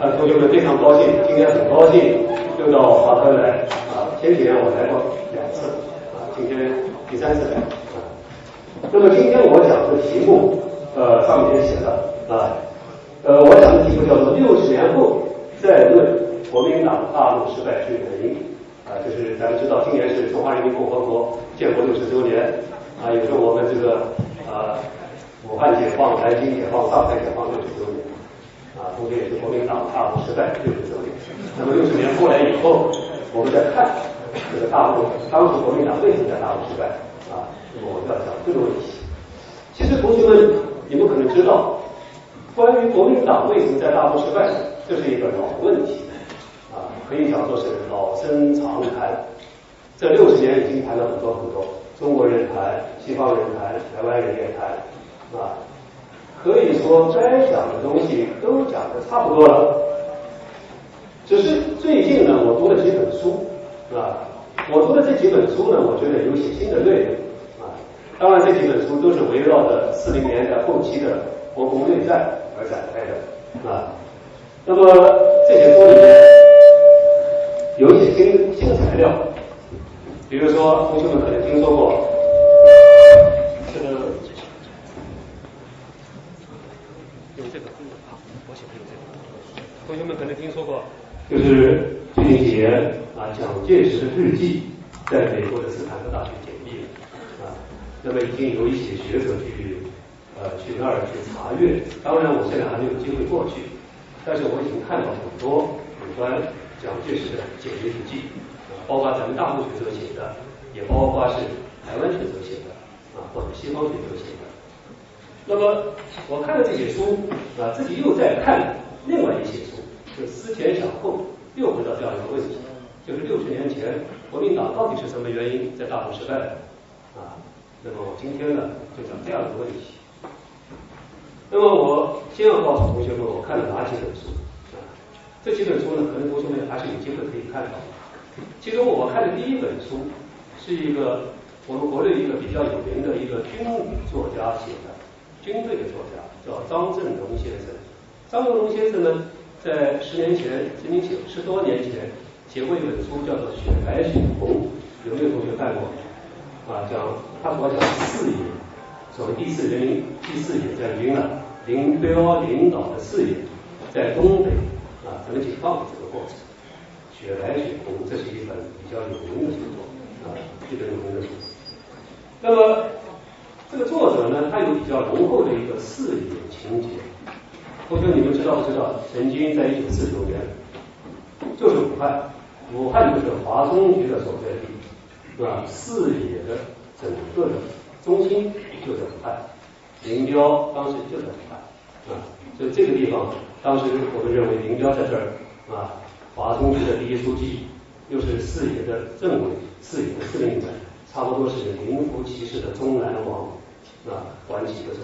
啊，同学们非常高兴，今天很高兴又到华科来啊。前几年我来过两次啊，今天第三次来啊。那么今天我讲的题目，呃，上面写的啊，呃，我讲的题目叫做六十年后再论国民党大陆失败之原因啊，就是咱们知道今年是中华人民共和国建国六十周年啊，也是我们这个啊武汉解放、南京解放、上海解放六十周年。啊，同时也是国民党大陆失败六十周年。那么六十年过来以后，我们再看这个大陆当时国民党为什么在大陆失败啊？那么我们要讲这个问题。其实同学们，你们可能知道，关于国民党为什么在大陆失败，这是一个老问题啊，可以讲说是老生常谈。这六十年已经谈了很多很多，中国人谈，西方人谈，台湾人也谈啊。可以说该讲的东西都讲的差不多了，只是最近呢，我读了几本书，是吧？我读的这几本书呢，我觉得有些新的内容啊。当然，这几本书都是围绕着四零年代后期的国共内战而展开的啊。那么这些书里面有一些新新材料，比如说同学们可能听说过。同学们可能听说过，就是最近几年啊，蒋介石的日记在美国的斯坦福大学解密了啊，那么已经有一些学者去呃去那儿去查阅，当然我现在还没有机会过去，但是我已经看到很多有关蒋介石的解密日记啊，包括咱们大陆学者写的，也包括是台湾学者写的啊，或者西方学者写的。那么我看了这些书啊，自己又在看另外一些书。就思前想后，又回到这样一个问题，就是六十年前国民党到底是什么原因在大陆失败的啊？那么我今天呢就讲这样一个问题。那么我先要告诉同学们，我看了哪几本书啊？这几本书呢，可能同学们还是有机会可以看到。其中我看的第一本书是一个我们国内一个比较有名的一个军旅作家写的，军队的作家叫张振龙先生。张振龙先生呢？在十年前，曾经写十多年前写过一本书，叫做《雪白雪红》，有没有同学看过？啊，讲他主要讲四野，所谓第四人民第四野战军啊，林彪领导的四野在东北啊怎么解放这个过程。雪白雪红，这是一本比较有名的著作啊，一本有名的书。那么这个作者呢，他有比较浓厚的一个四野情节。同学，你们知道不知道？曾经在一九四九年，就是武汉，武汉就是华中局的所在地，是吧？四野的整个的中心就在武汉，林彪当时就在武汉，啊，所以这个地方，当时我们认为林彪在这儿，啊，华中局的第一书记，又是四野的政委，四野的司令长，差不多是名副其实的中南王，啊，管几个省，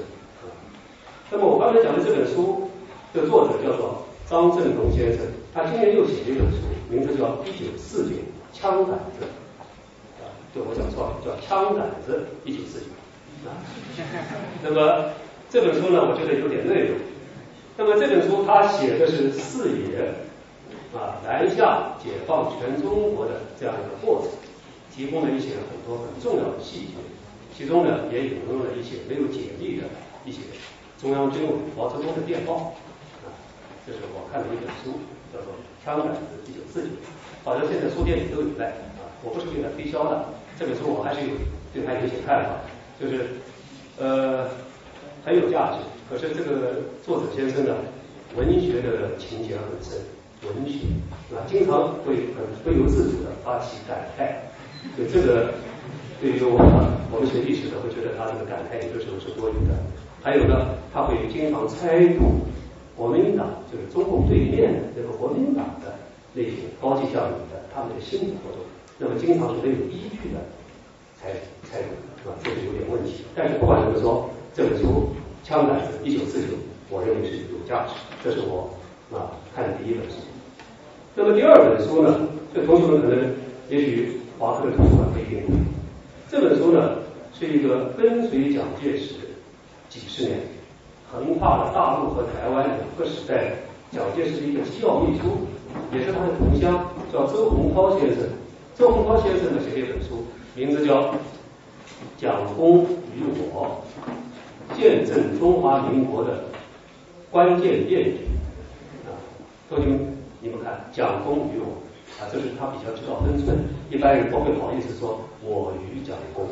那么我刚才讲的这本书。这作者叫做张振龙先生，他今年又写了一本书，名字叫《一九四九枪杆子》，啊，对我讲错了，叫《枪杆子一九四九》啊。那么这本书呢，我觉得有点内容。那么这本书他写的是四野啊南下解放全中国的这样一个过程，提供了一些很多很重要的细节，其中呢也引用了一些没有解密的一些中央军委毛泽东的电报。这是我看的一本书，叫做《枪杆子一九四九》，好像现在书店里都有卖啊。我不是为了推销的，这本书我还是有对它有一些看法，就是呃很有价值。可是这个作者先生呢，文学的情节很深，文学啊经常会很不由自主的发起感慨。就这个对于我们我们学历史的会觉得他这个感慨有的时候是多余的。还有呢，他会经常猜度。国民党就是中共对面的这个国民党的那些高级将领的他们的心理活动，那么经常是没有依据的才才是吧？这是有点问题。但是不管怎么说，这本书《枪杆子一九四九》，我认为是有价值。这是我啊看的第一本书。那么第二本书呢？这同学们可能也许华科的图书馆不一定。这本书呢是一个跟随蒋介石几十年。横跨了大陆和台湾两个时代蒋介石的一个机要秘书，也是他的同乡，叫周洪涛先生。周洪涛先生呢写了一本书，名字叫《蒋公与我：见证中华民国的关键变局》啊，同学们，你们看，蒋公与我啊，这是他比较知道分寸，一般人不会好意思说我与蒋公，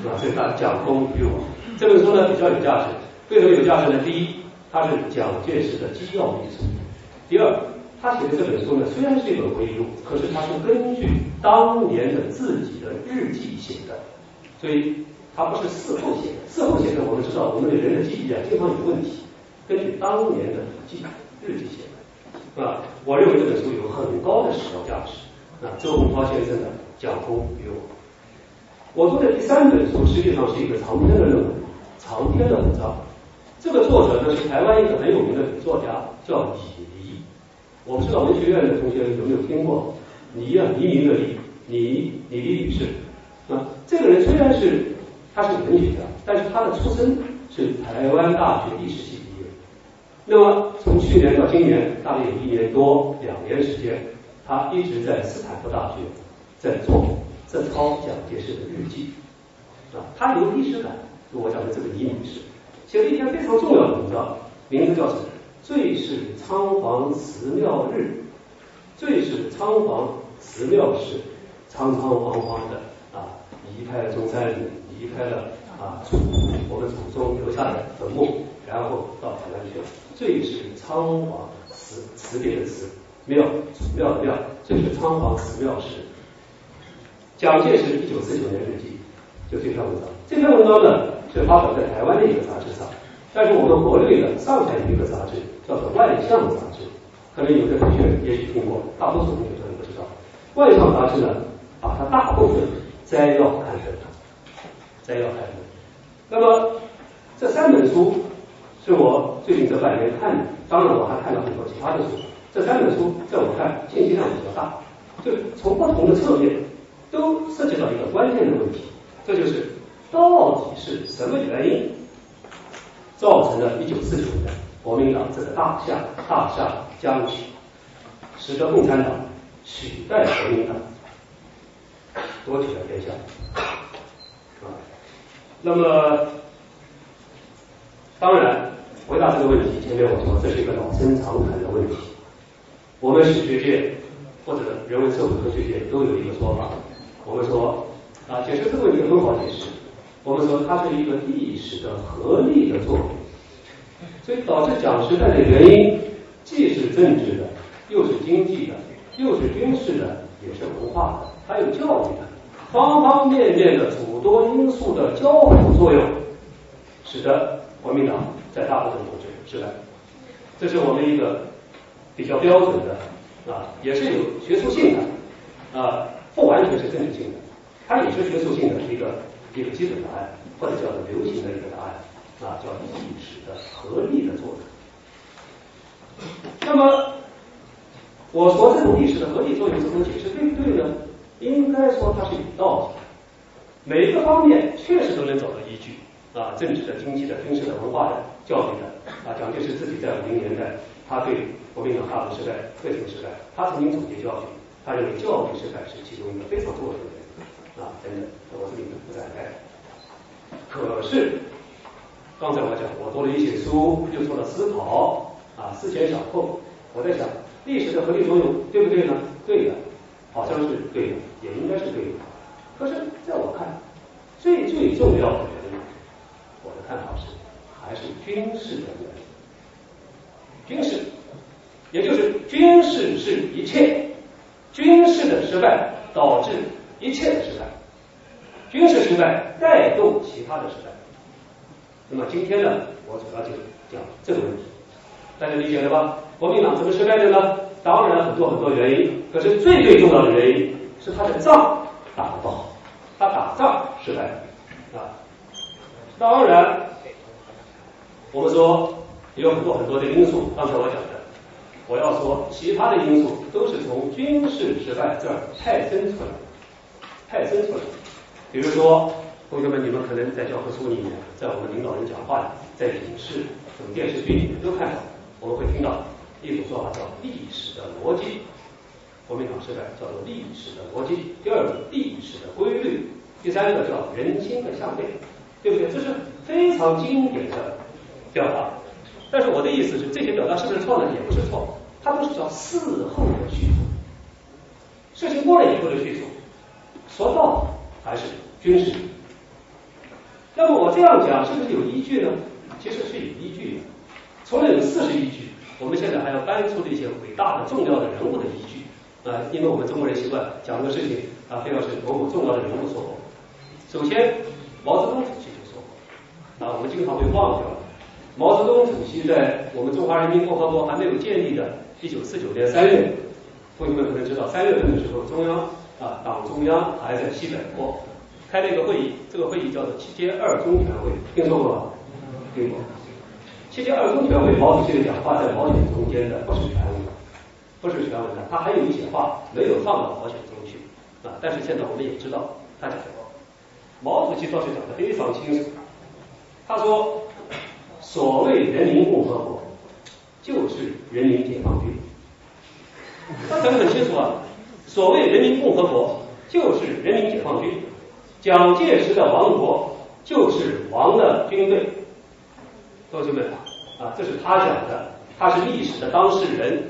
是吧？所以他蒋公与我这本书呢比较有价值，为什么有价值呢？第一，它是蒋介石的机要秘书；第二。他写的这本书呢，虽然是一本回忆录，可是他是根据当年的自己的日记写的，所以他不是事后写的。事后写的，我们知道我们的人的记忆啊经常有问题，根据当年的记日记写的，啊，我认为这本书有很高的史料价值。啊，周鸿涛先生的《讲空与我》，我做的第三本书实际上是一个长篇的论文，长篇的文章。这个作者呢是台湾一个很有名的女作家，叫李黎。我不知道文学院的同学有没有听过倪啊，黎明的黎，倪倪黎女士啊。这个人虽然是他是文学家，但是他的出身是台湾大学历史系毕业。那么从去年到今年，大概有一年多两年时间，他一直在斯坦福大学在做在抄蒋介石的日记啊。他有历史感，我讲的这个倪女士写了一篇非常重要的文章，名字叫什么？最是仓皇辞庙日，最是仓皇辞庙时，仓仓皇皇的啊，离开了中山陵，离开了啊祖我们祖宗留下的坟墓，然后到台湾去了。最是仓皇辞辞别的辞庙祖庙的庙，最是仓皇辞庙时。蒋介石一九四九年日记就这篇文章，这篇文章呢是发表在台湾的一个杂志上，但是我们国内的上海的一个杂志。叫做《外向》杂志，可能有的同学也许听过，大多数同学可能不知道。《外向》杂志呢，把它大部分摘要刊登了，摘要刊登。那么这三本书是我最近这半年看的，当然我还看了很多其他的书。这三本书在我看信息量比较大，就从不同的侧面都涉及到一个关键的问题，这就是到底是什么原因造成了1949年？国民党这个大厦大厦将起，使得共产党取代国民党夺取了天下啊。那么，当然回答这个问题，前面我说这是一个老生常谈的问题。我们史学界或者人文社会科学界都有一个说法，我们说啊，解释这个问题很好解释。我们说它是一个历史的合力的作用。所以导致蒋时代的原因，既是政治的，又是经济的，又是军事的，也是文化的，还有教育的，方方面面的诸多因素的交互作用，使得国民党在大部分统治失败。这是我们一个比较标准的啊，也是有学术性的啊，不完全是政治性的，它也是学术性的一个一个基本答案，或者叫做流行的一个答案。啊，叫历史的合力的作用。那么，我说这种历史的合力作用怎么解释对不对呢？应该说它是有道理的，每一个方面确实都能找到依据啊，政治的、经济的、军事的、文化的、教育的啊。蒋介石自己在五零年代，他对国民党大陆失败为什么失败？他曾经总结教训，他认为教育失败是其中一个非常重要的啊等等，我这里就不展开。可是。刚才我讲，我读了一些书，又做了思考啊，思前想后。我在想，历史的合力作用对不对呢？对的，好像是对的，也应该是对的。可是，在我看，最最重要的原因，我的看法是，还是军事的原因。军事，也就是军事是一切，军事的失败导致一切的失败，军事失败带动其他的失败。那么今天呢，我主要就讲这个问题，大家理解了吧？国民党怎么失败的呢？当然很多很多原因，可是最最重要的原因是他的仗打得不好，他打仗失败啊。当然，我们说有很多很多的因素，刚才我讲的，我要说其他的因素都是从军事失败这儿派生出来，派生出来，比如说。同学们，你们可能在教科书里面，在我们领导人讲话，在影视、这种电视剧里面都看到，我们会听到一种说法叫历史的逻辑，国民党时代叫做历史的逻辑。第二个历史的规律，第三个叫人心的向背，对不对？这是非常经典的表达。但是我的意思是，这些表达是不是错呢？也不是错，它都是叫事后的叙述，事情过了以后的叙述。说到底还是军事。那么我这样讲是不是有依据呢？其实是有依据的。除了有事实依据，我们现在还要搬出这些伟大的、重要的人物的依据啊，因为我们中国人习惯讲个事情啊，非要是某某重要的人物说过。首先，毛泽东主席就说过啊，我们经常会忘掉。毛泽东主席在我们中华人民共和国还没有建立的1949年3月，同学们可能知道，三月份的时候，中央啊，党中央还在西北坡。开了一个会议，这个会议叫做七届二中全会，听说过吗？听过。七届二中全会，毛主席的讲话在毛选中间的，不是全文，不是全文的，他还有一些话没有放到毛选中去啊。但是现在我们也知道他讲什么。毛主席倒是讲的非常清楚，他说：“所谓人民共和国，就是人民解放军。”他讲的很清楚啊，所谓人民共和国，就是人民解放军。蒋介石的王国就是王的军队，同学们啊，这是他讲的，他是历史的当事人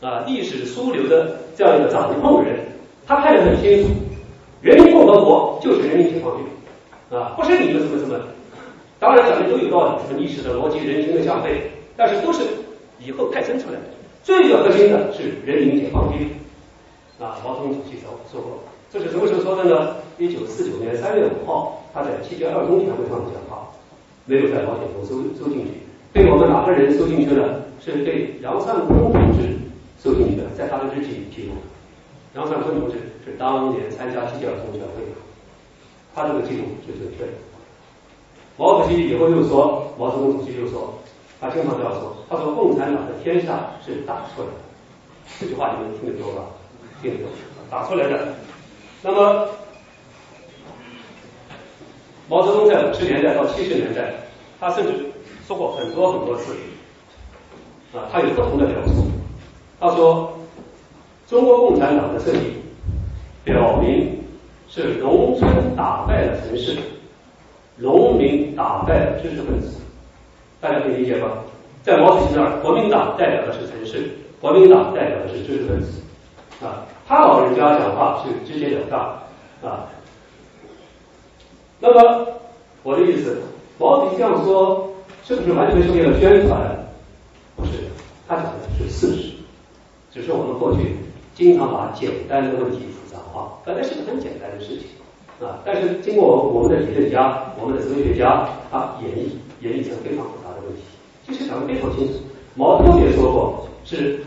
啊，历史枢纽的这样一个掌控人，他看得很清楚，人民共和国就是人民解放军。啊，不是你们怎么怎么，当然讲的都有道理，什么历史的逻辑、人心的向背，但是都是以后派生出来的，最核心的是人民解放军。啊，毛泽东主席说说过。这是什么时候说的呢？一九四九年三月五号，他在七届二中全会上讲话，没有在保险中收收进去。被我们哪个人收进去了？是被杨尚昆同志收进去的，在他的日记里披露。杨尚昆同志是当年参加七届二中全会的，他这个记录是准确的。毛主席以后又说，毛泽东主席又说，他经常这样说，他说共产党的天下是打出来的。这句话你们听得多吧？听得多，打出来的。那么，毛泽东在五十年代到七十年代，他甚至说过很多很多次，啊，他有不同的表述。他说，中国共产党的胜利，表明是农村打败了城市，农民打败了知识分子。大家可以理解吗？在毛主席那儿，国民党代表的是城市，国民党代表的是知识分子，啊。他老人家讲话是直截了当啊，那么我的意思，毛主席这样说是不是完全是为了宣传？不是，他讲的是事实，只是我们过去经常把简单的问题复杂化，本来是个很简单的事情啊，但是经过我们的理论家、我们的哲学家啊演绎，演绎成非常复杂的问题。其实讲的非常清楚，毛特别说过是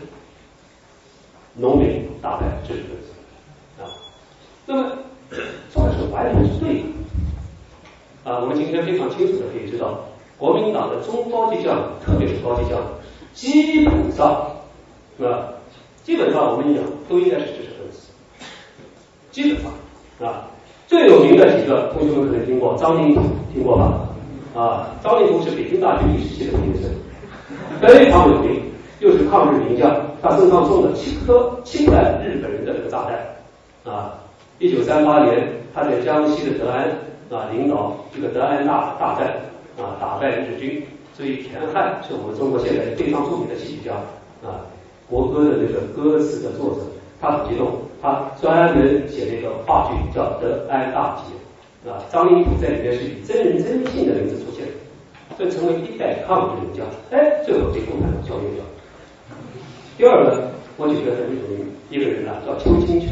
农民。打败知识分子啊，那么这个是完全是对的啊。我们今天非常清楚的可以知道，国民党的中高级将领，特别是高级将领，基本上啊，基本上我们讲都应该是知识分子，基本上啊，最有名的几个同学们可能听过张灵甫，听过吧？啊，张灵甫是北京大学历史系的毕业生，非常有名。又是抗日名将，他身上中了七颗侵犯日本人的这个炸弹啊！一九三八年，他在江西的德安啊领导这个德安大大战啊，打败日军。所以田汉是我们中国现在非常著名的戏剧家啊，国歌的那个歌词的作者，他很激动，他专门写了一个话剧叫《德安大捷》啊，张灵甫在里面是以真人真信的名字出现，这成为一代抗日名将。哎，最后被共产党消灭掉。第二个，我举个很有名一个人啊，叫邱清泉。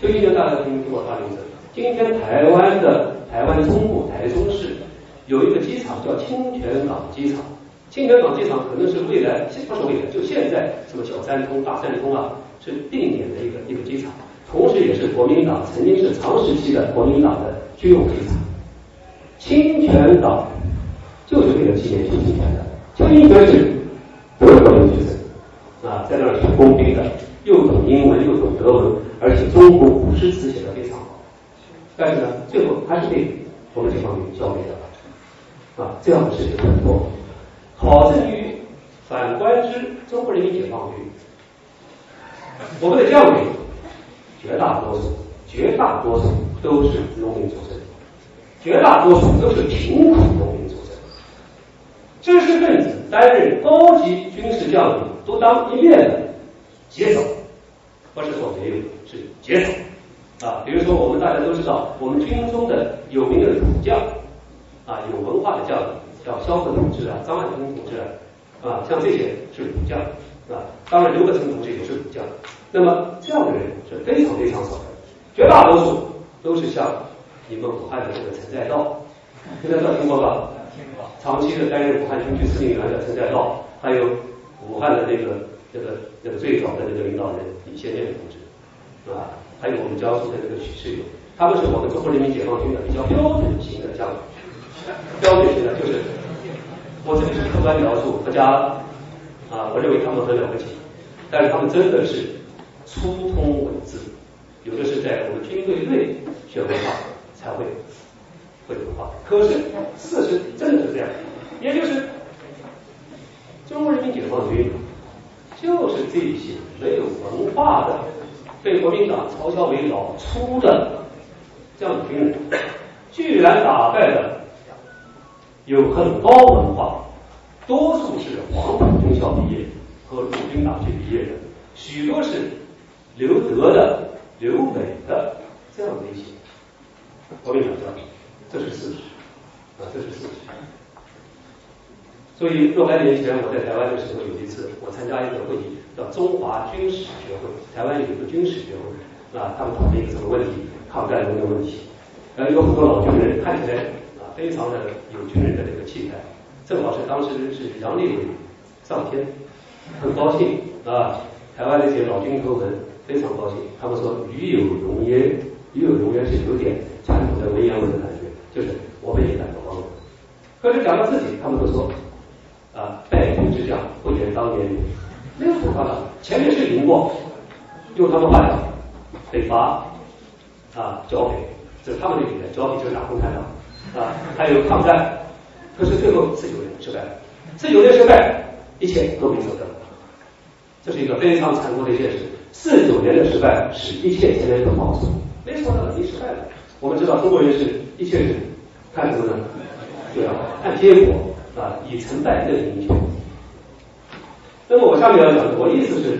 邱清泉大家听听我他名字。今天台湾的台湾中部台中市有一个机场叫清泉港机场。清泉港机场可能是未来，不是未来，就现在什么小三通、大三通啊，是定点的一个一个机场，同时也是国民党曾经是长时期的国民党的军用机场。清泉港就是为了纪念邱清泉的。邱清泉是国留学生。啊，在那儿是工兵的，又懂英文又懂德文，而且中国古诗词写的非常好。但是呢，最后还是被我们解放军消灭掉了。啊，这样的事情很多。好在于反观之，中国人民解放军，我们的将领绝大多数，绝大多数都是农民出身，绝大多数都是贫苦农民出身。知识分子担任高级军事将领，都当一面的节省，不是说没有，是节省。啊，比如说我们大家都知道，我们军中的有名的武将，啊，有文化的将领，叫萧何同志啊，张爱萍同志啊，啊，像这些是武将，啊，当然刘伯承同志也是武将。那么这样的人是非常非常少的，绝大多数都是像你们武汉的这个陈再道，陈再道听过吧？听过。长期的担任武汉军区司令员的陈再道，还有武汉的那个这个这个最早的这个领导人李先念同志，是吧。还有我们江苏的这个许世友，他们是我们中国人民解放军的比较标准型的将领，标准型的就是，我这里是客观描述，不加啊，我认为他们很了不起，但是他们真的是粗通文字，有的是在我们军队内学文化才会会文化，可是事实真的是这样，也就是中国人民解放军就是这些没有文化的。被国民党嘲笑为老粗的这样的军人，居然打败了有很高文化，多数是黄埔军校毕业和陆军大学毕业的，许多是留德的、留美的这样的一些国民党将领，这是事实啊，这是事实。所以若干年前我在台湾的时候，有一次我参加一个会议。叫中华军事学会，台湾有一个军事学会啊，他们讨论一个什么问题？抗战中的问题。然后有很多老军人，看起来啊，非常的有军人的这个气概。正好是当时是杨利伟上天，很高兴啊，台湾那些老军头们非常高兴。他们说与有荣焉，与有荣焉是有点传统的文言文的感觉，就是我们也感到光荣。可是讲到自己，他们都说啊，败军之将不言当年勇。没有土法的，前面是赢过，用他们话讲，北伐啊，剿匪，这是他们的语言，剿匪就是打共产党啊，还有抗战，可是最后四九年失败了，四九年失败，一切都没走到，这是一个非常残酷的现实。四九年的失败使一切前面都好走，没错的，你失败了。我们知道中国人是一切是看什么呢？对啊，看结果啊，以成败论英雄。那么我下面要讲的，我意思是，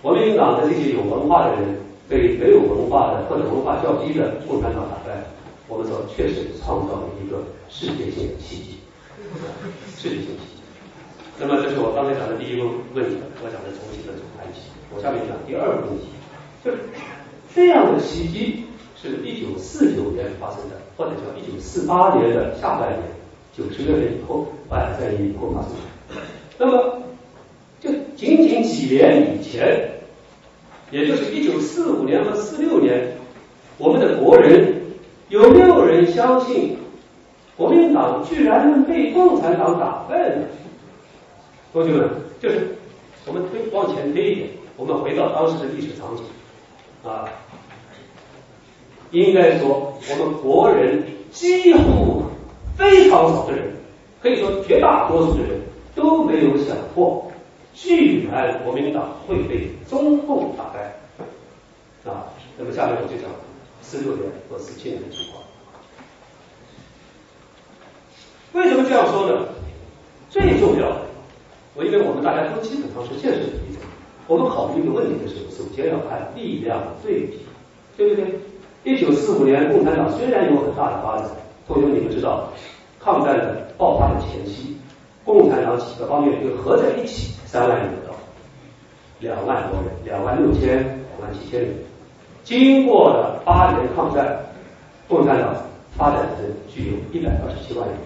国民党的这些有文化的人被没有文化的或者文化较低的共产党打败，我们说确实创造了一个世界性奇迹，世界性奇迹。那么这是我刚才讲的第一个问题，我讲的重新的总谈起。我下面讲第二个问题，就是这样的奇迹是一九四九年发生的，或者叫一九四八年的下半年，九十月份以后，八二战役以后发生的。那么。就仅仅几年以前，也就是一九四五年和四六年，我们的国人有没有人相信国民党居然被共产党打败了？同学们，就是我们推往前推一点，我们回到当时的历史场景啊，应该说我们国人几乎非常少的人，可以说绝大多数的人都没有想过。居然国民党会被中共打败啊！那么下面我就讲四六年和四七年的情况。为什么这样说呢？最重要的，我因为我们大家都基本上是现实主义者，我们考虑一个问题的时候，首先要看力量对比，对不对？一九四五年共产党虽然有很大的发展，同学们你们知道，抗战的爆发的前夕。共产党几个方面就合在一起，三万人不到，两万多人，两万六千，两万七千人。经过了八年抗战，共产党发展成具有一百二十七万人，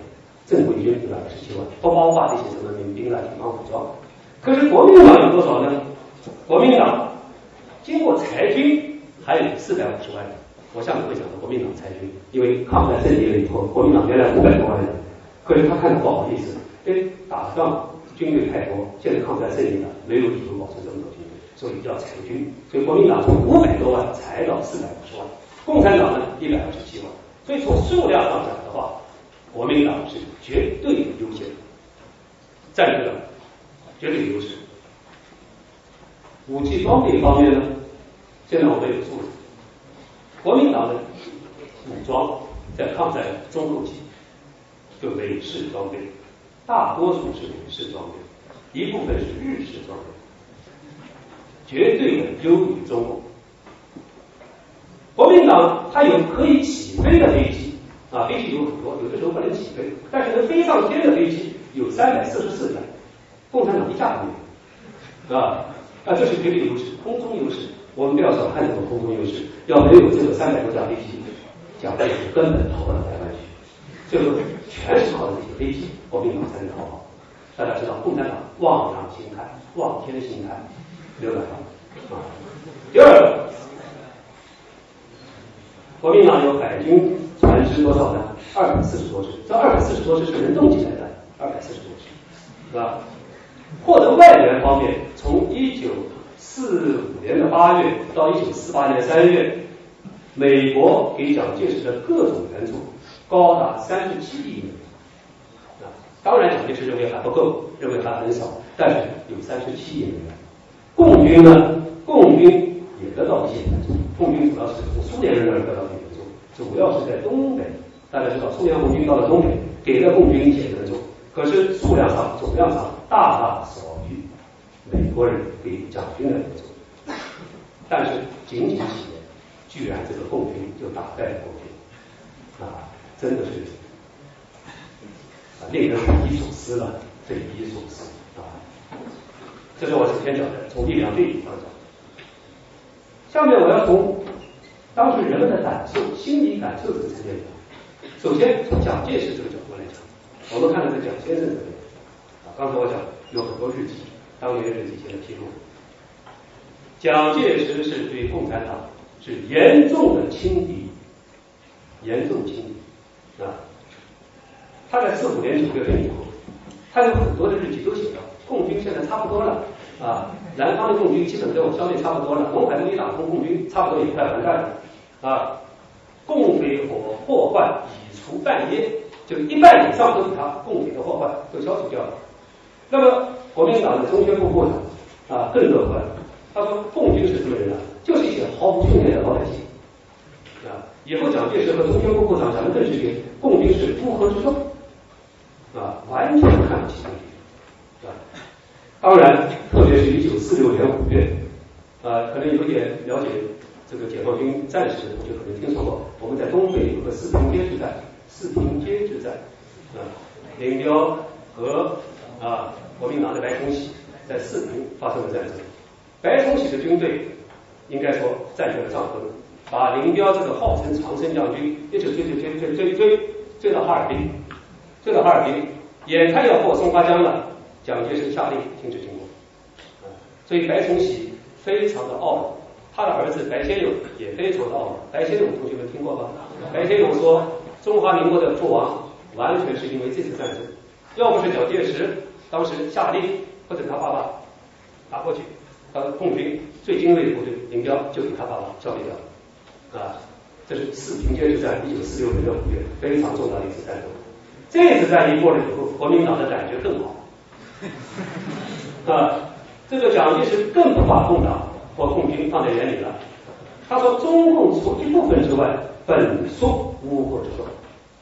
正规军一百二十七万，不包括这些什么民兵啊、地方武装。可是国民党有多少呢？国民党经过裁军还有四百五十万人。我下面会讲到国民党裁军，因为抗战胜利了以后，国民党原来五百多万人，可是他看着不好意思。因为，打仗军队太多，现在抗战胜利了，没有理由保存这么多军队，所以叫裁军。所以国民党从五百多万裁到四百五十万，共产党呢一百二十七万。所以从数量上讲的话，国民党是绝对优先，占据了绝对优势。武器装备方面呢，现在我们有数字，国民党的武装在抗战中后期就美式装备，大多数是美式装备，一部分是日式装备，绝对的优于中国。国民党它有可以起飞的飞机啊，飞机有很多，有的时候不能起飞，但是能飞上天的飞机有三百四十四架，共产党一架都没有，啊啊，这是绝对优势，空中优势。我们不要小看这种空中优势，要没有这个三百多架飞机，蒋介石根本逃不到台湾去。这个全是靠这些飞机，国民党才能逃跑。大家知道，共产党望洋兴叹，望天兴叹，没有办法啊。第二个。国民党有海军船只多少呢？二百四十多只。这二百四十多只是人动起来的，二百四十多只，是吧？获得外援方面，从一九四五年的八月到一九四八年三月，美国给蒋介石的各种援助高达三十七亿美元。啊，当然蒋介石认为还不够，认为还很少，但是有三十七亿美元。共军呢？共军也得到一些援助，共军主要是从苏联人那儿得到的援助。主要是在东北，大家知道，苏联红军到了东北，给了共军一些援助，可是数量上、总量上大大少美国人给蒋军的。援助。但是仅仅几年，居然这个共军就打败了共军，啊，真的是啊令人匪夷所思了，匪夷所思啊！这是我首先讲的，从力量对比上讲。下面我要从。当时人们的感受、心理感受这个层面讲，首先从蒋介石这个角度来讲，我们看到是蒋先生这边啊，刚才我讲有很多日记，当年日记写的披露，蒋介石是对共产党是严重的轻敌，严重轻敌啊。他在四五年九月份以后，他有很多的日记都写到，共军现在差不多了啊，南方的共军基本跟我消灭差不多了，红海的一打通，共军差不多也快完蛋了。啊，共匪火祸患已除半耶，就一半以上都是他共匪的祸患都消除掉了。那么国民党的中宣部部长啊更乐观，他说共军是什么人呢？就是一些毫无训练的老百姓啊。以后蒋介石和中宣部部长讲的更直接，共军是乌合之众啊，完全看不起共军啊。当然，特别是一九四六年五月啊，可能有点了解。这个解放军战士就可能听说过，我们在东北有个四平街之战，四平街之战啊，林彪和啊国民党的白崇禧在四平发生了战争，白崇禧的军队应该说占据了上风，把林彪这个号称长胜将军一直追追追追追追追到哈尔滨，追到哈尔滨，眼看要过松花江了，蒋介石下令停止进攻，啊，所以白崇禧非常的懊恼。他的儿子白先勇也非常的傲慢。白先勇同学们听过吗？白先勇说，中华民国的覆亡完全是因为这次战争，要不是蒋介石当时下令，或者他爸爸打过去，当共军最精锐的部队林彪就给他爸爸消灭掉了。啊，这是四平街之战，一九四六年的五月，非常重要的一次战争。这次战役过了以后，国民党的感觉更好。啊，这个蒋介石更不把共党。或共军放在眼里了。他说：“中共除一部分之外，本属乌合之众。”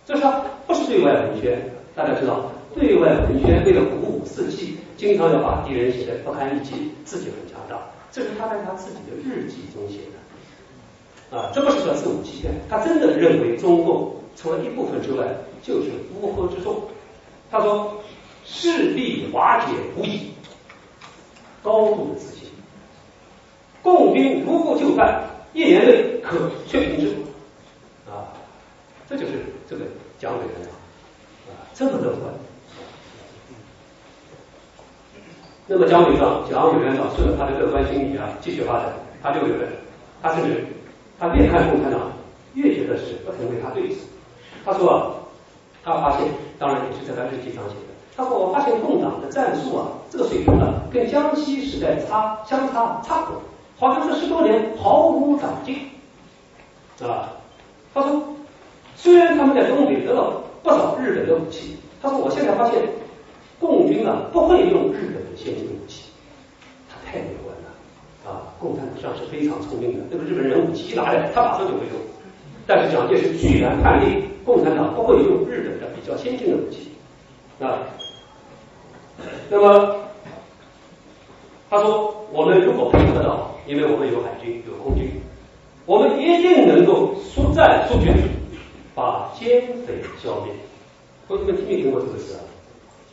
这是不是对外文宣？大家知道，对外文宣为了鼓舞士气，经常要把敌人写的不堪一击，自己很强大。这是他在他自己的日记中写的。啊，这不是说自我欺骗，他真的认为中共除了一部分之外，就是乌合之众。他说：“势必瓦解无疑。”高度的自信。共军如不就范，一年内可确平之。啊，这就是这个蒋委员长啊，这么乐观。那么蒋委员长，蒋委员长顺着他的乐观心理啊，继续发展，他就觉得，他甚至他越看共产党，越觉得是不曾为他对此。他说啊，他发现，当然也是在他日记上写的。他说我发现共党的战术啊，这个水平呢，跟江西时代差相差差不多。好像这十多年毫无长进，啊，他说，虽然他们在东北得到不少日本的武器，他说我现在发现，共军啊不会用日本的先进武器，他太乐观了啊！共产党上是非常聪明的，那个日本人武器一拿来，他马上就会用。但是蒋介石居然判定共产党不会用日本的比较先进的武器啊。那么他说，我们如果配合的好，因为我们有海军有空军，我们一定能够速战速决，把奸匪消灭。同学们听没听过这个词啊？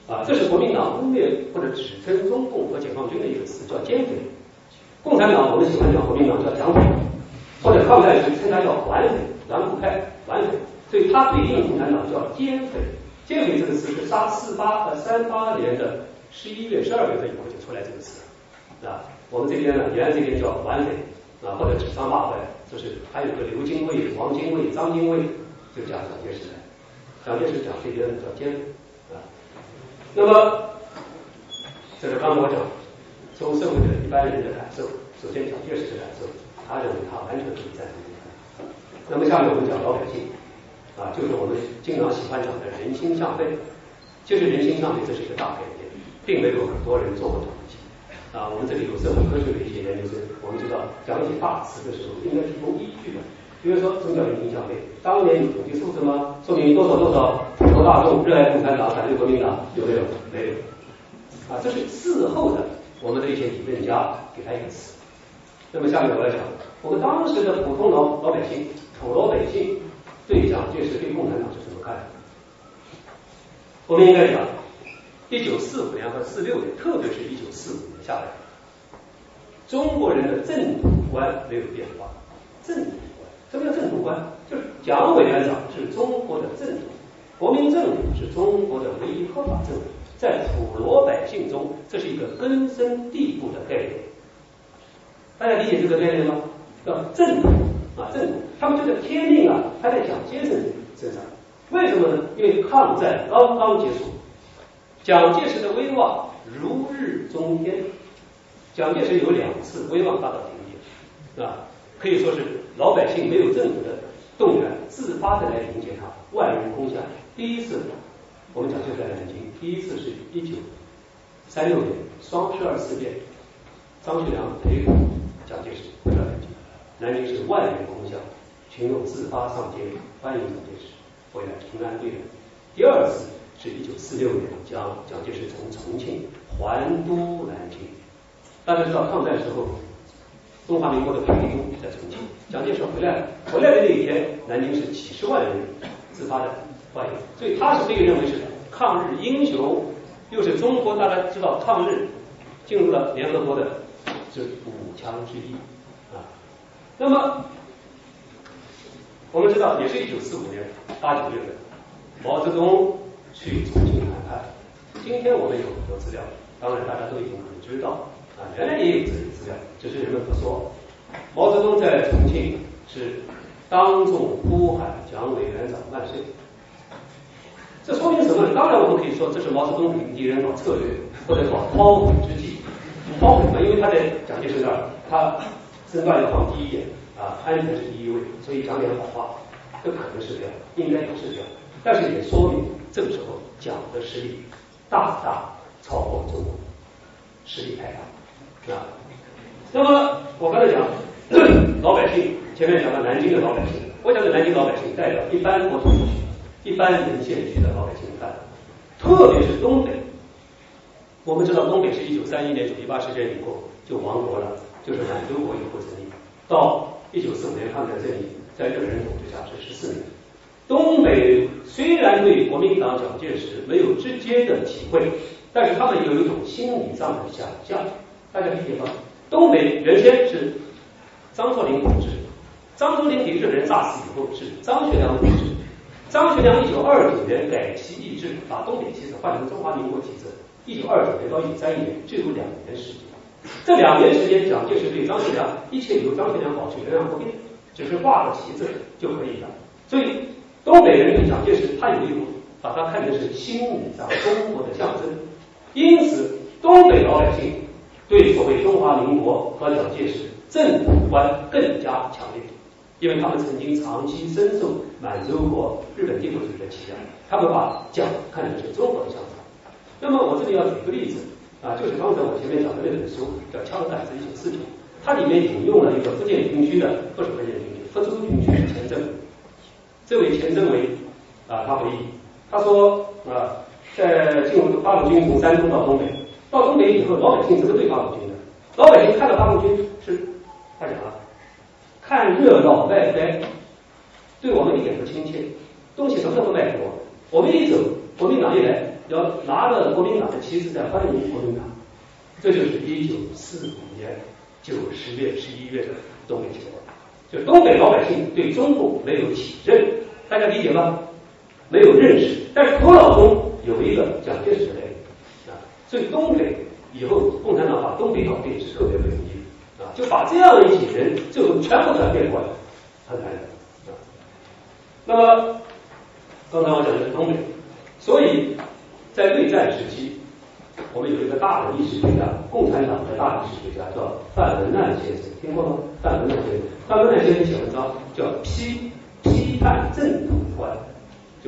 啊，这是国民党污蔑或者指称中共和解放军的一个词，叫奸匪。共产党我们喜欢讲国民党叫蒋匪，或者抗战时称他叫顽匪，顽固派顽匪。所以他对应共产党叫奸匪。奸匪这个词是三四八和三八年的十一月、十二月份以后就出来这个词啊。我们这边呢，延安这边叫顽匪啊，或者指桑骂槐，就是还有个刘精卫、王精卫、张精卫，就讲蒋介石的。蒋介石讲这边叫奸匪。那么，这是刚我讲，从社会的一般人的感受，首先蒋介石的感受，他认为他完全可以战胜。那么下面我们讲老百姓，啊，就是我们经常喜欢讲的人心向背。其实人心向背这是一个大概念，并没有很多人做过统计。啊，我们这里有社会科学的一些研究生，我们知道讲解大词的时候应该提供依据的。比如说，什么叫人心向背？当年有统计数字吗？说明多少多少普罗大众热爱共产党、反对国民党，有没有？没有。啊，这是事后的我们的一些理论家给他一个词。那么下面我要讲，我们当时的普通老老百姓、普罗百姓对蒋介石、对共产党是怎么看的？我们应该讲，一九四五年和四六年，特别是一九四五年下来，中国人的政土观没有变化，政。什么叫正统观？就是蒋委员长是中国的正统，国民政府是中国的唯一合法政府，在普罗百姓中，这是一个根深蒂固的概念。大家理解这个概念吗？叫正统啊，正统。他们觉得天命啊，还在蒋介石身上。为什么呢？因为抗战刚刚结束，蒋介石的威望如日中天。蒋介石有两次威望达到顶点，是吧。可以说是老百姓没有政府的动员，自发的来迎接他，万人空巷。第一次，我们讲就在南京，第一次是一九三六年双十二事件，张学良陪同蒋介石回到南京，南京是万人空巷，群众自发上街欢迎蒋介石回来平安归来。第二次是一九四六年，将蒋介石从重庆还都南京。大家知道抗战时候。中华民国的培训中在重庆，蒋介石回来了，回来的那一天，南京是几十万人自发的欢迎，所以他是被认为是抗日英雄，又是中国大家知道抗日进入了联合国的这五强之一啊。那么我们知道，也是一九四五年八九月份，毛泽东去重庆谈判。今天我们有很多资料，当然大家都已经很知道。啊，原来也有这些资料，只是人们不说。毛泽东在重庆是当众呼喊蒋委员长万岁，这说明什么呢？当然我们可以说这是毛泽东领敌人搞策略，或者搞包庇之计。包庇嘛，因为他在蒋介石那儿，他身段要放第一点啊，安全是第一位，所以讲点好话，这可能是这样，应该也是这样。但是也说明这个时候蒋的实力大大超过中国，实力太大。啊，那么我刚才讲 老百姓，前面讲到南京的老百姓，我讲的南京老百姓代表一般国土地区、一般沦陷区的老百姓看，特别是东北。我们知道东北是一九三一年九一八事件以后就亡国了，就是满洲国以后成立，到一九四五年抗战胜利，在日本人统治下是十四年。东北虽然对国民党蒋介石没有直接的体会，但是他们有一种心理上的想象。大家理解吗？东北原先是张作霖统治，张作霖给日本人炸死以后是张学良统治。张学良一九二九年改旗易帜，把东北旗帜换成中华民国旗帜。一九二九年到一九三一年只有两年时间，这两年时间，蒋介石对张学良一切由张学良保持原样不变，只是挂个旗帜就可以了。所以东北人对蒋介石，他有一种把他看成是心理上中国的象征，因此东北老百姓。对所谓中华民国和蒋介石政府观更加强烈，因为他们曾经长期深受满洲国日本帝国主义的欺压，他们把蒋看成是中国的象征。那么我这里要举个例子啊，就是刚才我前面讲的那本书叫《枪杆子一九四九》，它里面引用了一个福建军区的，不是福建军区，福州军区的前政，这位前政委啊，他回忆，他说啊，在进入八路军从山东到东北，到东北以后，老百姓怎么对八路军的？老百姓看到八路军是，他讲了，看热闹外掰，对我们一点不亲切，东西什么都不卖给我，我们一走，国民党一来，要拿着国民党的旗帜在欢迎国民党，这就是一九四五年九十月、十一月的东北情况，就东北老百姓对中共没有体认，大家理解吗？没有认识，但是头脑中有一个蒋介石的概念啊，所以东北以后共产党把东北搞定是特别不容易的啊，就把这样一些人最后全部转变过来，很难的。那么，刚才我讲的是东北，所以在内战时期，我们有一个大的历史学家，共产党的大历史学家叫范文澜先生，听过吗？范文澜先生，范文澜先生写文章叫《批批判正统观》，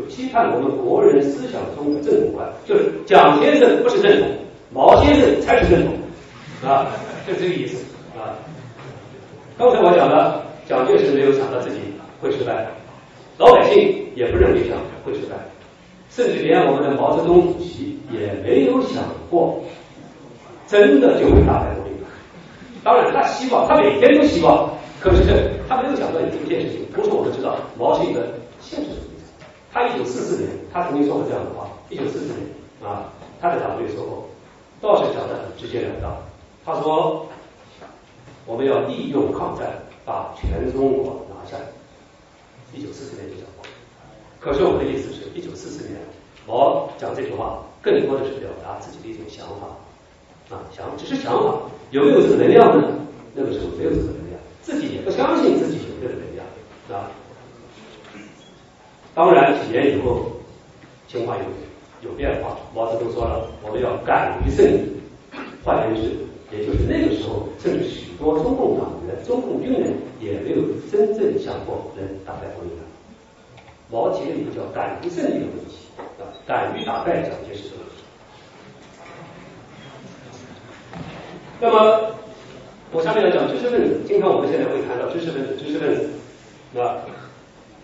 就批判我们国人思想中的正统观，就是蒋先生不是正统，毛先生才是正统，啊，就这个意思啊。刚才我讲了，蒋介石没有想到自己会失败。老百姓也不认为蒋会失败，甚至连我们的毛泽东主席也没有想过真的就会打败国民党。当然，他希望，他每天都希望，可是他没有想到一件事情。同时，我们知道毛是一个现实主义者。他一九四四年，他曾经说过这样的话：一九四四年啊，他在党队时候倒是讲的很直截了当。他说：“我们要利用抗战，把全中国拿下。”一九四四年就讲过，可是我的意思是，一九四四年毛讲这句话，更多的是表达自己的一种想法啊，想只是想法，有没有这个能量呢？那个时候没有这个能量，自己也不相信自己有这个能量是吧。当然几年以后情况有有变化，毛泽东说了，我们要敢于胜利，换言之，也就是那个时候，甚至许多中共党员、中共军人。也没有真正想过能打败国民党。毛提了一个叫“敢于胜利”的问题啊，敢于打败蒋介石的问题。那么，我下面要讲知识分子。经常我们现在会谈到知识分子，知识分子啊，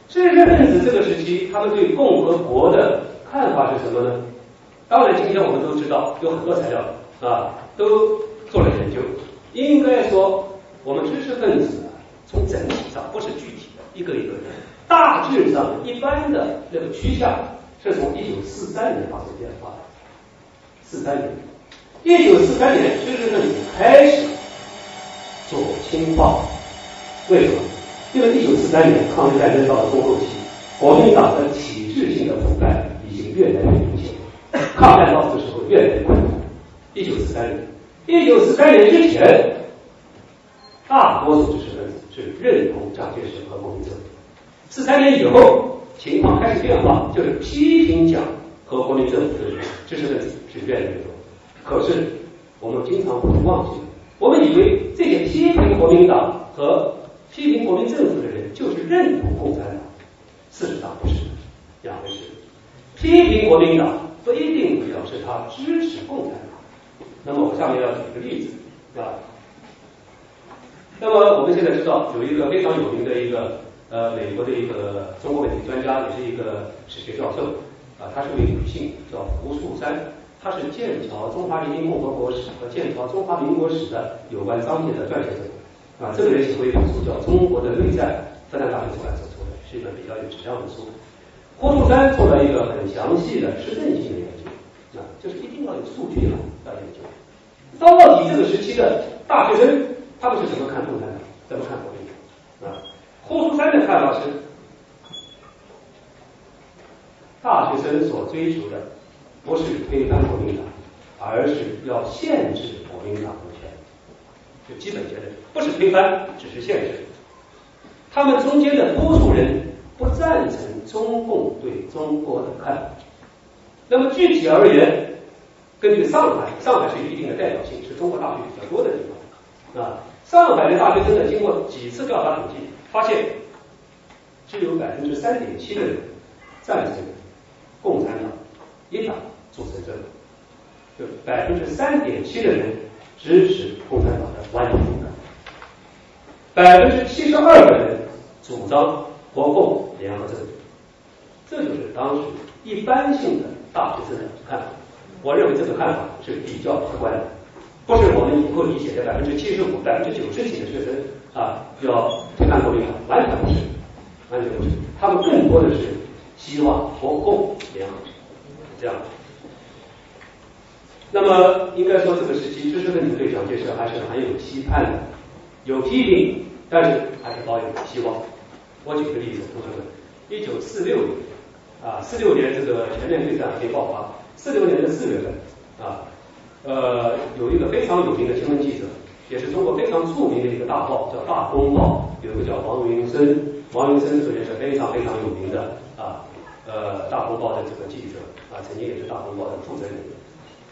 知识分子这个时期，他们对共和国的看法是什么呢？当然，今天我们都知道有很多材料啊，都做了研究。应该说，我们知识分子。从整体上不是具体的一个一个人，大致上一般的那个趋向是从一九四三年发生变化的。四三年，一九四三年知识分子开始左倾化，为什么？因为一九四三年抗日战争到了中后期，国民党的体制性的腐败已经越来越明显，抗战到这时候越来越困难。一九四三年，一九四三年之前，大多数知识分子。是认同蒋介石和国民政府。四三年以后，情况开始变化，就是批评蒋和国民政府的，知识分子是越来越多。可是我们经常会忘记，我们以为这些批评国民党和批评国民政府的人就是认同共产党，事实上不是两回事。批评国民党不一定表示他支持共产党。那么我下面要举一个例子啊。那么我们现在知道有一个非常有名的一个呃美国的一个中国问题专家，也是一个史学教授啊，她是位女性，叫胡素山，她是剑桥中华人民共和国史和剑桥中华民国史的有关章节的撰写者啊。这个人写过一本书叫《中国的内战》，复旦大学出版社出的，是一本比较有质量的书。胡素山做了一个很详细的实证性的研究啊，就是一定要有数据了要研究，到底这个时期的大学生。他们是怎么看共产党？怎么看国民党？啊，胡素山的看法是，大学生所追求的不是推翻国民党，而是要限制国民党就基本结论，不是推翻，只是限制。他们中间的多数人不赞成中共对中国的看法。那么具体而言，根据上海，上海是有一定的代表性，是中国大学比较多的地方。啊，上海的大学生呢，经过几次调查统计，发现只有百分之三点七的人赞成共产党一党组成政府，就百分之三点七的人支持共产党的完全统一，百分之七十二的人主张国共联合政府，这就是当时一般性的大学生的看法。我认为这个看法是比较客观的，不是我们以后理解的百分之七十五、百分之九十几的学生啊要推翻国民党，完全不是，完全不是。他们更多的是希望国共联合，这样。那么应该说，这个时期知识分子对蒋介石还是很有期盼的，有批评，但是还是抱有希望。我举个例子，同学们，一九四六年啊，四六年这个全面对战还没爆发，四六年的四月份啊，呃，有一个非常有名的新闻记者，也是中国非常著名的一个大报，叫《大公报》，有一个叫王云生，王云生首先是非常非常有名的啊，呃，《大公报》的这个记者啊，曾经也是《大公报》的负责人。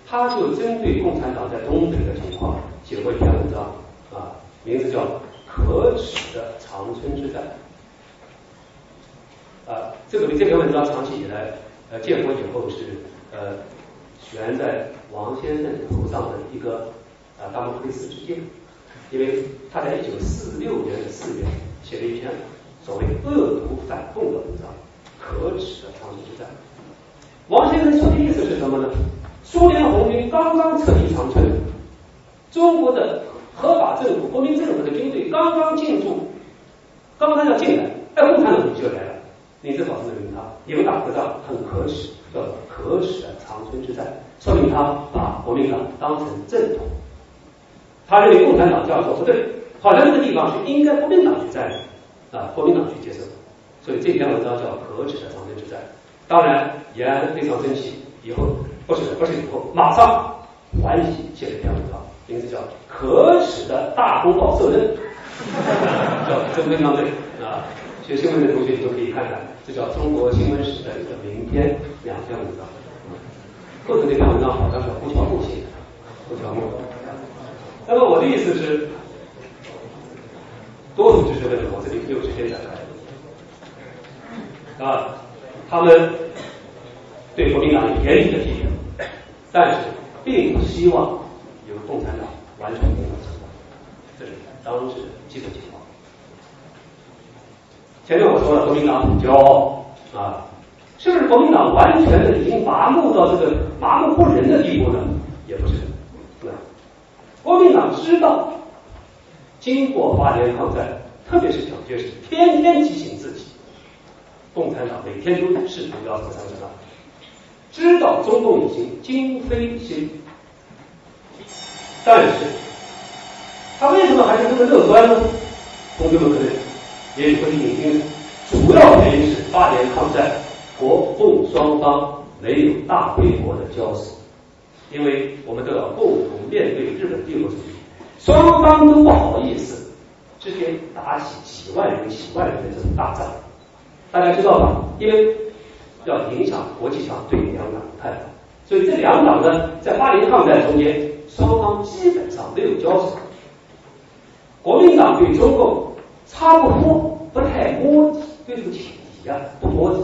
他就针对共产党在东北的情况写过一篇文章啊，名字叫《可耻的长春之战》啊，这个这篇文章长期以来呃建国以后是呃悬在王先生头上的一个啊大莫克斯之剑，因为他在一九四六年的四月写了一篇所谓恶毒反共的文章，《可耻的长春之战》。王先生说的意思是什么呢？苏联红军刚刚撤离长春，中国的合法政府、国民政府的军队刚刚进驻，刚刚要进来，哎，共产党就来了。你这保证人他有打个仗很可耻，叫可耻的长春之战，说明他把国民党当成正统，他认为共产党这样做不对，好像这个地方是应该国民党去占领啊，国民党去接受，所以这篇文章叫可耻的长春之战。当然，延安非常生气，以后。不是不是以后，马上欢喜写了一篇文章，名字叫《可耻的大公报受任》，叫这非常对啊。学新闻的同学你都可以看看，这叫中国新闻史的一个名篇，两篇文章。后头那篇文章好像是胡乔木写的，胡乔木。那么我的意思是，多数知识分子我这里没有时间展开啊，他们对国民党有严厉的批评。但是并不希望由共产党完全领导情况，这是当时的基本情况。前面我说了，国民党很骄傲啊，是不是国民党完全的已经麻木到这个麻木不仁的地步呢？也不是，对？国民党知道，经过八年抗战，特别是蒋介石天天提醒自己，共产党每天都试图要走上正道。知道中共已经今非昔比，但是他为什么还是这么乐观呢？同学们可能也许会听听，主要原因是八年抗战，国共双方没有大规模的交手，因为我们都要共同面对日本帝国主义，双方都不好意思之间打起几万人、几万人的这种大仗，大家知道吧？因为要影响国际上对两党的态度，所以这两党呢，在八年抗战中间，双方基本上没有交手。国民党对中共差不多，不太摸底，对这个情敌啊不摸底。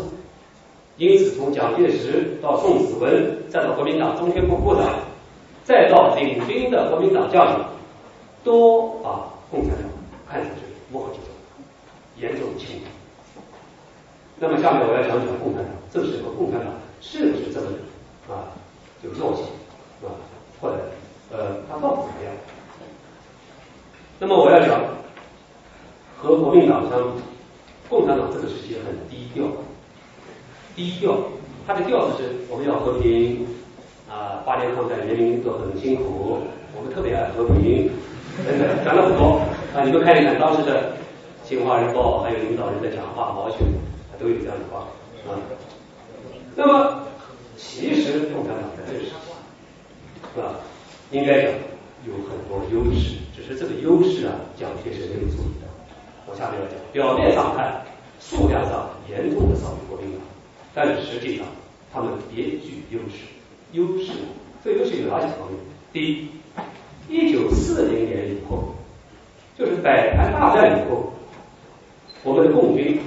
因此，从蒋介石到宋子文，再到国民党中宣部部长，再到领军的国民党将领，都把共产党看成是乌合之众，严重轻敌。那么下面我要讲讲共产党，这时候共产党是不是这么啊有弱性啊，或者呃他到底怎么样？那么我要讲和国民党相比，共产党这个时期很低调，低调，它的调子是我们要和平啊，八年抗战人民都很辛苦，我们特别爱和平，等等讲了很多啊，你们看一看当时的《新华日报》还有领导人的讲话毛选。都有这样的话啊，那么其实共产党在这个时期啊，应该讲有很多优势，只是这个优势啊，蒋介石没有注意到。我下面要讲，表面上看数量上严重的少于国民党，但是实际上他们别具优势。优势，这优势有哪几方面？第一，一九四零年以后，就是百团大战以后，我们的共军。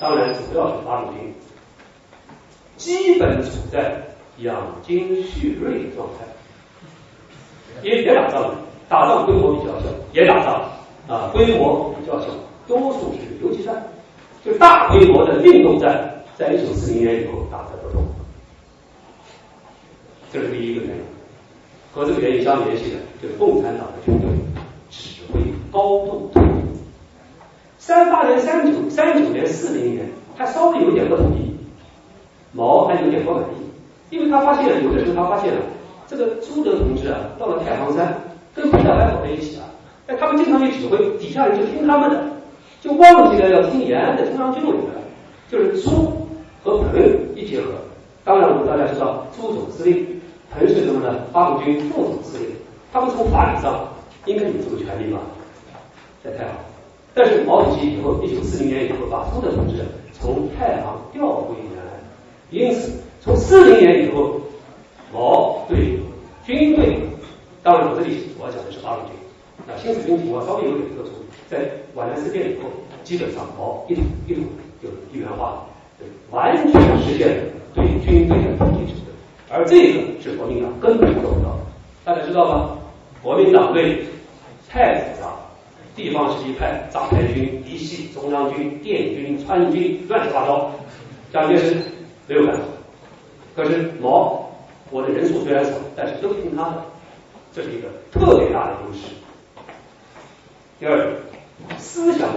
当然，主要是八路军，基本处在养精蓄锐的状态。也也打仗，打仗规模比较小，也打仗啊，规模比较小，多数是游击战，就大规模的运动战，在一九四零年以后打的不多。这是第一个原因，和这个原因相联系的，就是共产党的军队指挥高度统一。三八年、三九、三九年、四零年，他稍微有点不同意，毛还有点不满意，因为他发现有的时候他发现了，这个朱德同志啊，到了太行山跟彭德怀跑在一起啊，哎，他们经常去指挥，底下人就听他们的，就忘记了要听延安的中央军委的，就是朱和彭一结合。当然，我们大家知道，朱总司令。彭是什么呢？八路军副总司令，他们从法理上应该有这个权利吧？在太行，但是毛主席以后，一九四零年以后把朱德同志从太行调回，因此从四零年以后，毛对军队，当然我这里我要讲的是八路军，啊，新四军情况稍微有点特殊，在皖南事变以后，基本上毛一统一统就一元化了，完全实现了对军队的统一制。而这个是国民党根本做不到的，大家知道吗？国民党队太复杂，地方是一派杂牌军一系，中央军、电军、川军乱七八糟，蒋介石没有办法。可是毛，我的人数虽然少，但是都听他的，这是一个特别大的优势。第二，思想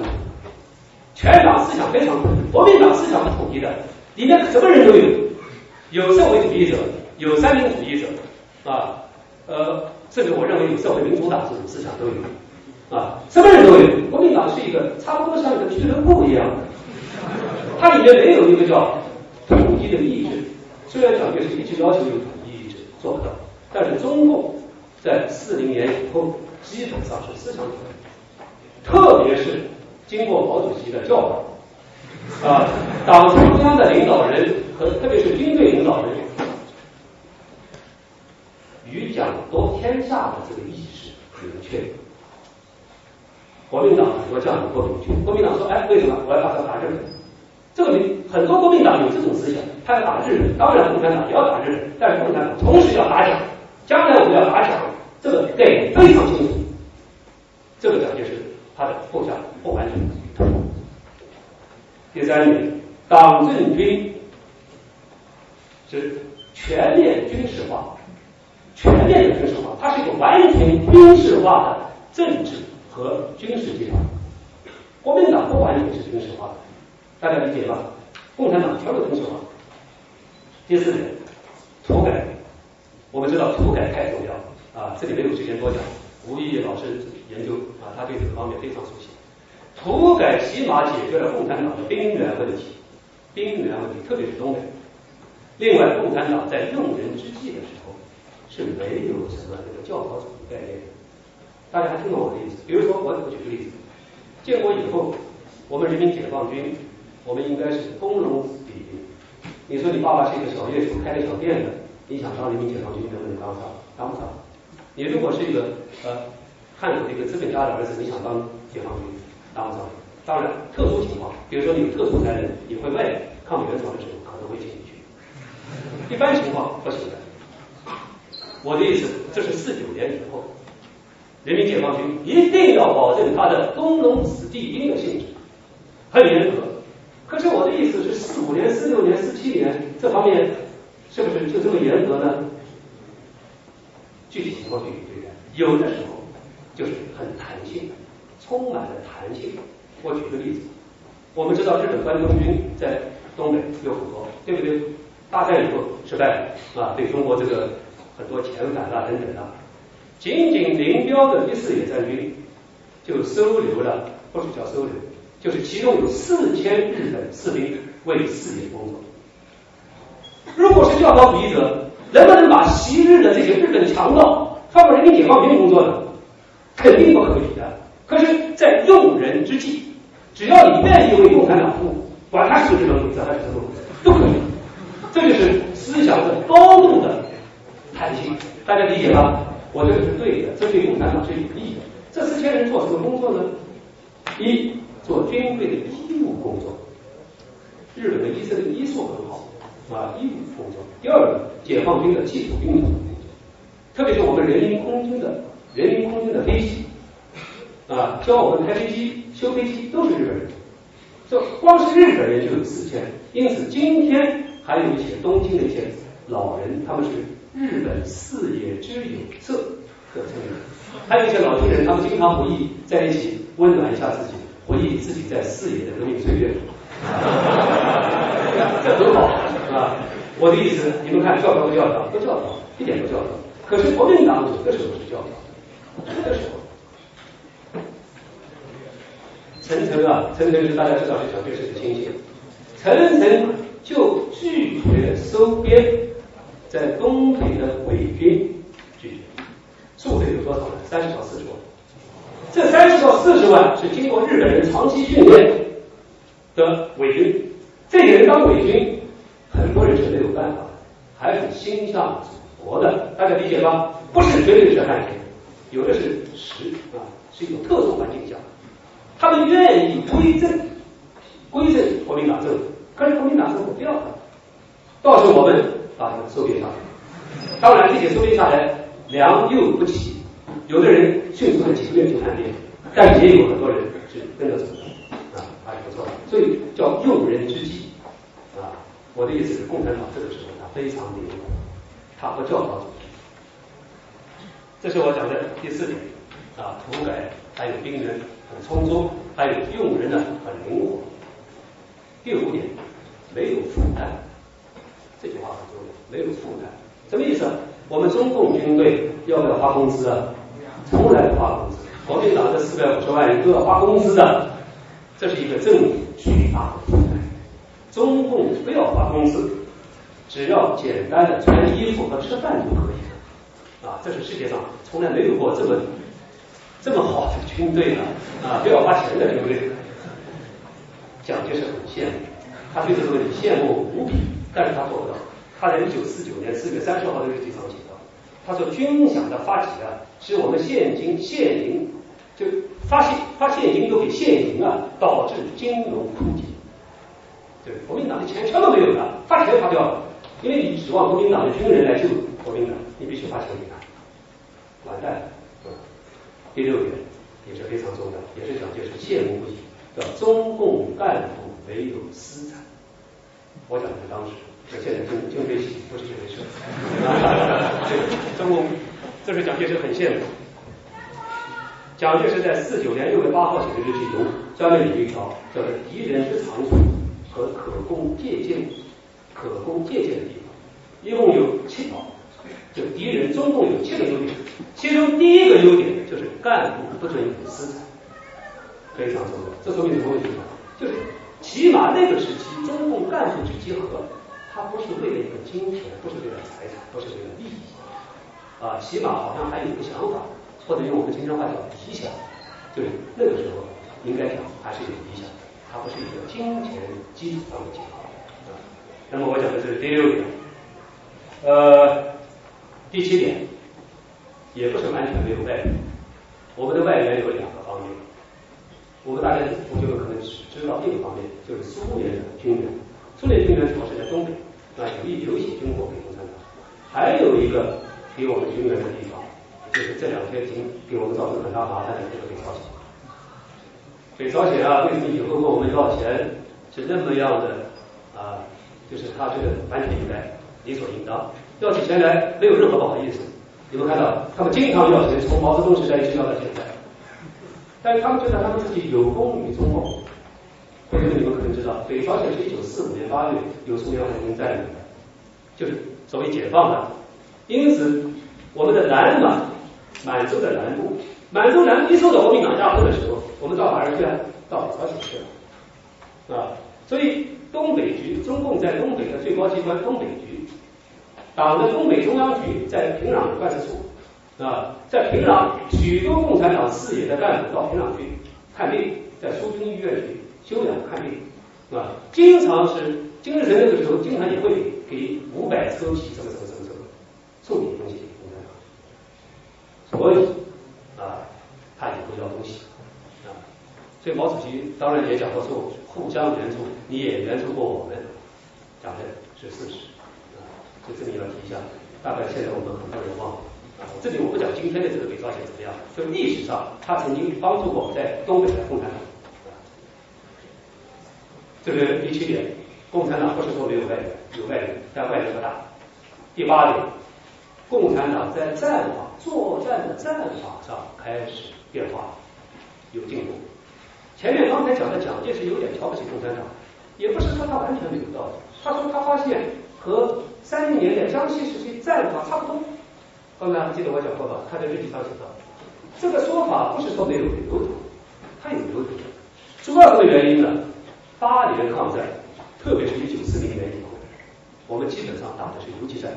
全党思想非常统一，国民党思想是统一的，里面什么人都有，有社会主义者。有三民主义者啊，呃，甚至我认为有社会民主党这种思想都有啊，什么人都有。国民党是一个差不多像一个俱乐部一样的，它里面没有一个叫统一的意志。虽然蒋介石一直要求有统一意志，做不到，但是中共在四零年以后基本上是思想统一，特别是经过毛主席的教导啊，党中央的领导人和特别是军队领导人。与蒋夺天下的这个意识很明确，国民党很多将领不明确。国民党说：“哎，为什么我要打算打下来？”这个明很多国民党有这种思想，他要打日本。当然，共产党也要打日本，但是共产党同时要打蒋。将来我们要打蒋，这个概念非常清楚。这个蒋介石他的构想不完全。第三点，党政军是全面军事化。全面的军事化，它是一个完全军事化的政治和军事集团。国民党不完全是军事化的，大家理解吧？共产党全部军事化。第四点，土改，我们知道土改太重要啊，这里没有时间多讲。吴毅老师研究啊，他对这个方面非常熟悉。土改起码解决了共产党的兵源问题，兵源问题，特别是东北。另外，共产党在用人之际的时候。是没有什么这个教条主义概念的，大家还听懂我的意思？比如说，我我举个例子，建国以后，我们人民解放军，我们应该是工农比例。你说你爸爸是一个小业主，开个小店的，你想当人民解放军能不能当上？当不上。你如果是一个呃汉族的一个资本家的儿子，你想当解放军，当不上。当然，特殊情况，比如说你有特殊才能，你会外抗美援朝的时候，可能会进去。一般情况不行的。我的意思，这是四九年以后，人民解放军一定要保证他的工农子弟兵的性质，很严格。可是我的意思是，四五年、四六年、四七年这方面是不是就这么严格呢？具体情况具体对待，有的时候就是很弹性，充满了弹性。我举个例子，我们知道日本关东军在东北有很多，对不对？大战以后失败了啊，对中国这个。很多遣返啊等等啊，仅仅林彪的一四野战军就收留了，不是叫收留，就是其中有四千日本士兵为四野工作。如果是教条主义者，能不能把昔日的这些日本的强盗放到人民解放军工作呢？肯定不可以的。可是，在用人之际，只要你愿意为共产党服务，管他是日本鬼子还是什么鬼子，都可以。这就是思想的高度的。弹性，大家理解吧？我这个是对的，这对共产党是有利的。这四千人做什么工作呢？一做军队的医务工作，日本的医生的医术很好啊，医务工作。第二个，解放军的技术兵工。特别是我们人民空军的人民空军的飞机啊，教我们开飞机、修飞机都是日本人。这光是日本人就有四千，因此今天还有一些东京的一些老人，他们是日本四野之有色的成员，还有一些老军人，他们经常回忆在一起温暖一下自己，回忆自己在四野的革命岁月，这很好啊！我的意思，你们看教条不教条？不教条，一点不教条。可是国民党有的时候是教条，有的时候。陈诚啊，陈诚是大家知道是蒋介石的亲戚，陈诚就拒绝收编在东北的伪军，拒绝，数额有多少呢？三十到四十万。这三十到四十万是经过日本人长期训练的伪军，这些人当伪军，很多人是没有办法的，还是心向祖国的，大家理解吧？不是绝对是汉奸，有的是实啊，是一种特殊环境下。他们愿意归正，归正国民党政府，可是国民党政府不要他，到时候我们把他收编下来。当然，这些收编下来良莠不齐，有的人迅速的几个月就叛变，但也有很多人是跟着走的，啊，还是不错的。所以叫用人之际，啊，我的意思是，共产党这个时候他非常灵活，他不教条组织。这是我讲的第四点，啊，土改还有兵人。很匆匆，还有用人呢很灵活。第五点，没有负担，这句话很重要，没有负担，什么意思？我们中共军队要不要发工资啊？从来不发工资。国民党这四百五十万人都要发工资的，这是一个政府巨大的。中共不要发工资，只要简单的穿衣服和吃饭就可以了。啊，这是世界上从来没有过这么。这么好的军队呢，啊，不要花钱的军队，蒋介石很羡慕，他对这个问题羡慕无比，但是他做不到。他在一九四九年四月三十号的日记上写：“他说军饷的发起啊，是我们现金现银就发现发现金都比现银啊，导致金融枯竭。对，国民党的钱全都没有了，发钱发掉了，因为你指望国民党的军人来救国民党，你必须发钱给他，完蛋了。”第六点也是非常重要，也是蒋介石羡慕不已，叫中共干部没有私产。我讲的是当时，这现在经经费起不是这回事。中共这是蒋介石很羡慕。蒋介石在四九年六月八号写的日记中，下面有一条叫做“敌人之长处和可供借鉴、可供借鉴的地方”，一共有七条。就敌人，中共有七个优点，其中第一个优点就是干部不准有私产，非常重要。这说明什么问题呢？就是起码那个时期，中共干部之结合，他不是为了一个金钱，不是为了财产，不是为了利益，啊，起码好像还有一个想法，或者用我们今天话叫理想，就是那个时候应该讲还是有理想的，它不是一个金钱基础上的结合。啊，那么我讲的是第六点，呃。第七点，也不是完全没有外援。我们的外援有两个方面，我们大家同学们可能只知道一个方面，就是苏联的军援。苏联军援主要是在东北，啊，有一有些军火给共产党。还有一个给我们军援的地方，就是这两天已经给我们造成很大麻烦的这个北朝鲜。北朝鲜啊，为什么以后问我们要钱是那么样的啊？就是他这个完全应该理所应当。要起钱来没有任何不好意思，你们看到他们经常要钱，从毛泽东时代一直要到现在，但是他们觉得他们自己有功于中共。同学们，你们可能知道，北朝鲜是一九四五年八月由苏联海军占领的，就是所谓解放的。因此，我们的南满，满洲的南部，满洲南部一受到国民党压迫的时候，我们到哪儿去？到朝鲜去了，啊，所以东北局，中共在东北的最高机关东北局。党的东北中央局在平壤办事处啊，在平壤许多共产党四野的干部到平壤去看病，在苏军医院去休养看病啊，经常是金日成那个时候经常也会给五百车皮什么什么什么什么送点东西给共产党，所以啊，他也会要东西啊，所以毛主席当然也讲过说互相援助，你也援助过我们，讲的是事实啊。就这里要提一下，大概现在我们很多人忘了，啊，这里我不讲今天的这个北朝鲜怎么样，就历史上他曾经帮助过在东北的共产党。这是第七点，共产党不是说没有外援，有外援，但外援不大。第八点，共产党在战法、作战的战法上开始变化，有进步。前面刚才讲的蒋介石有点瞧不起共产党，也不是说他完全没有道理。他说他发现和三十年代江西时期战法差不多。刚才记得我讲过吧？他在日记上写道，这个说法不是说没有流头，他有流头。主要什么原因呢？八年抗战，特别是一九四零年以后，我们基本上打的是游击战，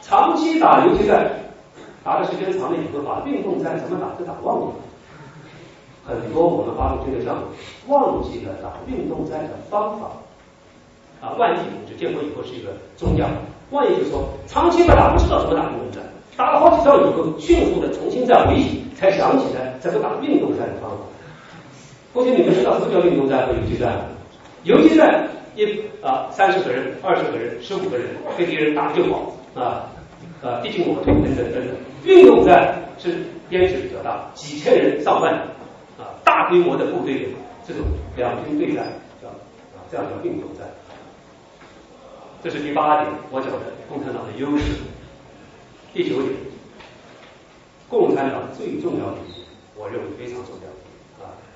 长期打游击战，打的时间长了以后，把运动战怎么打都打忘了。很多我们八路军的将领忘记了打运动战的方法。啊，万一同志建国以后是一个中将，万一就说长期不打，不知道怎么打运动战，打了好几仗以后，迅速的重新再回忆，才想起来怎么打运动战的方法。过去你们知道什么叫运动战和游击战？游击战一啊三十个人、二十个人、十五个人被敌人打就跑啊啊逼近我们退等等等等。运动战是编制比较大，几千人、上万啊大规模的部队这种两军对战叫啊这样叫运动战。这是第八点，我讲的共产党的优势。第九点，共产党最重要的一点，我认为非常重要。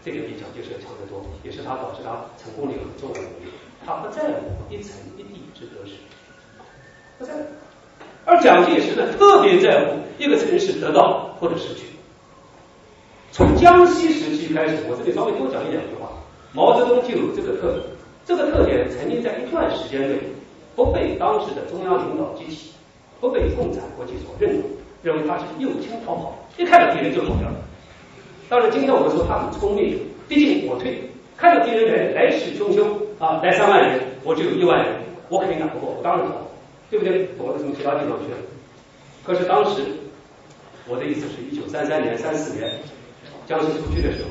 这个比蒋介石要强得多，也是他导致他成功的一个很重要的原因。他不在乎一城一地之得失，不在乎。而蒋介石呢，特别在乎一个城市得到或者失去。从江西时期开始，我这里稍微多讲一两句话。毛泽东就有这个特点，这个特点曾经在一段时间内不被当时的中央领导集体、不被共产国际所认同，认为他是右倾逃跑，一看到敌人就跑掉了。当然，今天我们说他很聪明，毕竟我退，看到敌人来来势汹汹啊，来三万人，我只有一万人，我肯定打不过，我当然跑，对不对？躲到什么其他地方去了？可是当时我的意思是一九三三年、三四年江西出去的时候，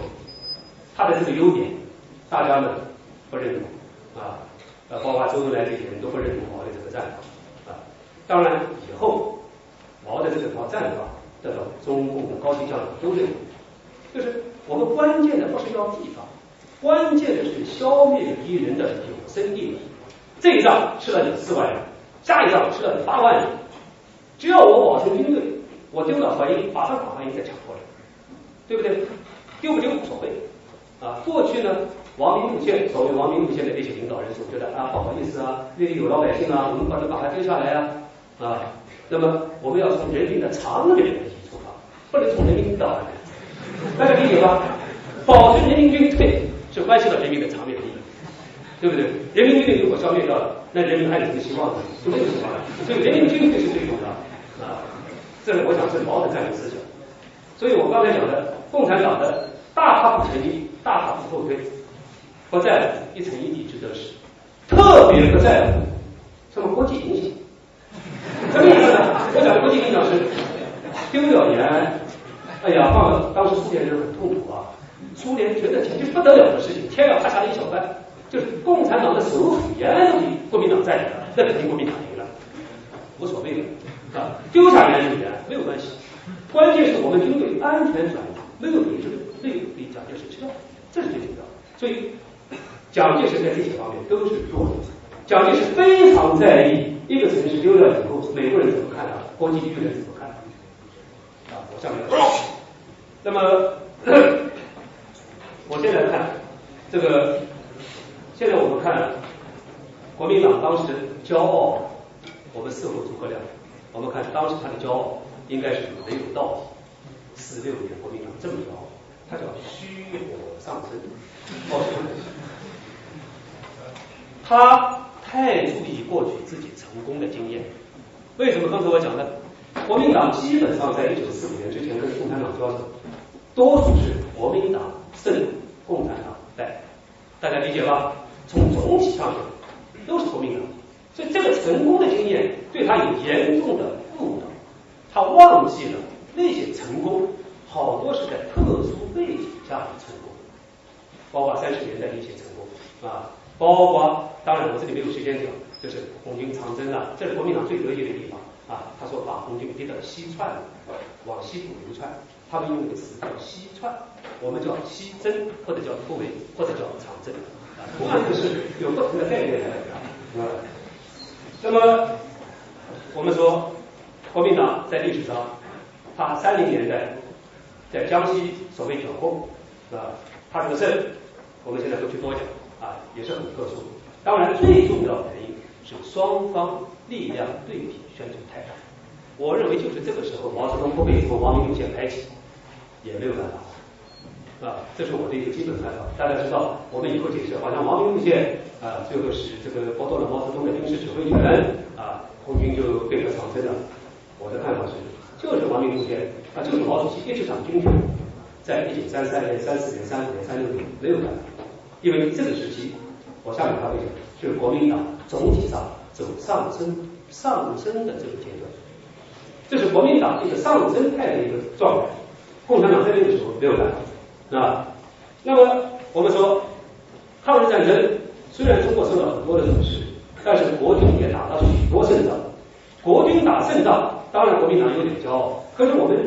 他的这个优点，大家呢不认同啊，呃，包括周恩来这些人都不认同毛的这个战法啊。当然以后毛的这套战法得到中共的高级将领都认同。就是我们关键的不是要地方，关键的是消灭敌人的有生力量。这一仗吃了你四万人，下一仗吃了你八万人。只要我保存军队，我丢了淮阴，马上把淮阴再抢过来，对不对？丢不丢无所谓啊。过去呢，亡命路线，所谓亡命路线的那些领导人总觉得啊，不好意思啊，那里有老百姓啊，我们把它把它丢下来啊啊。那么我们要从人民的长远利益出发，不能从人民的大家理解吧？保存人民军队是关系到人民的长远利益，对不对？人民军队如果消灭掉了，那人民还有什么希望呢？就没有希望了。所以人民军队是最重要的啊！这是我想是毛的战略思想。所以我刚才讲的，共产党的大踏步前进，大踏步后退，不在乎一城一地之得失，特别不在乎什么国际影响。什么意思呢？我讲的国际影响是丢掉延安。哎呀，放了当时苏联人很痛苦啊！苏联觉得简直不得了的事情，天要塌下来一小半，就是共产党的首府延安国民党占领了，那肯定国民党赢了，无所谓的啊，丢下延安就延安没有关系，关键是我们军队安全转移，没有给这个没有被蒋介石知道，这是最重要的。所以蒋介石在这些方面都是弱的，蒋介石非常在意一个城市丢掉以后，美国人怎么看他，国际舆论看。下面，那么 我现在看这个，现在我们看国民党当时骄傲，我们是否诸葛亮？我们看当时他的骄傲应该是没有道理。四六年国民党这么骄傲，他叫虚火上升。他太注意过去自己成功的经验。为什么刚才我讲的？国民党基本上在一九四五年之前跟共产党交手，多数是国民党胜，共产党败，大家理解吧？从总体上讲，都是国民党，所以这个成功的经验对他有严重的误导，他忘记了那些成功好多是在特殊背景下的成功，包括三十年代的一些成功啊，包括当然我这里没有时间讲，就是红军长征啊，这是国民党最得意的地方。啊，他说把红军逼到西窜，往西部流窜，他们用一个词叫西窜，我们叫西征或者叫突围或者叫长征，啊，同样就是有不同的概念啊。那么我们说国民党在历史上，他三零年代在江西所谓剿共啊，他这个胜，我们现在不去多讲啊，也是很特殊。当然，最重要的原因是双方力量对比悬殊太大。我认为就是这个时候，毛泽东不被从王明路线排挤，也没有办法啊。这是我的一个基本看法。大家知道，我们以后解释，好像王明路线啊，最后是这个剥夺了毛泽东的军事指挥权啊，红军就变成长征了。我的看法是，就是王明路线啊，就是毛主席一直掌军权，在一九三三年、三四年、三五年、三六年没有办法，因为这个时期。我下面还会讲，是国民党总体上走上升、上升的这个阶段，这是国民党一个上升态的一个状态。共产党在那个时候没有办法啊。那么我们说，抗日战争虽然中国受到很多的损失，但是国军也打了许多胜仗。国军打胜仗，当然国民党有点骄傲，可是我们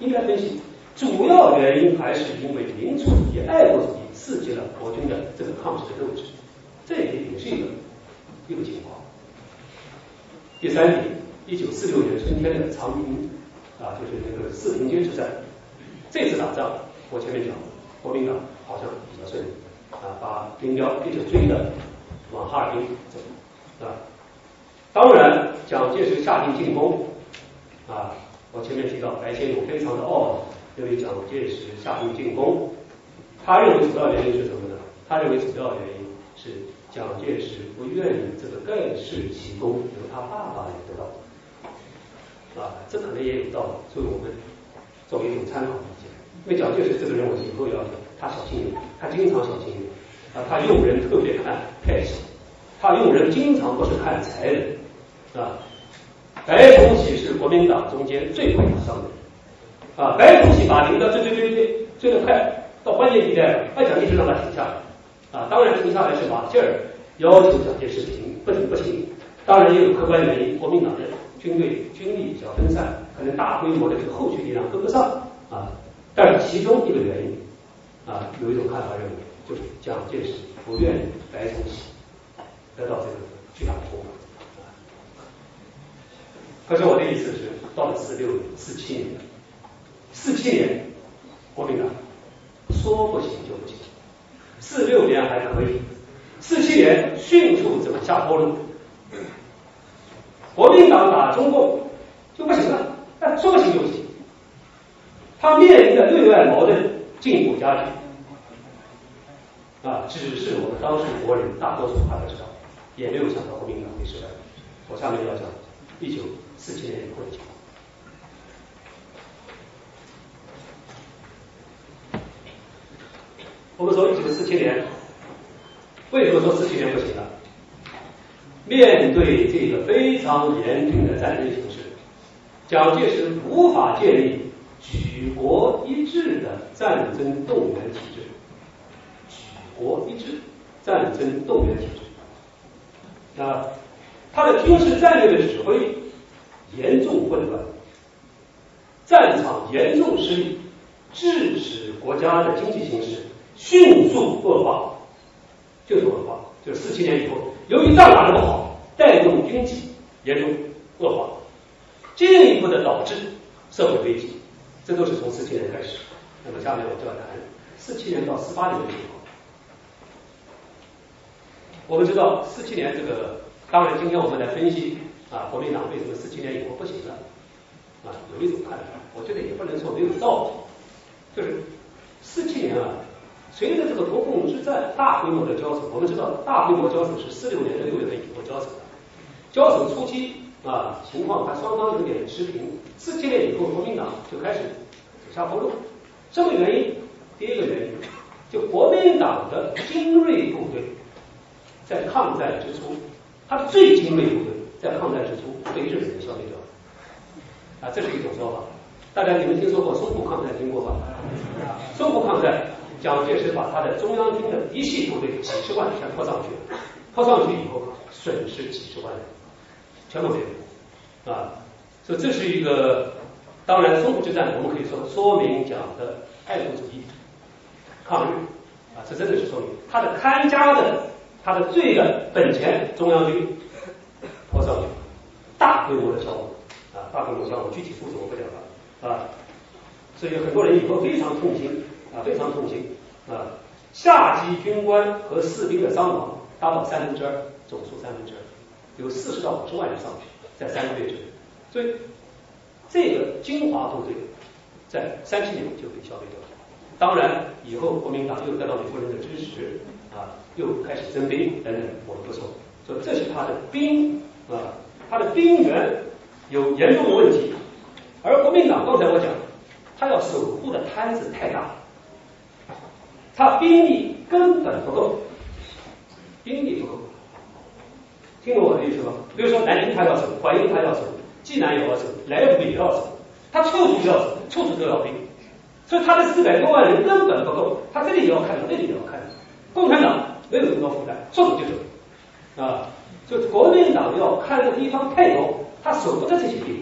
应该分析，主要原因还是因为民族主义、爱国主义刺激了国军的这个抗日的斗志。这也也是一个一个情况。第三点，一九四六年春天的长平啊，就是那个四平街之战。这次打仗，我前面讲，国民党好像比较顺利啊，把林彪一直追着往哈尔滨走啊。当然，蒋介石下令进攻啊，我前面提到白先勇非常的懊恼，因为蒋介石下令进攻，他认为主要原因是什么呢？他认为主要原因是。蒋介石不愿意这个盖世奇功他爸爸也得到，啊，这可能也有道理，所以我们作为一种参考意见。因为蒋介石这个人，我以后要讲，他小心眼，他经常小心眼，啊，他用人特别看派系，他用人经常不是看才能，啊，白崇禧是国民党中间最会打仗的，啊，白崇禧把林彪追追追追追得快，到关键地带了，蒋介石让他停下来。啊，当然停下来是马歇尔要求蒋介石停，不停不行。当然也有客观原因，国民党的军队军力比较分散，可能大规模的这个后续力量跟不上啊。但是其中一个原因啊，有一种看法认为，就是蒋介石不愿意白崇禧得到这个巨大的突破。可是我的意思是，到了四六年四七年，四七年国民党说不行就不行。四六年还可以，四七年迅速走下坡路，国民党打中共就不行了，但说不行就不行，他面临的内外矛盾进一步加剧，啊，只是我们当时国人大多数还不知道，也没有想到国民党会失败。我下面要讲一九四七年以后的情况。我们说一九四七年，为什么说四七年不行呢？面对这个非常严峻的战争形势，蒋介石无法建立举国一致的战争动员体制。举国一致战争动员体制那，他的军事战略的指挥严重混乱，战场严重失利，致使国家的经济形势。迅速恶化，就是恶化，就是四七年以后，由于仗打得不好，带动经济严重恶化，进一步的导致社会危机，这都是从四七年开始。那么下面我就要谈四七年到四八年的情况。我们知道四七年这个，当然今天我们来分析啊，国民党为什么四七年以后不行了啊？有一种看法，我觉得也不能说没有道理，就是四七年啊。随着这个国共之战大规模的交手，我们知道大规模交手是四六年的六月份以后交手的。交手初期啊，情况还双方有点持平。四七年以后，国民党就开始走下坡路。什么原因？第一个原因，就国民党的精锐部队在抗战之初，他的最精锐部队在抗战之初被日本人消灭掉了。啊，这是一种说法。大家你们听说过淞沪抗战经过吧？淞沪抗战。蒋介石把他的中央军的一系部队几十万全拖上去了，拖上去以后损失几十万人，全部没有啊。所以这是一个，当然淞沪之战我们可以说说明讲的爱国主义抗日啊，这真的是说明他的看家的他的罪的本钱中央军拖上去，大规模的消亡啊，大规模消亡，具体数字我不讲了啊，所以很多人以后非常痛心啊，非常痛心啊，下级军官和士兵的伤亡达到三分之二，总数三分之二，有四十到五十万人上去，在三个月之内，所以这个精华部队在三七年就被消灭掉了。当然以后国民党又得到美国人的支持啊，又开始征兵等等，我们不说，所以这是他的兵啊，他的兵源有严重的问题，而国民党刚才我讲，他要守护的摊子太大。他兵力根本不够，兵力不够，听懂我的意思吗？比如说南京他要守，淮阴他要守，济南也要守，莱芜也要守，他处处要守，处处都要兵，所以他的四百多万人根本不够，他这里也要看，那里也要看。共产党没有这么多负担，说走就走啊，就国民党要看的地方太多，他守不得这些地方，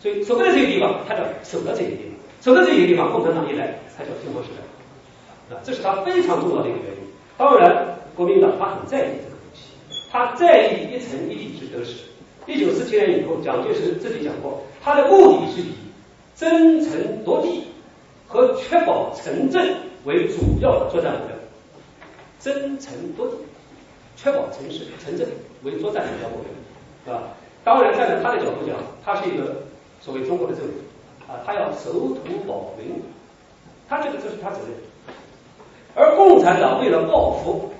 所以守不得这些地方，他就守得这些地方，守得这些地方，共产党一来，他叫建国时代。啊，这是他非常重要的一个原因。当然，国民党他很在意这个东西，他在意一城一地之得失。一九四七年以后，蒋介石自己讲过，他的目的是以争城夺地和确保城镇为主要的作战目标。争城夺地，确保城市城镇为作战主要目标，啊，当然，站在他的角度讲，他是一个所谓中国的政府啊，他要守土保民，他觉得这是他责任。而共产党为了报复，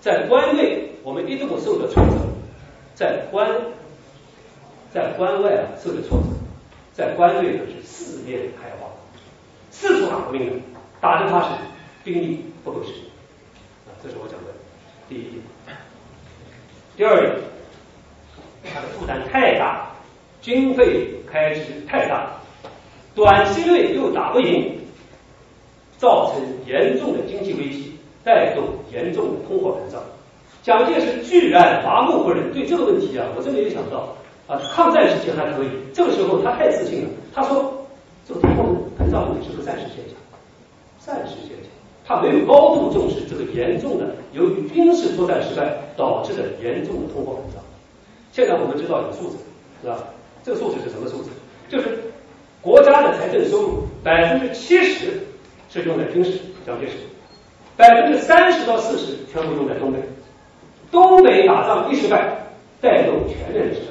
在关内我们一度受的挫折，在关，在关外受的挫折，在关内就是四面开花，四处打革命的，打的他是兵力不够使，啊，这是我讲的第一点。第二点，他的负担太大，经费开支太大，短期内又打不赢。造成严重的经济危机，带动严重的通货膨胀。蒋介石居然麻木不仁，对这个问题啊，我真没有想到啊。抗战时期还可以，这个时候他太自信了。他说，这个通货膨胀问题是个暂时现象，暂时现象。他没有高度重视这个严重的由于军事作战失败导致的严重的通货膨胀。现在我们知道有数字，是吧？这个数字是什么数字？就是国家的财政收入百分之七十。是用在军事，蒋介石百分之三十到四十全部用在东北，东北打仗一失败，带动全面的失败，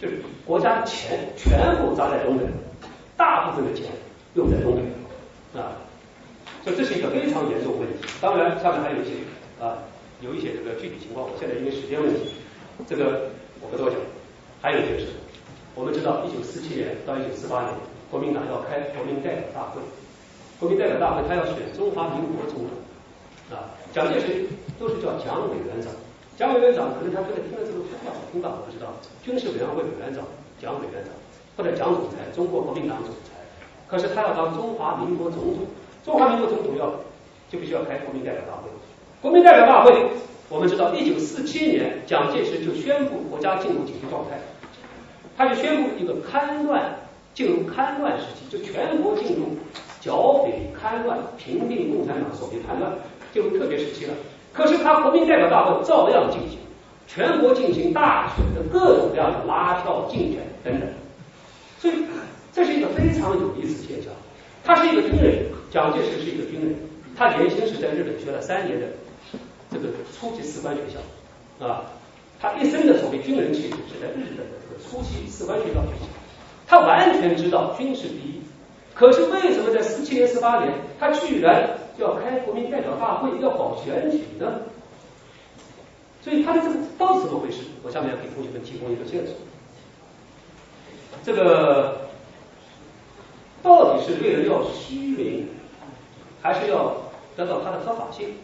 就是国家钱全部砸在东北，大部分的钱用在东北啊，所以这是一个非常严重的问题。当然，下面还有一些啊，有一些这个具体情况，我现在因为时间问题，这个我不多讲。还有就是，我们知道一九四七年到一九四八年，国民党要开国民代表大会。国民代表大会，他要选中华民国总统啊。蒋介石都是叫蒋委员长，蒋委员长可能他觉得听了这个不太好听吧，我不知道。军事委员会委员长蒋委员长或者蒋总裁，中国国民党总裁。可是他要当中华民国总统，中华民国总统要就必须要开国民代表大会。国民代表大会，我们知道，一九四七年蒋介石就宣布国家进入紧急状态，他就宣布一个戡乱进入戡乱时期，就全国进入。剿匪戡乱，平定共产党所谓叛乱，进入特别时期了。可是他国民代表大会照样进行，全国进行大选的各种各样的拉票竞选等等。所以这是一个非常有意思的现象。他是一个军人，蒋介石是一个军人，他年轻时在日本学了三年的这个初级士官学校啊，他一生的所谓军人气质是在日本的这个初级士官学校学习，他完全知道军事第一。可是为什么在十七年、十八年，他居然要开国民代表大会，要搞选举呢？所以他的这个到底怎么回事？我下面要给同学们提供一个线索。这个到底是为了要虚名，还是要得到它的合法性？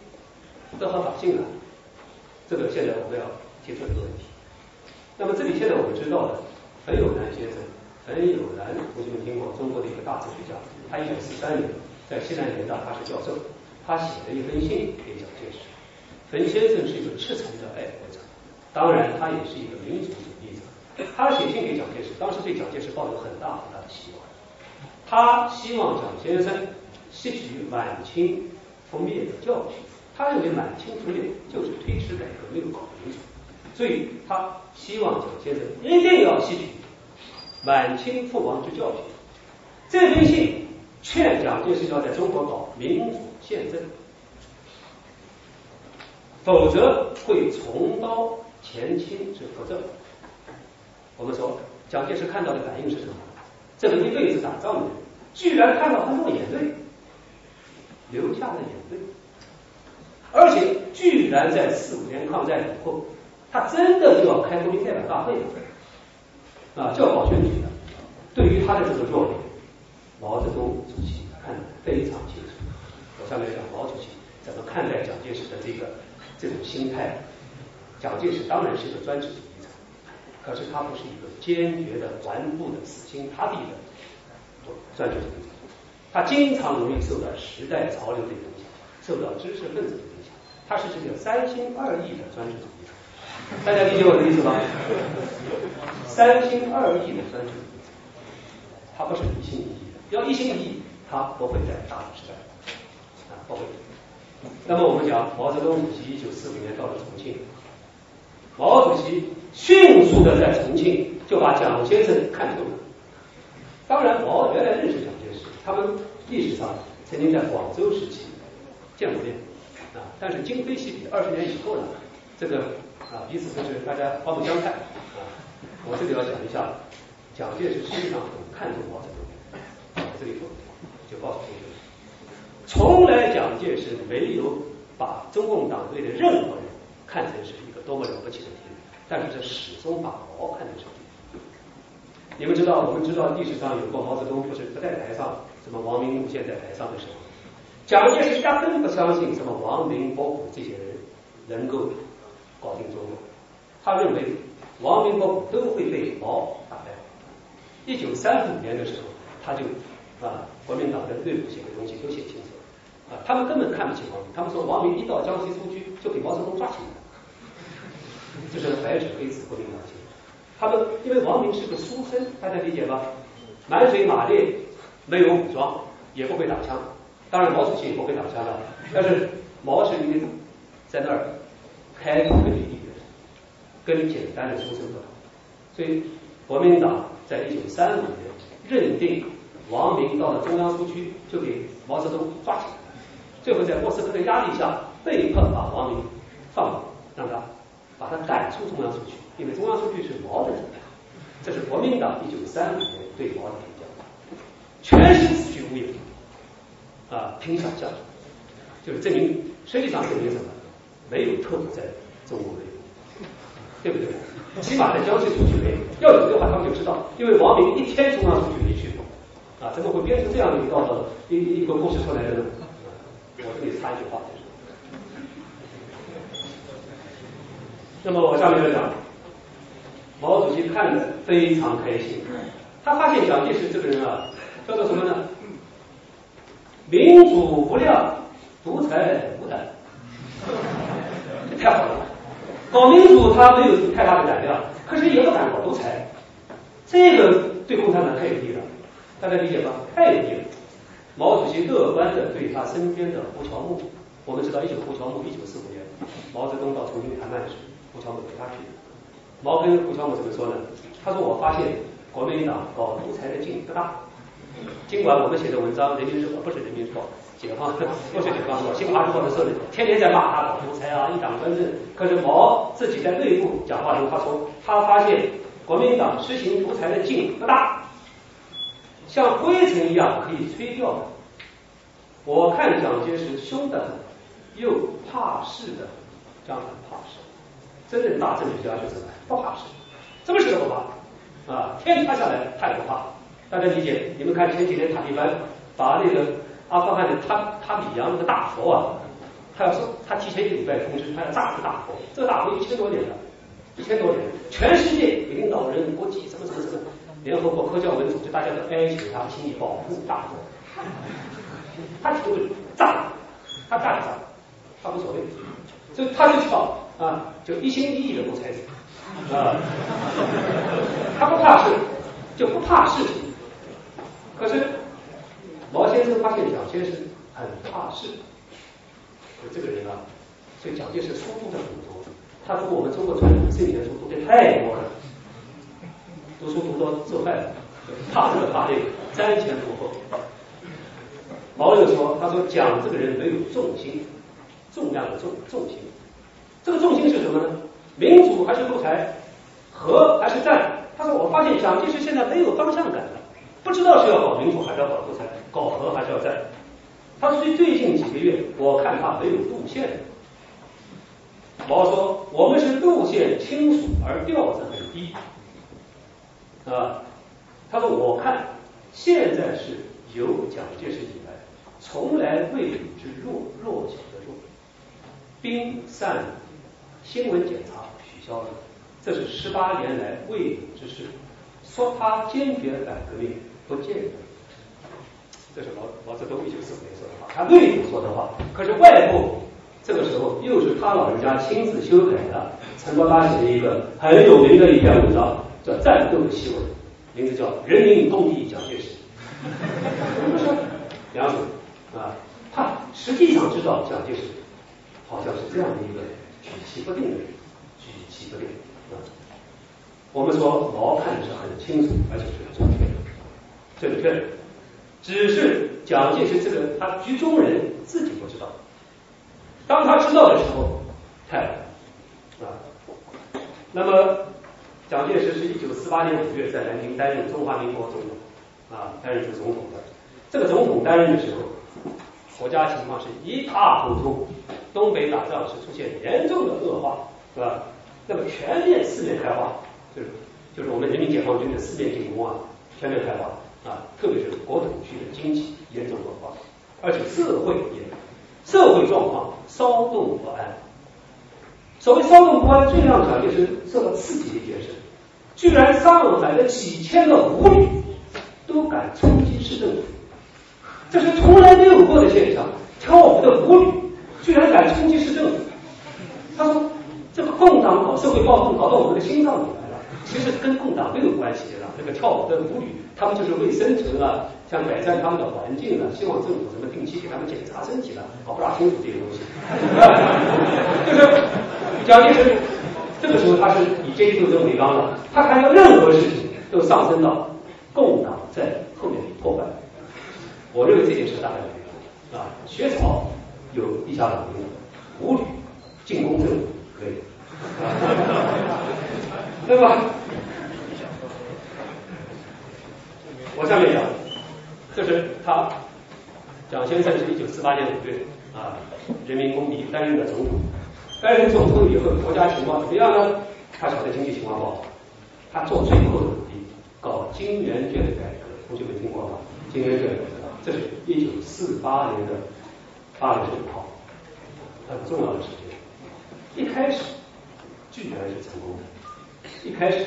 的合法性呢？这个现在我们要提出一个问题。那么这里现在我们知道的，很有南先生。陈友兰，同学们听过中国的一个大哲学家，他一九四三年在西南联大，他是教授，他写了一封信给蒋介石。陈先生是一个赤诚的爱国者，当然他也是一个民族主义者，他写信给蒋介石，当时对蒋介石抱有很大很大的希望。他希望蒋先生吸取满清覆灭的教训，他认为满清覆灭就是推迟改革没有搞清楚，所以他希望蒋先生一定要吸取满清覆亡之教训。这封信劝蒋介石要在中国搞民主宪政，否则会重蹈前清之覆辙。我们说，蒋介石看到的反应是什么？这个一辈子打仗的人，居然看到他落眼泪，流下了眼泪，而且居然在四五年抗战以后，他真的就要开国民代表大会了，啊，就要搞选举了。对于他的这个作为，毛泽东主席看得非常清楚。我下面讲毛主席怎么看待蒋介石的这个这种心态。蒋介石当然是个专制主义者。可是他不是一个坚决的顽固的死心塌地的专制主义者，他经常容易受到时代潮流的影响，受到知识分子的影响。他是这个三心二意的专制主义者，大家理解我的意思吗？三心二意的专制主义者，他不是一心一意的。要一心一意，他不会在大的时代啊，不会。那么我们讲毛泽东主席一九四五年到了重庆。毛主席迅速的在重庆就把蒋先生看透了。当然，毛原来认识蒋介石，他们历史上曾经在广州时期见过面啊。但是今非昔比，二十年以后呢，这个啊彼此都是大家刮目相看啊。我这里要讲一下，蒋介石实际上很看重毛泽东。这里说就告诉同学们，从来蒋介石没有把中共党内的任何人看成是一个。多么了不起的敌人，但是这始终把毛看成是敌。你们知道，我们知道历史上有过毛泽东不是不在台上，什么王明、陆宪在台上的时候，蒋介石压根不相信什么王明、伯虎这些人能够搞定中国，他认为王明、伯虎都会被毛打败。一九三五年的时候，他就啊，国民党的内部写的东西都写清楚了啊，他们根本看不起王明，他们说王明一到江西苏区就给毛泽东抓起来。这是白纸黑字，国民党写。他们因为王明是个书生，大家理解吧？满嘴马列，没有武装，也不会打枪。当然毛主席也不会打枪了，但是毛是因为在那儿开国的一员，跟简单的出生不同。所以国民党在一九三五年认定王明到了中央苏区，就给毛泽东抓起来。最后在莫斯科的压力下，被迫把王明放了，让他。把他赶出中央苏区，因为中央苏区是毛的地盘。这是国民党一九三五年对毛的评价，全是子虚乌有，啊，凭想象，就是证明，实际上证明什么？没有特务在中国内部，对不对？起码在江西出去没有。要有的话，他们就知道，因为王明一天中央出去没去过，啊，怎么会编成这样的一个一一个故事出来的呢？我这里插一句话。那么我下面来讲，毛主席看的非常开心，他发现蒋介石这个人啊，叫做什么呢？民主不亮，独裁无胆，太好了。搞民主他没有太大的胆量，可是也不敢搞独裁，这个对共产党太有利了，大家理解吧？太有利了。毛主席乐观的对他身边的胡乔木，我们知道一九胡乔木一九四五年，毛泽东到重庆谈判时。胡乔木陪他去的，毛跟胡乔木怎么说呢？他说：“我发现国民党搞独裁的劲不大。尽管我们写的文章，《人民日报》不是《人民日报》，解放不是解放报，《新华社》的时候，天天在骂他搞独裁啊，一党专政。可是毛自己在内部讲话中，他说他发现国民党实行独裁的劲不大，像灰尘一样可以吹掉的。我看蒋介石凶得很，又怕事的，这样很怕事。”真正大政治家就是不怕事，什么事都不怕啊！天塌下来他也不怕。大家理解？你们看前几天塔利班把那个阿富汗的塔塔米扬那个大佛啊，他要是他提前一个礼拜通知，他要炸这个大佛。这个大佛一千多年了，一千多年，全世界领导人、国际什么什么什么，联合国科教文组织大家都哀求他，请你保护大佛。他就是炸，他炸一炸，他无所谓，所以他就去搞。啊，就一心一意的独裁者，啊，他不怕事，就不怕事情。可是毛先生发现蒋介石很怕事，就这个人啊，所以蒋介石书读的很多。他说我们中国传统圣贤书读的太多了，读书读到受害了，怕这个怕那个，瞻前顾后。毛又说，他说蒋这个人没有重心，重量的重重心，这个重心是什么呢？民主还是独裁？和还是战？他说我发现蒋介石现在没有方向感了，不知道是要搞民主还是要搞独裁，搞和还是要战？他说最最近几个月，我看他没有路线。毛说我们是路线清楚而调子很低，啊，他说我看现在是由蒋介石以来。从来未有之弱弱小的弱，兵散，新闻检查取消了，这是十八年来未有之事。说他坚决反革命，不见得。这是毛毛泽东一九四五年说的话，他内部说的话。可是外部这个时候又是他老人家亲自修改的。陈伯达写了一个很有名的一篇文章，叫《战斗的檄文》，名字叫《人民公敌蒋介石》。我们说梁总。啊，他实际上知道蒋介石好像是这样的一个举棋不定的人，举棋不定啊。我们说毛看的是很清楚，而且是正确准，确。只是蒋介石这个他局中人自己不知道，当他知道的时候，太啊。那么蒋介石是一九四八年五月在南京担任中华民国总统啊，担任这个总统的。这个总统担任的时候。国家情况是一塌糊涂，东北打仗是出现严重的恶化，是吧？那么全面四面开花，就是就是我们人民解放军的四面进攻啊，全面开花啊，特别是国统区的经济严重恶化，而且社会也社会状况骚动不安。所谓骚动不安，最让蒋介石受到刺激的一件事，居然上海的几千个舞女都敢冲击市政府。这是从来没有过的现象，跳舞的舞女居然敢冲击市政府。他说：“这个共党搞社会暴动，搞到我们的心脏里来。其实跟共党没有关系的。这个跳舞的舞女，他们就是为生存啊，想改善他们的环境啊，希望政府什么定期给他们检查身体了，搞不大清楚这些东西。就是蒋介石这个时候他是以阶级斗争为纲了，他看到任何事情都上升到共党在后面破坏。”我认为这件事大概可以啊，学草有地下党兵，舞女进攻政府可以，对吧？我下面讲，这是他蒋先生是一九四八年五月啊，人民公敌担任的总统，担任总统以后，国家情况怎么样呢？他晓得经济情况不好，他做最后的努力，搞金圆券改革，同学们听过吗？金圆券。这是一九四八年的八月十五号，很重要的时间。一开始居然是成功的，一开始，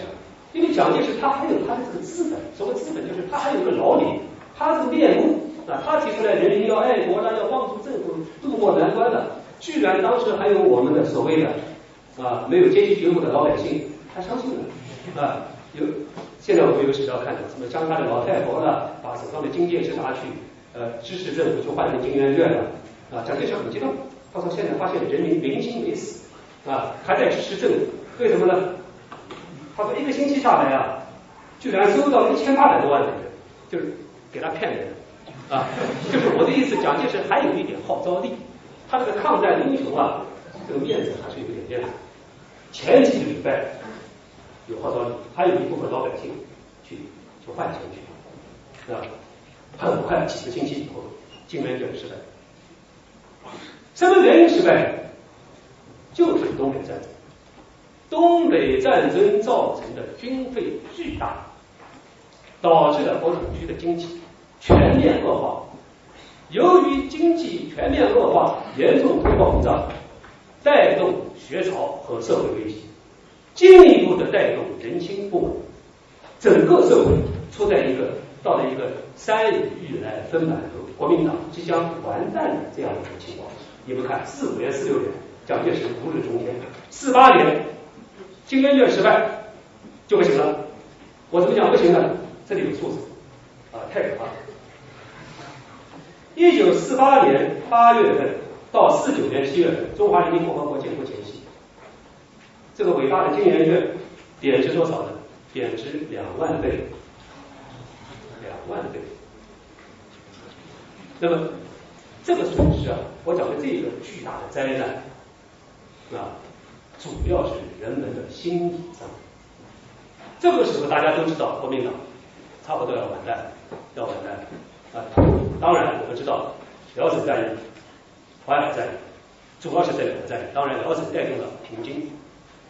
因为蒋介石他还有他的这个资本，所谓资本就是他还有个老脸，他这个面目啊，他提出来人民要爱国的，要帮助政府渡过难关的，居然当时还有我们的所谓的啊没有阶级觉悟的老百姓，他相信了啊有。现在我们有史料看到，什么乡下的老太婆呢，把手上的金戒指拿去，呃，支持政府就换成金圆券了，啊，蒋介石很激动，他说现在发现人民民心没死，啊，还在支持政府，为什么呢？他说一个星期下来啊，居然收到一千八百多万的人，就是给他骗人，啊，就是我的意思，蒋介石还有一点号召力，他这个抗战英雄啊，这个面子还是有点面子，前几个礼拜。有号召力，还有一部分老百姓去去换钱去，啊，很快几个星期以后，金圆券失败。什么原因失败？就是东北战争。东北战争造成的军费巨大，导致了国统区的经济全面恶化。由于经济全面恶化，严重通货膨胀，带动学潮和社会危机。进一步的带动人心不稳，整个社会处在一个到了一个山雨欲来风满楼，国民党即将完蛋的这样一个情况。你们看，四五年、四六年，蒋介石如日中天；四八年，金渊卷失败就不行了。我怎么讲不行呢？这里有数字啊，太可怕了。一九四八年八月份到四九年七月份，中华人民共和国建国前夕，这个伟大的金圆券贬值多少呢？贬值两万倍，两万倍。那么这个损失啊，我讲的这个巨大的灾难啊，主要是人们的心理上。这个时候大家都知道，国民党差不多要完蛋，要完蛋啊！当然，我们知道辽沈战役、淮海战役，主要是这两个战役。当然，辽沈带动了平津、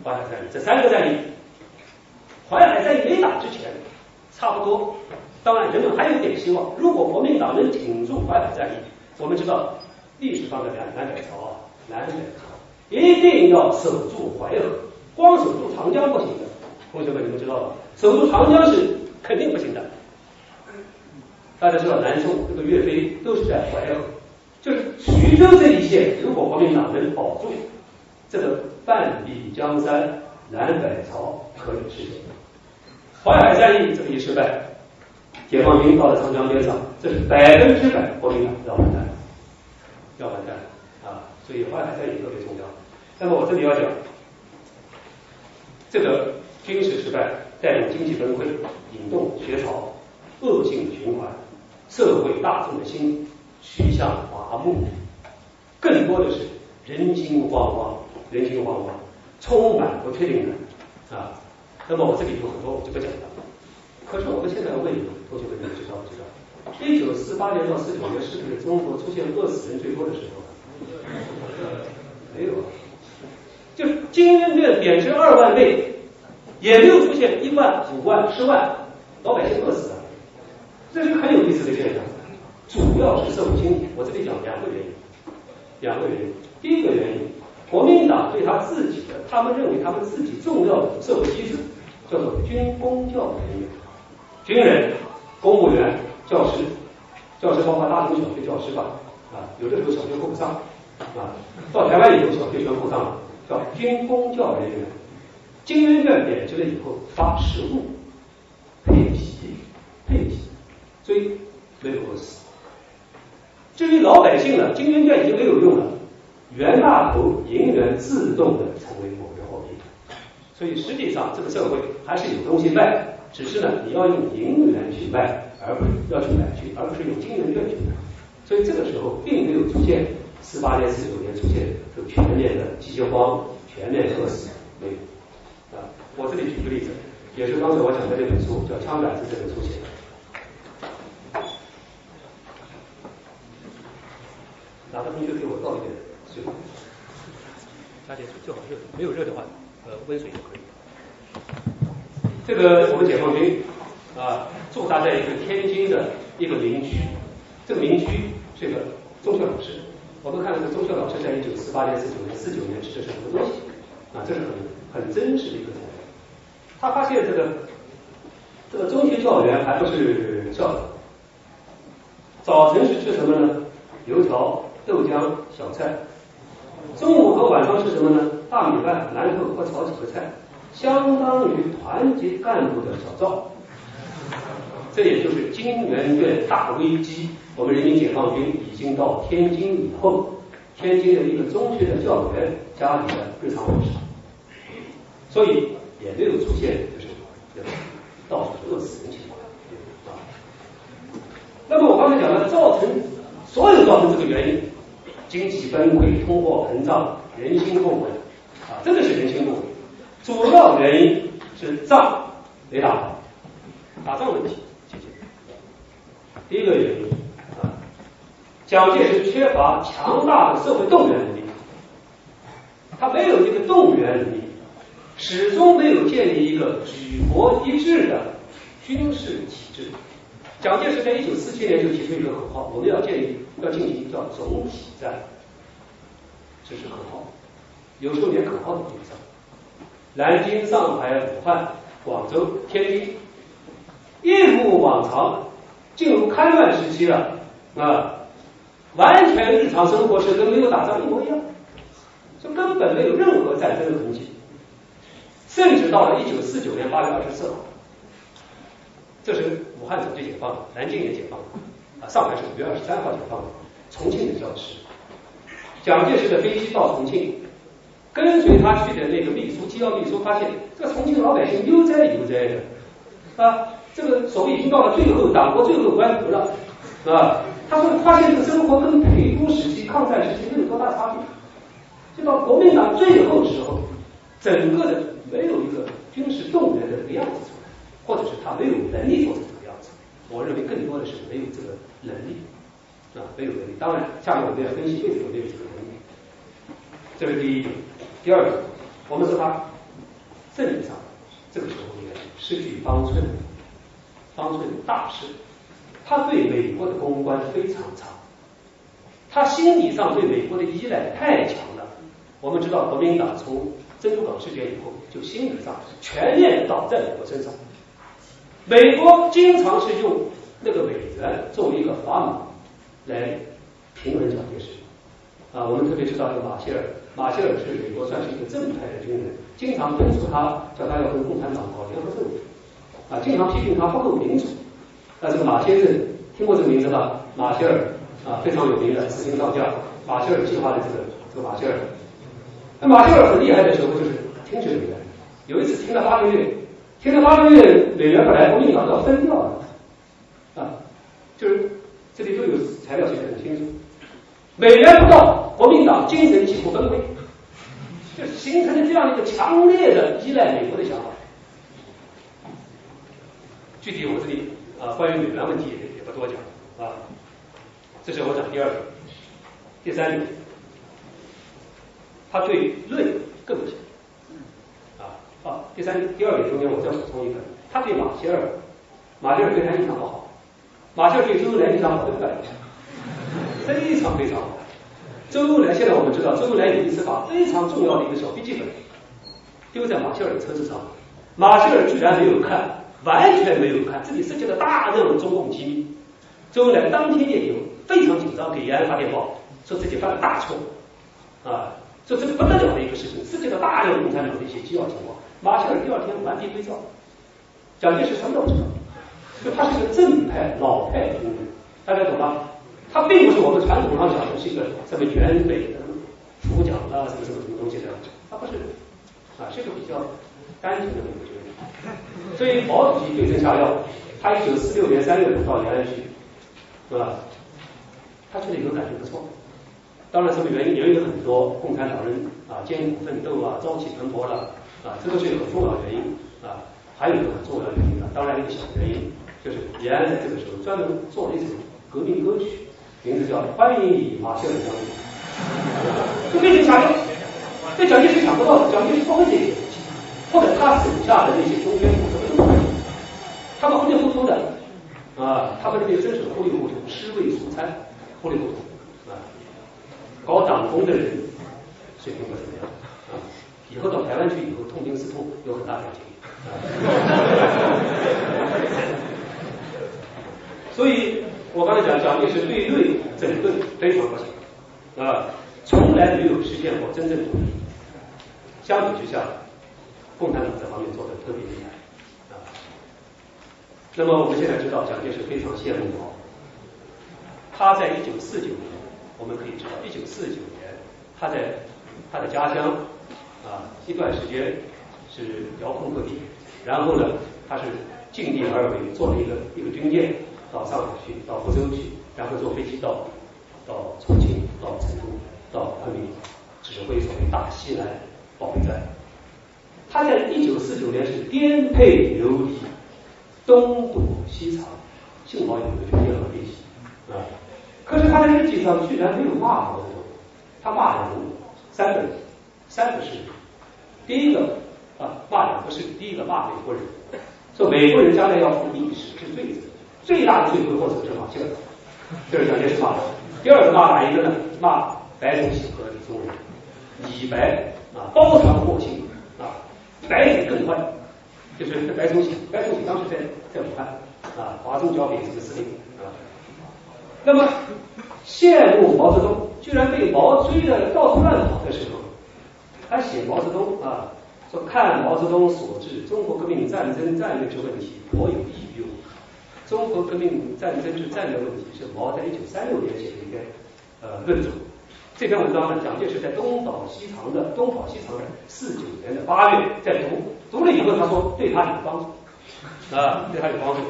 淮海战役这三个战役。淮海战役没打之前，差不多。当然，人们还有点希望。如果国民党能挺住淮海战役，我们知道历史上的两南北朝啊，南北朝一定要守住淮河，光守住长江不行的。同学们，你们知道吧？守住长江是肯定不行的。大家知道，南宋这个岳飞都是在淮河，就是徐州这一线，如果国民党能保住，这个半壁江山，南北朝可以实现。淮海战役这么一失败，解放军到了长江边上，这是百分之百国民党要完蛋，要完蛋啊！所以淮海战役特别重要。那么我这里要讲这个。军事失败带动经济崩溃，引动学潮，恶性循环，社会大众的心趋向麻木，更多的是人心惶惶，人心惶惶，充满不确定感啊。那么我这里有很多我就不讲了。可是我们现在问你，同学们，你们知道不知道？一九四八年到四九年是不是中国出现饿死人最多的时候？没有啊，就是金圆券贬值二万倍。也没有出现一万、五万、十万老百姓饿死的，这是很有意思的现象。主要是社会经济，我这里讲两个原因，两个原因。第一个原因，国民党对他自己的，他们认为他们自己重要的社会机制叫做军工教人员，军人、公务员、教师，教师包括大中小学教师吧，啊，有的时候小学够不上，啊，到台湾以后小学全够上了，叫军工教人员。金圆券贬值了以后发实物配皮配皮，所以没有饿死。至于老百姓呢，金圆券已经没有用了，袁大头银元自动的成为某个货币。所以实际上这个社会还是有东西卖，只是呢你要用银元去卖，而不是要去买去，而不是用金圆券去买。所以这个时候并没有出现四八年、四九年出现这个全面的饥荒、全面饿死，没有啊。我这里举个例子，也是刚才我讲的这本书，叫《枪杆子》这本书写的。哪个同学给我倒一点水？加点水，最好热，没有热的话，呃，温水就可以。这个我们解放军啊驻扎在一个天津的一个民居，这个民居是个中学老师。我们看这个中学老师在一九四八年、四九年、四九年吃的是什么东西啊？这是很很真实的一个材料。他发现这个这个中学教员还不是校长，早晨是吃什么呢？油条、豆浆、小菜。中午和晚上吃什么呢？大米饭、馒头和炒几个菜，相当于团级干部的小灶。这也就是金圆院大危机。我们人民解放军已经到天津以后，天津的一个中学的教员家里的日常伙食。所以。也没有出现就是到处饿死人情况啊。那么我刚才讲了，造成所有造成这个原因，经济崩溃、通货膨胀、人心不稳啊，真的是人心不稳。主要原因是仗没打好，打仗问题。第一个原因啊，蒋介石缺乏强大的社会动员能力，他没有这个动员能力。始终没有建立一个举国一致的军事体制。蒋介石在一九四七年就提出一个口号：我们要建立，要进行叫总体战。这是口号，有时候连口号都不上。南京、上海、武汉、广州、天津，一如往常，进入开乱时期了啊，完全日常生活是跟没有打仗一模一样，就根本没有任何战争的痕迹。甚至到了一九四九年八月二十四号，这是武汉总就解放了，南京也解放了，啊，上海是五月二十三号解放的，重庆的消失。蒋介石的飞机到重庆，跟随他去的那个秘书机要秘书发现，这重庆老百姓悠哉悠哉的，啊，这个手已经到了最后党国最后关头了，啊，他说发现这个生活跟陪都时期、抗战时期没有多大差别。就到国民党最后的时候，整个的没有一个军事动员的这个样子出来，或者是他没有能力做成这个样子。我认为更多的是没有这个能力啊，没有能力。当然，下面我们要分析为什么没有这个能力。这是第一点。第二个，我们说他政治上这个时候应该失去方寸，方寸大事。他对美国的公关非常差，他心理上对美国的依赖太强了。我们知道，国民党从珍珠港事件以后，就心理上全面倒在美国身上。美国经常是用那个美元作为一个砝码来平衡蒋介石。啊，我们特别知道，这个马歇尔，马歇尔是美国算是一个正派的军人，经常敦促他，叫他要跟共产党搞联合政府。啊，经常批评他不够民主。那这个马先生听过这个名字吧？马歇尔啊，非常有名的四星上将，马歇尔计划的这个这个马歇尔。那马歇尔很厉害的时候，就是听取美元。有一次听了八个月，听了八个月，美元本来国民党要分掉了，啊，就是这里都有材料写的很清楚。美元不到，国民党精神几乎崩溃，就形成了这样一个强烈的依赖美国的想法。具体我这里啊，关于美元问题也也不多讲啊。这是我讲第二点，第三点。他对论更不行，啊啊，第三第二点中间我再补充一个，他对马歇尔，马歇尔对他印象不好，马歇尔对周恩来印象好，对不对？非常非常好。周恩来现在我们知道，周恩来有一次把非常重要的一个小笔记本丢在马歇尔的车子上，马歇尔居然没有看，完全没有看，这里涉及了大量中共机密。周恩来当天夜里非常紧张，给延安发电报，说自己犯了大错，啊。这这个不得了的一个事情，涉及到大量共产党的一些机要情况。马歇尔第二天完璧归赵，蒋介石什么都不知道，就他是个正派老派军人，大家懂吗？他并不是我们传统上讲的是一个什么原北的副将啊，什么什么什么东西的，他不是，啊，是个比较单纯的一个所以毛主席对症下药，他一九四六年三月份到延安去，是吧？他觉得以后感觉不错。当然，什么原因？原因有很多，共产党人啊艰苦奋斗啊，朝气蓬勃了啊，这个是一个重要原因啊。还有一个很重要的原因呢，当然一个小原因，就是延安这个时候专门做了一首革命歌曲，名字叫《欢迎你，马歇尔将军》，就非常强调，这蒋介石想不到的，蒋介石不会这个，或者他手下的那些中间部什么都不会，他们糊里糊涂的啊，他们这边真是糊里糊涂，尸位素餐，糊里糊涂。搞党工的人水平不怎么样啊，以后到台湾去以后痛定思痛，有很大感情。所以我刚才讲，蒋介石对内整顿非常不行啊，从来没有实现过真正独立。相比之下，共产党这方面做的特别厉害啊。那么我们现在知道，蒋介石非常羡慕我，他在一九四九年。我们可以知道，一九四九年，他在他的家乡啊，一段时间是遥控各地，然后呢，他是尽力而为，坐了一个一个军舰到上海去，到福州去，然后坐飞机到到重庆，到成都，到昆明，指挥所谓大西南保卫战。他在一九四九年是颠沛流离，东躲西藏，幸好有个军舰和飞机啊。可是他在日记上居然没有骂毛泽东，他骂人三个人，三个事。第一个啊骂两个事，第一个骂美国人，说美国人将来要负历史之罪责，最大的罪魁祸首是马歇尔，这是蒋介石骂的。第二个骂哪一个呢？骂白崇禧和李宗仁，李白啊包藏祸心，白里更坏，就是白崇禧，白崇禧当时在在武汉啊，华中交给这个司令啊。那么羡慕毛泽东，居然被毛追的到处乱跑的时候，他写毛泽东啊，说看毛泽东所致中国革命战争战略之问题颇有意义中国革命战争之战略问题是毛在一九三六年写的一篇呃论著。这篇文章呢，蒋介石在东倒西藏的东跑西藏的四九年的八月在读，读了以后他说对他有帮助啊，对他有帮助。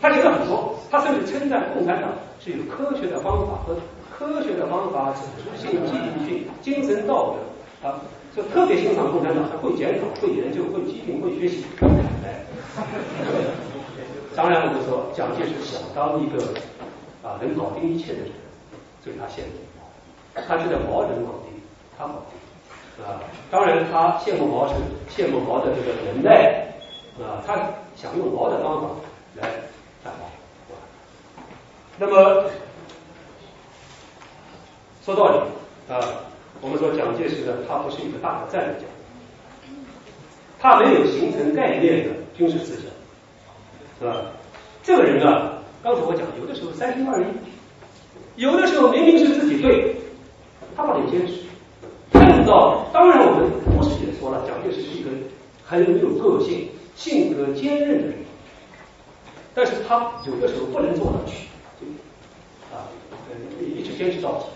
他写了很多，他甚至称赞共产党是有科学的方法和科学的方法、指出性、纪律性、精神道德啊，就特别欣赏共产党，会检讨、会研究、会批评、会学习。哎，当然我们说蒋介石想当一个啊能搞定一切的人，所以他羡慕，他觉得毛能搞定，他搞定啊。当然他羡慕毛是羡慕毛的这个能耐啊，他想用毛的方法来。那么说道理啊，我们说蒋介石呢，他不是一个大的战略家，他没有形成概念的军事思想，是吧？这个人呢，刚才我讲，有的时候三心二意，有的时候明明是自己对，他不能坚持。看到，当然我们不是也说了，蒋介石是一个很有个性、性格坚韧的人。但是他有的时候不能做到去，啊，一直坚持到底。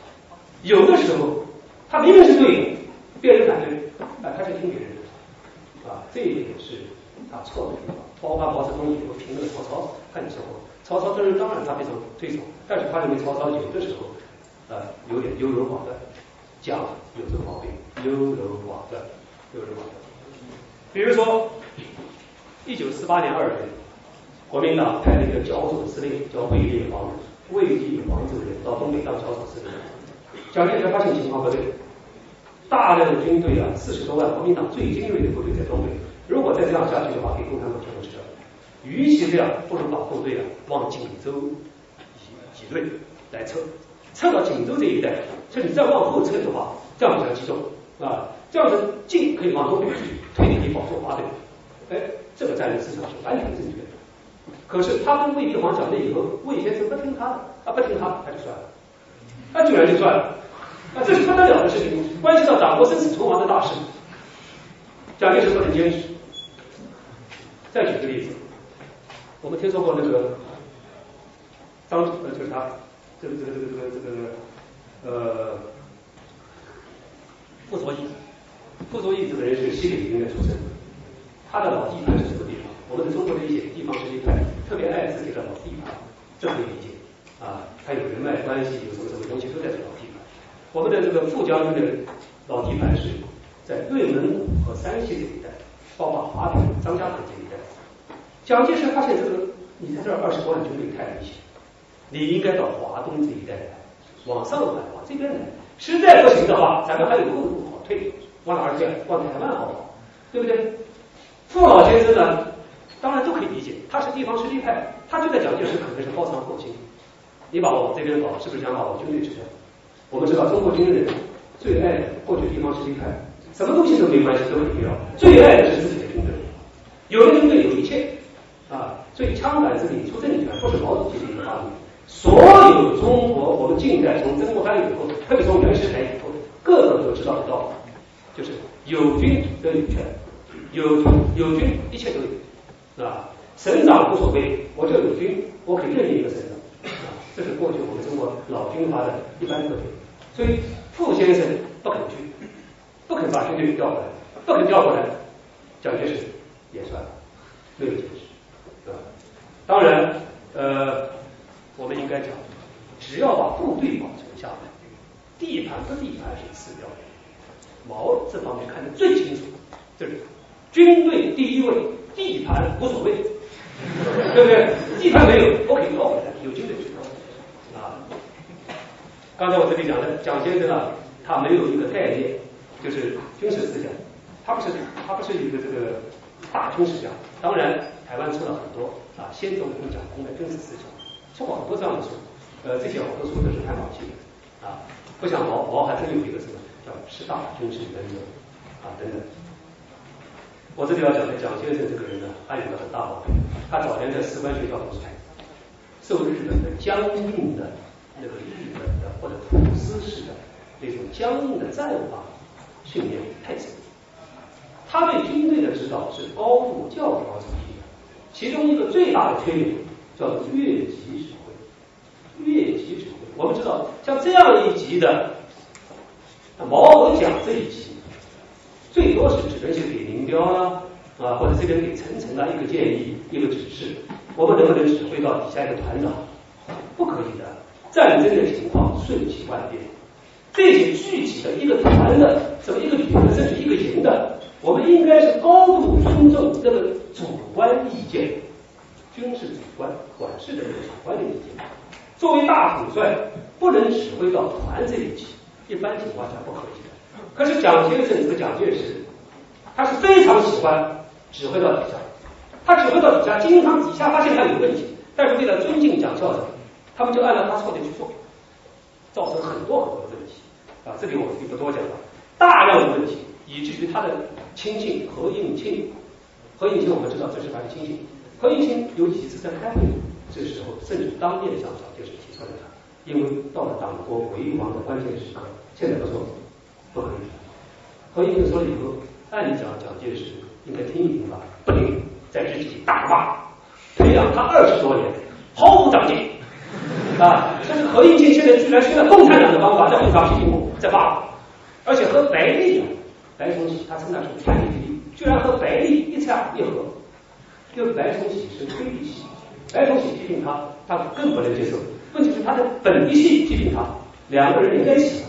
有的时候他明明是对的，别人反对，啊，他就听别人的，啊，这一点是他错的地方。包括毛泽东以后评论曹操，他也说过，曹操这人当然他非常推崇，但是他认为曹操有的时候，呃，有点优柔寡断，讲有这个毛病，优柔寡断，优柔寡断。比如说，一九四八年二月。国民党派了一个剿总司令叫卫立煌，卫立煌这个人到东北当剿总司令。蒋介石发现情况不对，大量的军队啊，四十多万国民党最精锐的部队在东北，如果再这样下去的话，给共产党全部吃掉。与其这样，不如把部队啊往锦州挤挤兑来撤，撤到锦州这一带。说你再往后撤的话，这样比较集中啊，这样子进可以往东北去，退可以保住华北。哎，这个战略思想是完全正确的。可是他跟魏立煌讲了以后，魏先生不听他的，啊不听他，他就算了，那居然就算了，啊这是不得了的事情，关系到党国生死存亡的大事，蒋介石不能坚持。再举个例子，我们听说过那个张呃就是他这个这个这个这个这个呃傅作义，傅作义这个人是西北军的出身，他的老地盘是什么地方？我们的中国的一些地方实力派特别爱自己的老地盘，这可以理解啊。他有人脉关系，有什么什么东西都在这老地盘。我们的这个傅将军的老地盘是在内蒙古和山西这一带，包括华北、张家口这一带。蒋介石发现这个，你在这儿二十多万军队太危险，你应该到华东这一带来，往上海往这边来。实在不行的话，咱们还有后路好退，往哪儿去？往台湾好跑，对不对？傅老先生呢？当然都可以理解，他是地方实力派，他就在蒋介石可能是包藏祸心。你把我这边搞，是不是想把我军队吃掉？我们知道中国军人最爱的过去地方实力派，什么东西都没关系，都很重要，最爱的是自己的军队。有了军队有一切啊，所以枪杆子里出政权不是毛主席的一个发明。所有中国我们近代从曾国藩以后，特别从袁世凯以后，个个都知道的道理，就是有军得有权，有有军一切都有。是吧？省长无所谓，我就有军，我可以任命一个省长。啊，这是过去我们中国老军阀的一般特点。所以傅先生不肯去，不肯把军队调过来，不肯调过来，蒋介石也算了，没有坚持，是吧？当然，呃，我们应该讲，只要把部队保存下来，地盘和地盘是次要的。毛这方面看得最清楚，就是军队第一位。地盘无所谓，对不对？地盘没有，OK，调回来，有军队去啊。刚才我这里讲的，蒋先生啊，他没有一个概念，就是军事思想，他不是他不是一个这个大军事家。当然，台湾出了很多啊，先总统蒋公的军事思想，出过很多这样的书，呃，这些好多书都是太毛记的啊，不像毛毛还真有一个什么叫十大军事原则啊等等。我这里要讲的蒋先生这个人呢，他有个很大毛病。他早年在士官学校读书，受日本的僵硬的那个日本的或者土司式的那种僵硬的战法训练太深，他对军队的指导是高度教条主义的，其中一个最大的缺点叫越级指挥。越级指挥，我们知道像这样一级的毛和蒋这一级，最多是只能是给林彪啊啊，或者这边给陈诚啊一个建议一个指示，我们能不能指挥到底下一个团长？不可以的，战争的情况瞬息万变。这些具体的一个团的怎么一个旅的甚至一个营的，我们应该是高度尊重这个主观意见，军事主观管事的这个主观的意见。作为大统帅，不能指挥到团这一级，一般情况下不可以的。可是蒋先生和蒋介石，他是非常喜欢指挥到底下，他指挥到底下，经常底下发现他有问题，但是为了尊敬蒋校长，他们就按照他说的去做，造成很多很多的问题。啊，这里我就不多讲了，大量的问题，以至于他的亲信何应钦，何应钦我们知道这是他的亲信，何应钦有几次在开会，这时候甚至当面向蒋介石提出来的，因为到了党国危亡的关键时刻，现在不说不可以。何应钦说了以后，按理讲蒋介石应该听一听吧，不听，在自己大骂，培养他二十多年，毫无长进。啊，但是何应钦现在居然学了共产党的方法，在会上批评我。在骂，而且和白利，白崇禧他称他是叛逆居然和白利一唱一和，因为白崇禧是推理系，白崇禧批评他，他更不能接受。问题是他的本地系批评他，两个人连在一起了，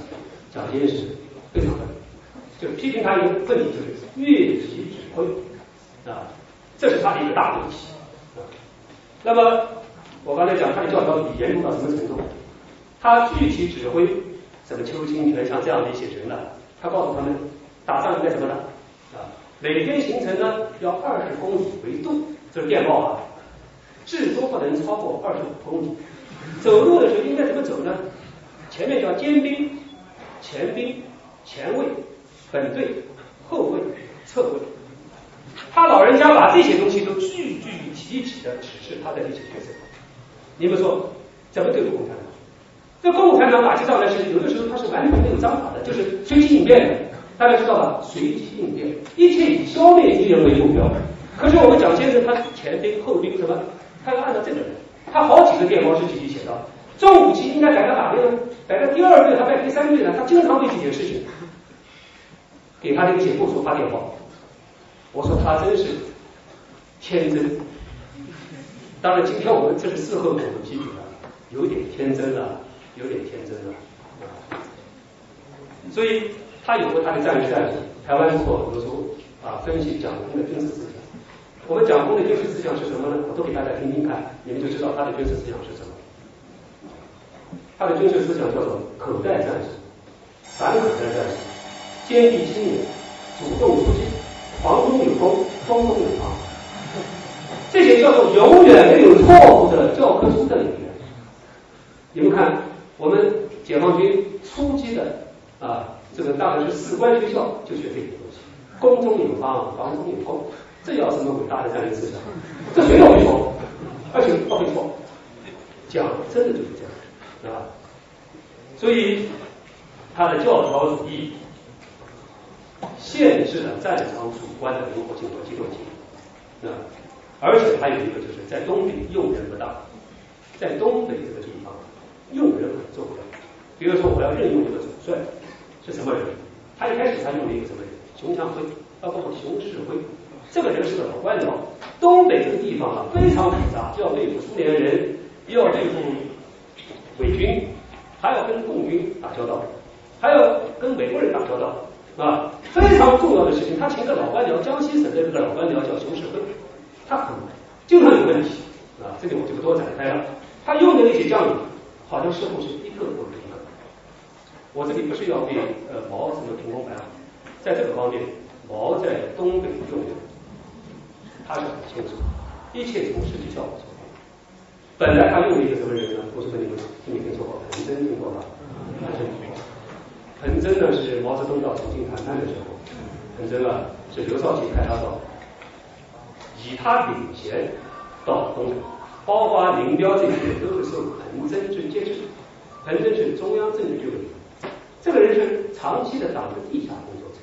蒋介石非常愤就批评他一个问题就是越级指挥啊，这是他的一个大问题。那么我刚才讲他的教条主义严重到什么程度？他具体指挥。什么邱清泉像这样的一些人呢？他告诉他们，打仗应该怎么打啊？每天行程呢要二十公里为度，这是电报啊，至多不能超过二十五公里。走路的时候应该怎么走呢？前面叫尖兵、前兵、前卫、本队、后卫、侧卫。他老人家把这些东西都句句提体的指示他的这些学生。你们说怎么对付共产党？这共产党打击仗来是有的时候他是完全没有章法的，就是随机应变的，大家知道吧？随机应变，一切以消灭敌人为目标。可是我们蒋先生他前兵后兵什么？他要按照这个人，他好几个电报是具体写到，重武器应该改到哪边呢？改到第二队，他在第三队呢？他经常对这件事情给他的一些部属发电报。我说他真是天真。当然，今天我们这是事后我们批评他，有点天真了。有点天真了，所以他有过他的战略战术。台湾之后有时候啊分析蒋公的军事思想。我们蒋公的军事思想是什么呢？我都给大家听听看，你们就知道他的军事思想是什么。他的军事思想叫做口袋战术、反口袋战术、坚壁清野、主动出击、防中有攻、攻中有防。这些叫做永远没有错误的教科书的理念。你们看。我们解放军初级的啊，这个大概是士官学校就学这些东西，攻中有防，防中有攻，这要什么伟大的战略思想？这谁都会说，而且不会错，讲真的就是这样啊。所以他的教条主义限制了战场主观的灵活性和机动性啊，而且还有一个就是在东北用人不当，在东北这个地方。用人很重要，比如说我要任用一个总帅，是什么人？他一开始他用了一个什么人？熊向晖，包括熊式辉，这个人是个老官僚。东北这个地方啊非常复杂，要对付苏联人，要对付伪军，还要跟共军打交道，还要跟美国人打交道，啊，非常重要的事情。他请个老官僚，江西省的这个老官僚叫熊式辉，他很经常有问题，啊，这里我就不多展开了。他用的那些将领。好像似乎是一个不如一个。我这里不是要给呃毛什么评功排行，在这个方面，毛在东北用人，他是很清楚，一切从实际效果出发。本来他用了一个什么人呢？不是跟你们听没听说过？彭真听过吧？彭真。呢是毛泽东到重庆谈判的时候，彭真啊是刘少奇派他到，以他领衔到东北。包括林彪这些人都是受彭真之接触，彭真是中央政治局委员，这个人是长期的党的地下工作者，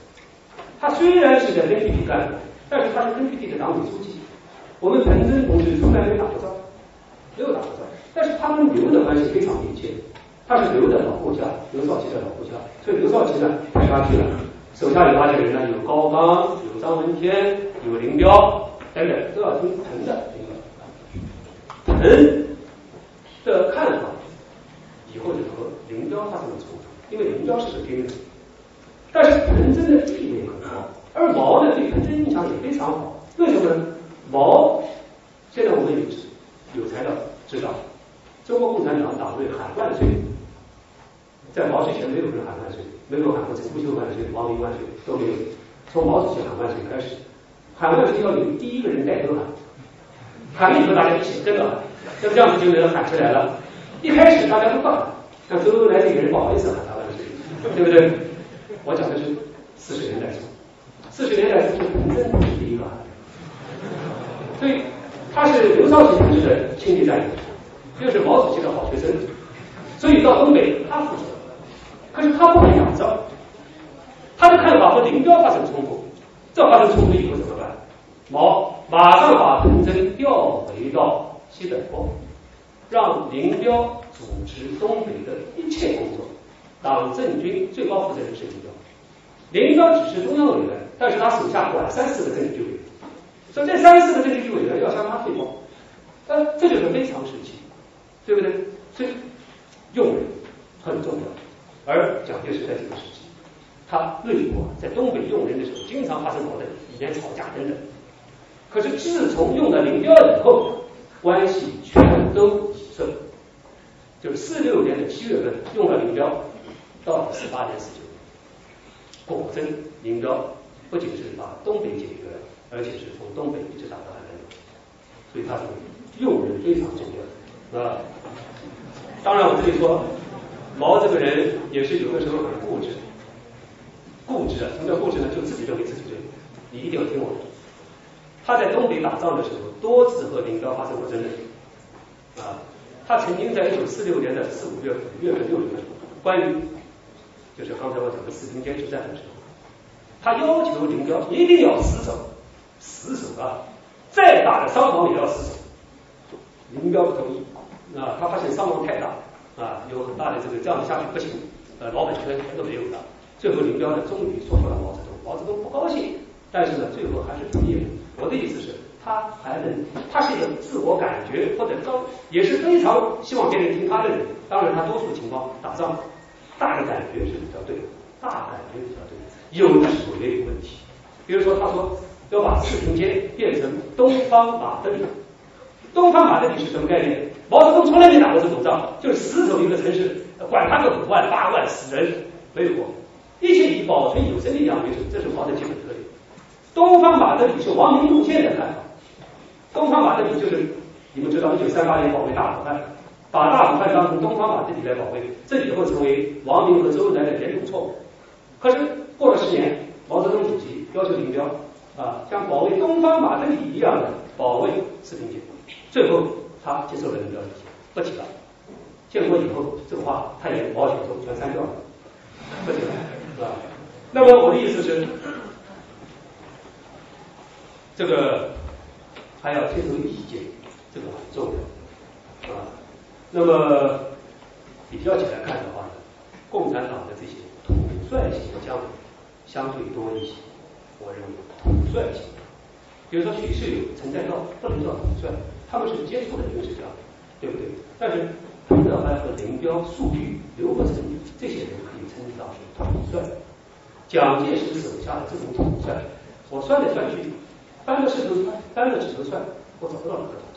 他虽然是在根据地干的，但是他是根据地的党委书记。我们彭真同志从来没打过仗，没有打过仗，但是他跟刘的关系非常密切。他是刘的老部下，刘少奇的老部下，所以刘少奇呢派他去了，手下有哪些人呢？有高刚，有张闻天，有林彪等等，都要听彭的这个。彭的看法以后就和林彪发生了冲突，因为林彪是个军人，但是彭真的地位很高，而毛呢对彭真印象也非常好。为什么呢？毛现在我们有有材料知道，中国共产党党内喊万岁。在毛之前没有人喊万岁，没有喊过陈独秀万岁、王明万岁都没有。从毛主席喊万岁开始，喊万岁要有第一个人带头喊，喊了以后大家一起跟着喊，那这样子就能喊出来了。一开始大家都不喊，像周恩来这个人不好意思喊他万岁，对不对？我讲的是四十年代初，四十年代初彭真是第一个，所以他是刘少奇同志的亲戚战友，又是毛主席的好学生，所以到东北他负责。可是他不会打仗，他的看法和林彪发生冲突，这发生冲突以后怎么办？毛马上把彭真调回到西北部，让林彪主持东北的一切工作，党政军最高负责人是林彪，林彪只是中央委员，但是他手下管三四个政治局委员，所以这三四个政治局委员要向他汇报，呃，这就是非常时期，对不对？所以用人很重要。而蒋介石在这个时期，他内部啊，在东北用人的时候，经常发生矛盾，以前吵架等等。可是自从用了林彪以后，关系全都理顺。就是四六年的七月份用了林彪，到了四八年四九，果真林彪不仅是把东北解决了，而且是从东北一直打到海南岛，所以他是用人非常重要。啊，当然我这里说。毛这个人也是有的时候很固执，固执啊！什么叫固执呢？就自己认为自己对，你一定要听我的。他在东北打仗的时候，多次和林彪发生过争论啊。他曾经在一九四六年的四五月份、五月份、六月份，关于就是刚才我讲的四平坚持战的时候，他要求林彪一定要死守，死守啊！再大的伤亡也要死守。林彪不同意啊，他发现伤亡太大。啊，有很大的这个这样下去不行，呃，老本圈全都没有了。最后林彪呢，终于说服了毛泽东，毛泽东不高兴，但是呢，最后还是同意了。我的意思是，他还能，他是一个自我感觉或者高，也是非常希望别人听他的人。当然，他多数情况打仗，大的感觉是比较对的，大感觉比较对，有的时候也有问题。比如说，他说要把四平街变成东方马德里，东方马德里是什么概念？毛泽东从来没打过这种仗，就是死守一个城市，管他个五万八万死人没有过，一切以保存有生力量为主，这是毛的基本特点。东方马德里是王明路线的看法，东方马德里就是你们知道，一九三八年保卫大武汉，把大武汉当成东方马德里来保卫，这以后成为王明和周恩来的严重错误。可是过了十年，毛泽东主席要求林彪啊，像保卫东方马德里一样的保卫四平街，最后。他接受了林彪的意见，不提了。建国以后，这个话他也毛选中全删掉了，不提了，是吧？那么我的意思是，这个还要接受意见，这个很重要，是吧。那么比较起来看的话呢，共产党的这些统帅型将领相对多一些，我认为统帅型，比如说许世友、陈再道，不能叫统帅。他们是接触的军事家，对不对？但是彭德怀和林彪、粟裕、刘伯承这些人可以称之到是统帅。蒋介石手下的这种统帅，我算来算去，搬个石头算，搬个指头算，我找不到哪个。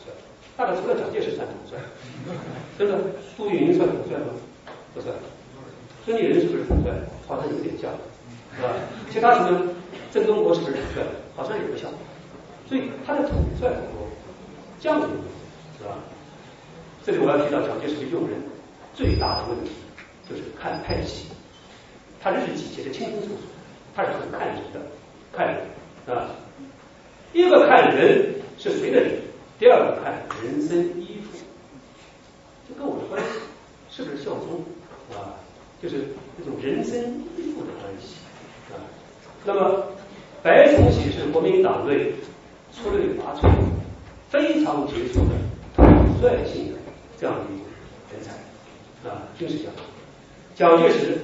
大概除了蒋介石算统帅，真的，杜聿明算统帅吗？不算。孙立人是不是统帅？好像有点像，是吧？其他什么郑东国是不是统帅？好像也不像。所以他的统帅很多。将领是吧？这里我要提到蒋介石的用人最大的问题就是看派系，他日记写的清清楚楚，他是很看人的，看人啊。一个看人是谁的人，第二个看人身依附，这跟我的关系是不是效忠啊？就是这种人身依附的关系啊。那么白崇禧是国民党内出类拔萃、非常杰出的统帅性的这样的一个人才啊，军事家。蒋介石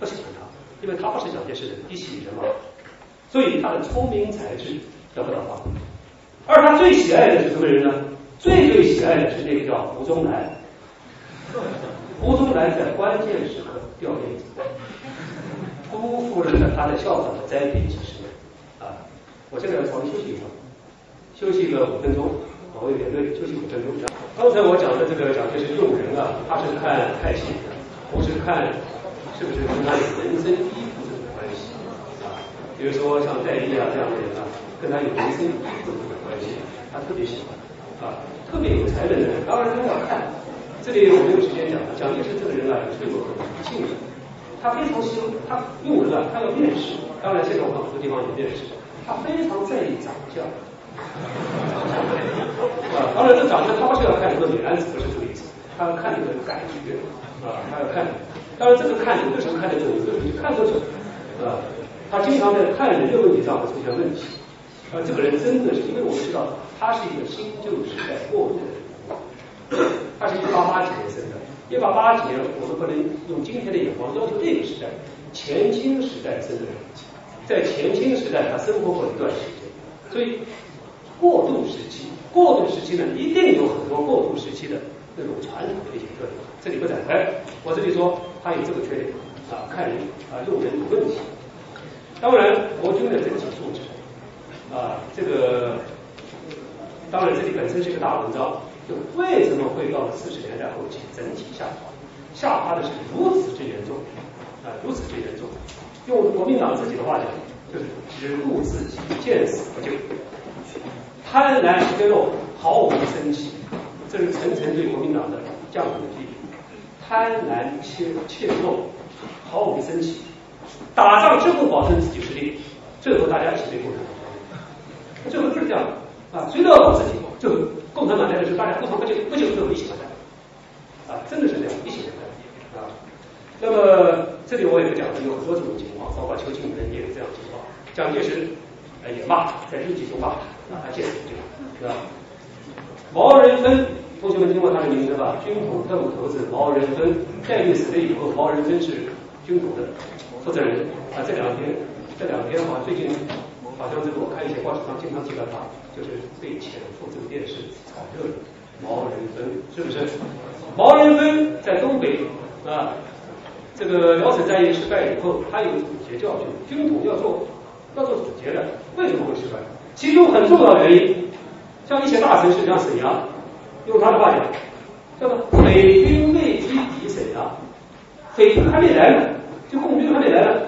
不喜欢他，因为他不是蒋介石的一系人嘛，所以他的聪明才智得不到发挥。而他最喜爱的是什么人呢？最最喜爱的是那个叫胡宗南。胡宗南在关键时刻掉链子，辜负了他的校长的栽培几十年啊！我现在要稍微休息一会儿，休息个五分钟，我有点累，休息五分钟。刚才我讲的这个蒋介石用人啊，他是看派系的，不是看是不是跟他有人生依附的关系啊。比如说像戴笠啊这样的人啊，跟他有人生依附的关系，他特别喜欢啊。特别有才能的人，当然他要看。这里我没有时间讲。蒋介石这个人啊，是有很不幸的。他非常希他用人啊，他要面试。当然现在我们很多地方有面试。他非常在意长相。啊，当然这长相他不是要看你个女男子，不是这个意思。他要看你的感觉啊，他要看。当然这个看有的时候看得准，有的时候看不准啊。他经常在看人的问题上会出现问题。啊，这个人真的是，因为我们知道。他是一个新旧时代过渡的人，他是一八八几年生的，一八八几年我们不能用今天的眼光要求那个时代，前清时代生的人，在前清时代他生活过一段时间，所以过渡时期，过渡时期呢一定有很多过渡时期的那种传统的一些特点，这里不展开，我这里说他有这个缺点啊，看人啊用人有问题，当然国军的整体素质啊这个。当然，这里本身是个大文章，就为什么会到了四十年代后期整体下滑，下滑的是如此之严重啊，如此之严重。用国民党自己的话讲，就是只顾自己，见死不救，贪婪缺漏，毫无生气。这是层层对国民党的降的批评。贪婪切切漏，毫无生气，打仗之后保证自己实力，最后大家一起被共产党最后就是这样。啊，谁都要搞自己，就共产党来的时候，大家不同不久不久就一起完蛋，啊，真的是这样，一起完蛋啊。那么这里我也讲了，有很多这种情况，包括邱庆人也有这样情况，蒋介石也骂，在日记中骂他，他见死不救，是吧？毛人芬，同学们听过他的名字吧？军统特务头子毛人芬，戴笠死了以后，毛人芬是军统的负责人啊。这两天，这两天好像，最近。好像这个我看一些报纸上经常提到他，就是被潜伏这个电视炒热的毛人芬，是不是？毛人芬在东北啊，这个辽沈战役失败以后，他有总结教训，军统要做要做总结的，为什么会失败？其中很重要的原因，像一些大城市像沈阳，用他的话讲，叫做匪军未击敌沈阳，匪军还没来呢，就共军还没来呢，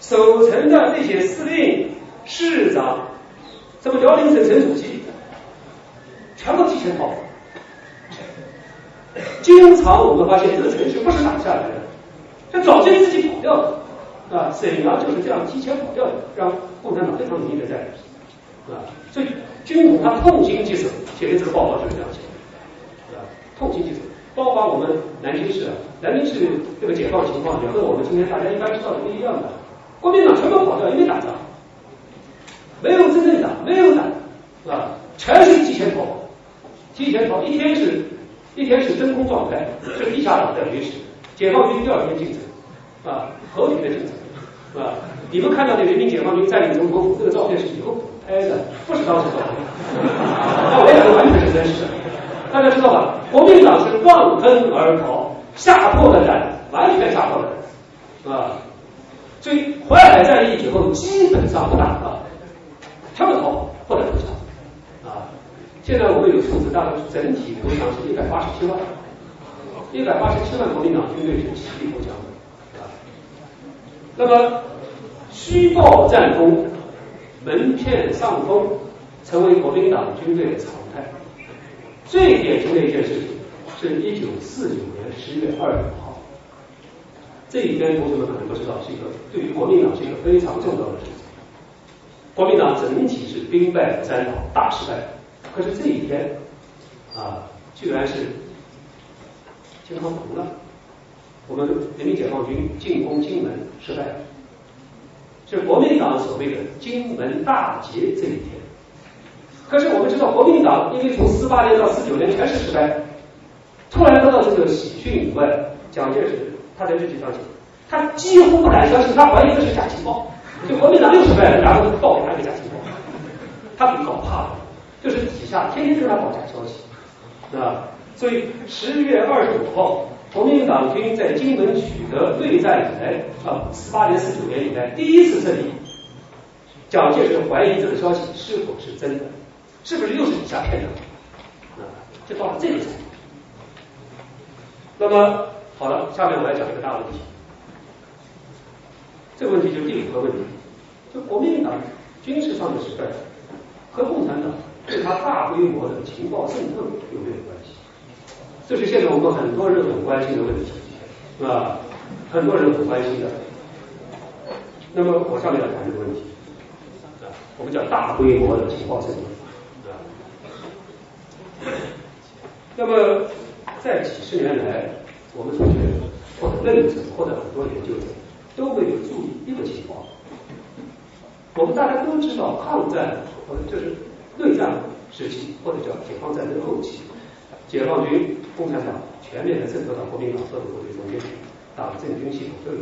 守城的这些司令。市长，什么辽宁省省主席，全部提前跑。经常我们发现这个城市不是打下来的，他早就自己跑掉了。啊，沈阳就是这样提前跑掉的，让共产党非常容易的在。啊，所以军统他痛心疾首，写的这个报告就是这样写的。啊，痛心疾首，包括我们南京市，南京市这个解放情况也和我们今天大家一般知道的不一样的。国民党全部跑掉，因为打仗。没有真正的，没有打，是吧？全是提前跑，提前跑，一天是一天是真空状态，是地下党在维持。解放军第二天进城，啊，和平的进城，是吧？你们看到的人民解放军占领总统府这个照片是以后拍的，不是当时照片。那我也是完全是真实的，大家知道吧？国民党是望风而逃，吓破了胆，完全吓破了胆，啊，所以淮海战役以后基本上不打了。他们跑，不能投降啊！现在我们有数字，大概整体投降是一百八十七万，一百八十七万国民党军队是起立投降的啊。那么虚报战功、蒙骗上风，成为国民党军队的常态。最典型的一件事情，是一九四九年十月二十五号，这一天同学们可能不知道，是一个对于国民党是一个非常重要的事情。国民党整体是兵败如山倒，大失败。可是这一天啊，居然是健康红了。我们人民解放军进攻金门失败，是国民党所谓的金门大捷这一天。可是我们知道，国民党因为从四八年到四九年全是失败，突然得到这个喜讯以外，蒋介石他在日记上写，他几乎不敢相信，他怀疑这是假情报，就国民党又失败了，然后报给他一个假情报，他给搞怕了，就是底下天天跟他报假消息，是吧？所以十月二十九号。国民党军在金门取得内战以来啊，四八年、四九年以来第一次胜利。蒋介石怀疑这个消息是否是真的，是不是又是底下骗的？啊，就到了这个程度。那么好了，下面我来讲一个大问题。这个问题就是第五个问题，就国民党军事上的失败和共产党对他大规模的情报渗透有没有关系？这是现在我们很多人很关心的问题，是吧？很多人很关心的。那么我下面要谈这个问题，我们叫大规模的情报渗透，啊。那么在几十年来，我们同学或者论者或者很多研究者都会有注意一个情况。我们大家都知道，抗战或者就是内战时期，或者叫解放战争后期。解放军、共产党全面的渗透到国民党所有部队中间，党政军系统都有。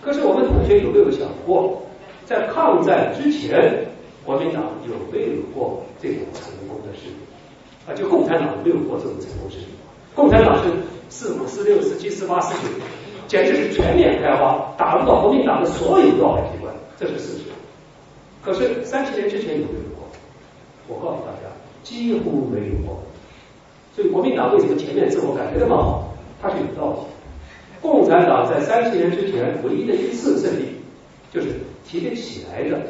可是我们同学有没有想过，在抗战之前，国民党有没有过。这种成功的事？啊，就共产党没有过。这种成功事。共产党是四五、四六、四七、四八、四九，简直是全面开花，打入到国民党的所有要害机关，这是事实。可是三七年之前有没有过？我告诉大家，几乎没有过。所以国民党为什么前面自我感觉那么好？它是有道理。共产党在三七年之前唯一的一次胜利，就是提得起来的了。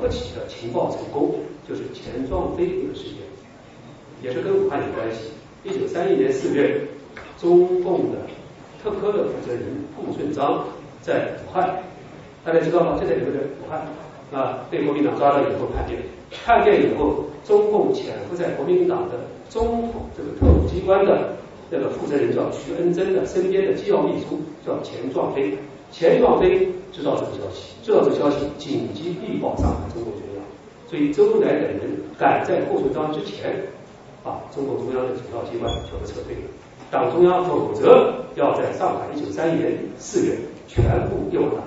不起的情报成功，就是钱壮飞这个事件，也是跟武汉有关系。一九三一年四月，中共的特科的负责人顾顺章在武汉，大家知道吗？就在这个武汉啊，被国民党抓到以后叛变，叛变以后，中共潜伏在国民党的。中统这个特务机关的那个负责人叫徐恩珍的身边的机要秘书叫钱壮飞，钱壮飞知道这个消息，知道这个消息紧急密报上海中共中央，所以周恩来等人赶在顾顺章之前把中共中央的主要机关全部撤退了，党中央否则要在上海一九三一年四月全部灭亡打。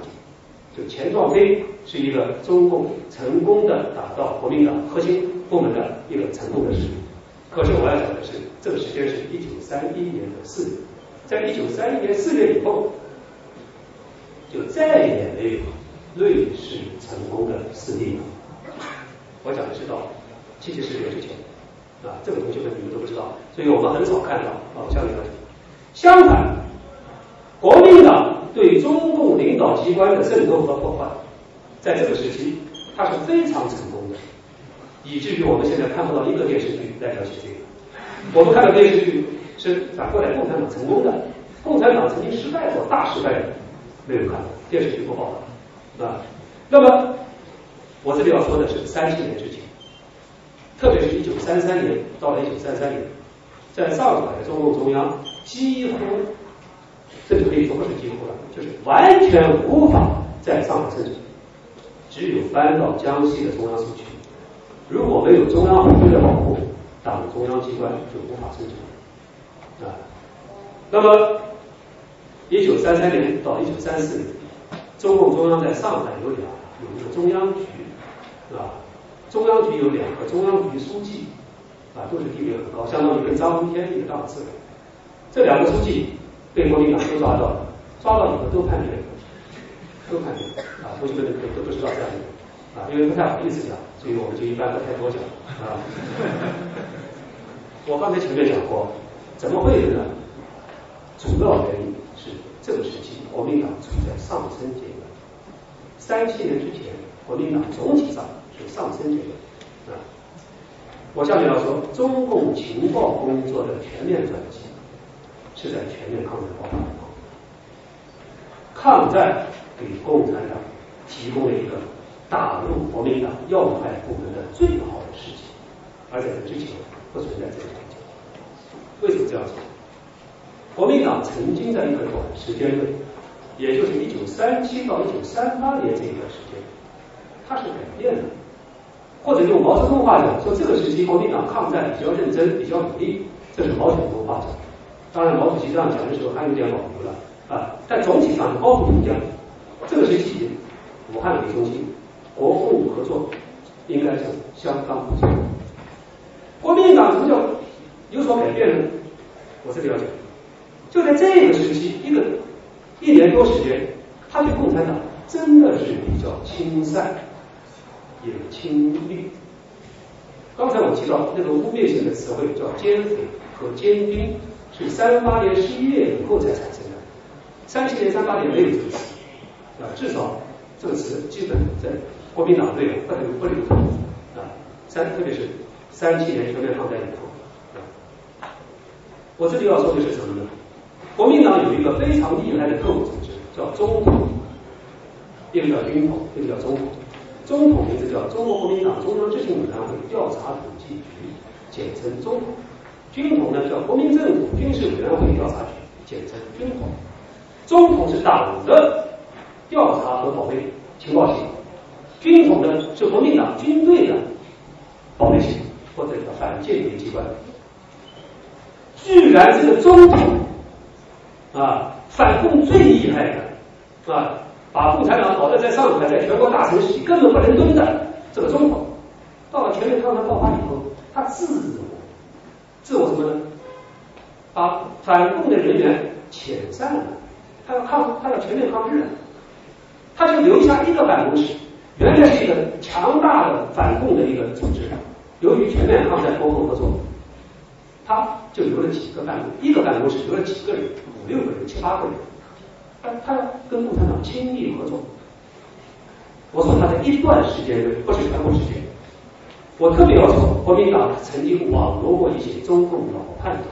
就钱壮飞是一个中共成功的打造国民党核心部门的一个成功的事例。可是我要讲的是，这个时间是一九三一年的四月，在一九三一年四月以后，就再也没有瑞士成功的事例了。我讲的是到七七事变之前，啊，这个同学们你们都不知道，所以我们很少看到啊，下面讲。相反，国民党对中共领导机关的渗透和破坏，在这个时期，它是非常成功的。以至于我们现在看不到一个电视剧来描写这个。我们看的电视剧是反过来，共产党成功的，共产党曾经失败过，大失败的没有看到电视剧不报道啊。那么我这里要说的是三十年之前，特别是一九三三年到了一九三三年，在上海的中共中央几乎，这就可以说是几乎了，就是完全无法在上海生存，只有搬到江西的中央苏区。如果没有中央法律的保护，党中央机关就无法生存啊。那么，一九三三年到一九三四年，中共中央在上海有两有一个中央局，啊，中央局有两个中央局书记，啊，都是地位很高，相当于跟张闻天一个档次的。这两个书记被国民党都抓到了，抓到以后都叛变，都叛变啊，同学们都都知道这样的。啊，因为不太好意思讲，所以我们就一般不太多讲啊。我刚才前面讲过，怎么会呢？主要原因是这个时期国民党处在上升阶段。三七年之前，国民党总体上就上升阶段啊。我下面要说，中共情报工作的全面转机是在全面抗战爆发以后。抗战给共产党提供了一个。打入国民党要害部门的最好的时机，而在之前不存在这个条件。为什么这样说？国民党曾经在一个短时间内也就是一九三七到一九三八年这一段时间，它是改变了。或者用毛泽东话讲，说这个时期国民党抗战比较认真，比较努力，这是毛泽东话讲。当然，毛主席这样讲的时候还有点保留了啊，但总体上高度评价。这个时期，武汉为中心，国共合作应该是相当不错。国民党什么叫有所改变呢？我这里要讲，就在这个时期，一个一年多时间，他对共产党真的是比较亲善。也亲绿。刚才我提到那个污蔑性的词汇叫奸匪和奸兵，是三八年十一月以后才产生的。三七年、三八年没有这个词啊，至少这个词基本在国民党内不流不流通啊。三特别是三七年全面抗战以后啊，我这里要说的是什么呢？国民党有一个非常厉害的特务组织，叫中统，一个叫军统，一个叫中统。中统名字叫中国国民党中央执行委员会调查统计局，简称中统；军统呢叫国民政府军事委员会调查局，简称军统。中统是党的调查和保卫情报系统，军统呢是国民党军队的保卫系统或者叫反间谍机关。居然这个中统啊，反共最厉害的，是吧？把共产党搞得在上海，在全国大城市根本不能蹲的这个中统，到了全面抗战爆发以后，他自我自我什么呢？把反共的人员遣散了，他要抗，他要全面抗日了，他就留下一个办公室，原来是一个强大的反共的一个组织，由于全面抗战国共合作，他就留了几个办公，一个办公室留了几个人，五六个人，七八个人。他他跟共产党亲密合作，我说他在一段时间内，不是全部时间。我特别要说，国民党曾经网罗过一些中共老叛徒。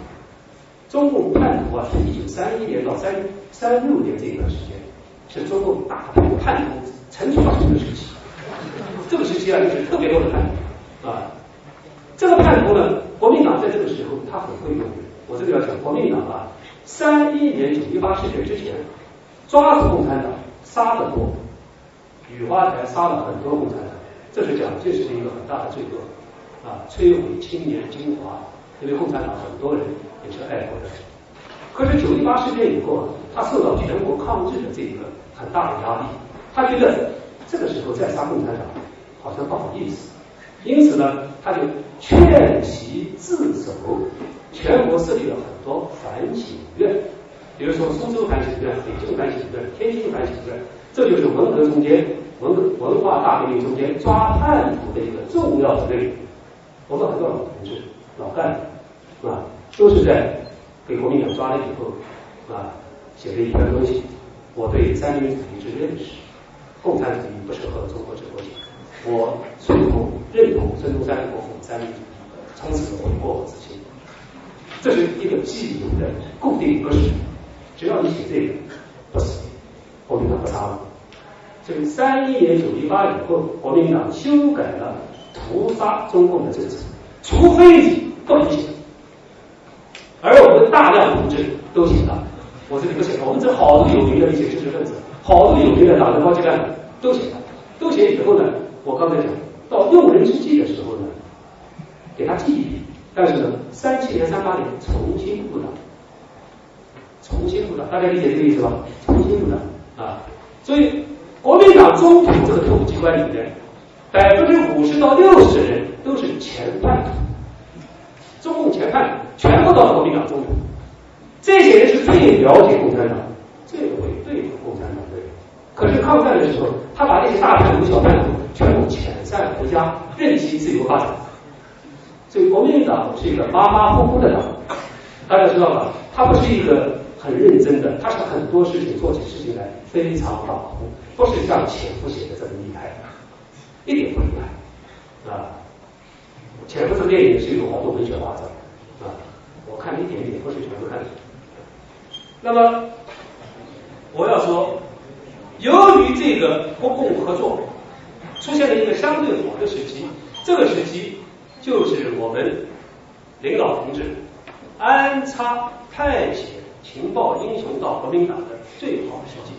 中共叛徒啊，是一九三一年到三三六年这一段时间，是中共大批叛徒陈出发生的时期。这个时期啊，就是特别多的叛徒啊。这个叛徒呢，国民党在这个时候他很会用。我这里要讲，国民党啊，三一年九一八事变之前。抓住共产党，杀得多，雨花台杀了很多共产党，这是蒋介石的一个很大的罪恶啊！摧毁青年精华，因为共产党很多人也是爱国的。可是九一八事变以后啊，他受到全国抗日的这一个很大的压力，他觉得这个时候再杀共产党好像不好意思，因此呢，他就劝其自首，全国设立了很多反省院。比如说苏州反省院、北京反省院、天津反省院，这就是文革中间文文化大革命中间抓叛徒的一个重要的内容。我们很多老同志、老干部啊，都是在被国民党抓了以后啊，写了一篇东西。我对三民主义之认识，共产主义不适合中国这国家。我随同认同孙中山国父三民主义，从此悔过自新。这是一个既有的固定格式。只要你写这个，不死，国民党不杀了。所以三一年九一八以后，国民党修改了屠杀中共的政策，除非你不能写。而我们大量同志都写了，我这里不写了。我们这好多有名的一些知识分子，好多有名的党的高级干部都写了，都写以后呢，我刚才讲到用人之际的时候呢，给他记一笔。但是呢，三七年、三八年重新布党。重新入党，大家理解这个意思吧？重新入党啊，所以国民党中统这个特务机关里面，百分之五十到六十的人都是前叛徒，中共前叛徒全部到国民党中统，这些人是最了解共产党，最会对付共产党的人。可是抗战的时候，他把那些大叛徒、小叛徒全部遣散回家，任其自由发展。所以国民党是一个马马虎虎的党，大家知道吧？它不是一个。很认真的，他是很多事情做起事情来非常马虎，不是像潜伏写的这么厉害，一点不厉害啊！潜伏这电影是有好多文学化的啊，我看一点点，不是全部看。那么我要说，由于这个国共合作出现了一个相对好的时期，这个时期就是我们领导同志安插派遣。情报英雄到国民党的最好时机，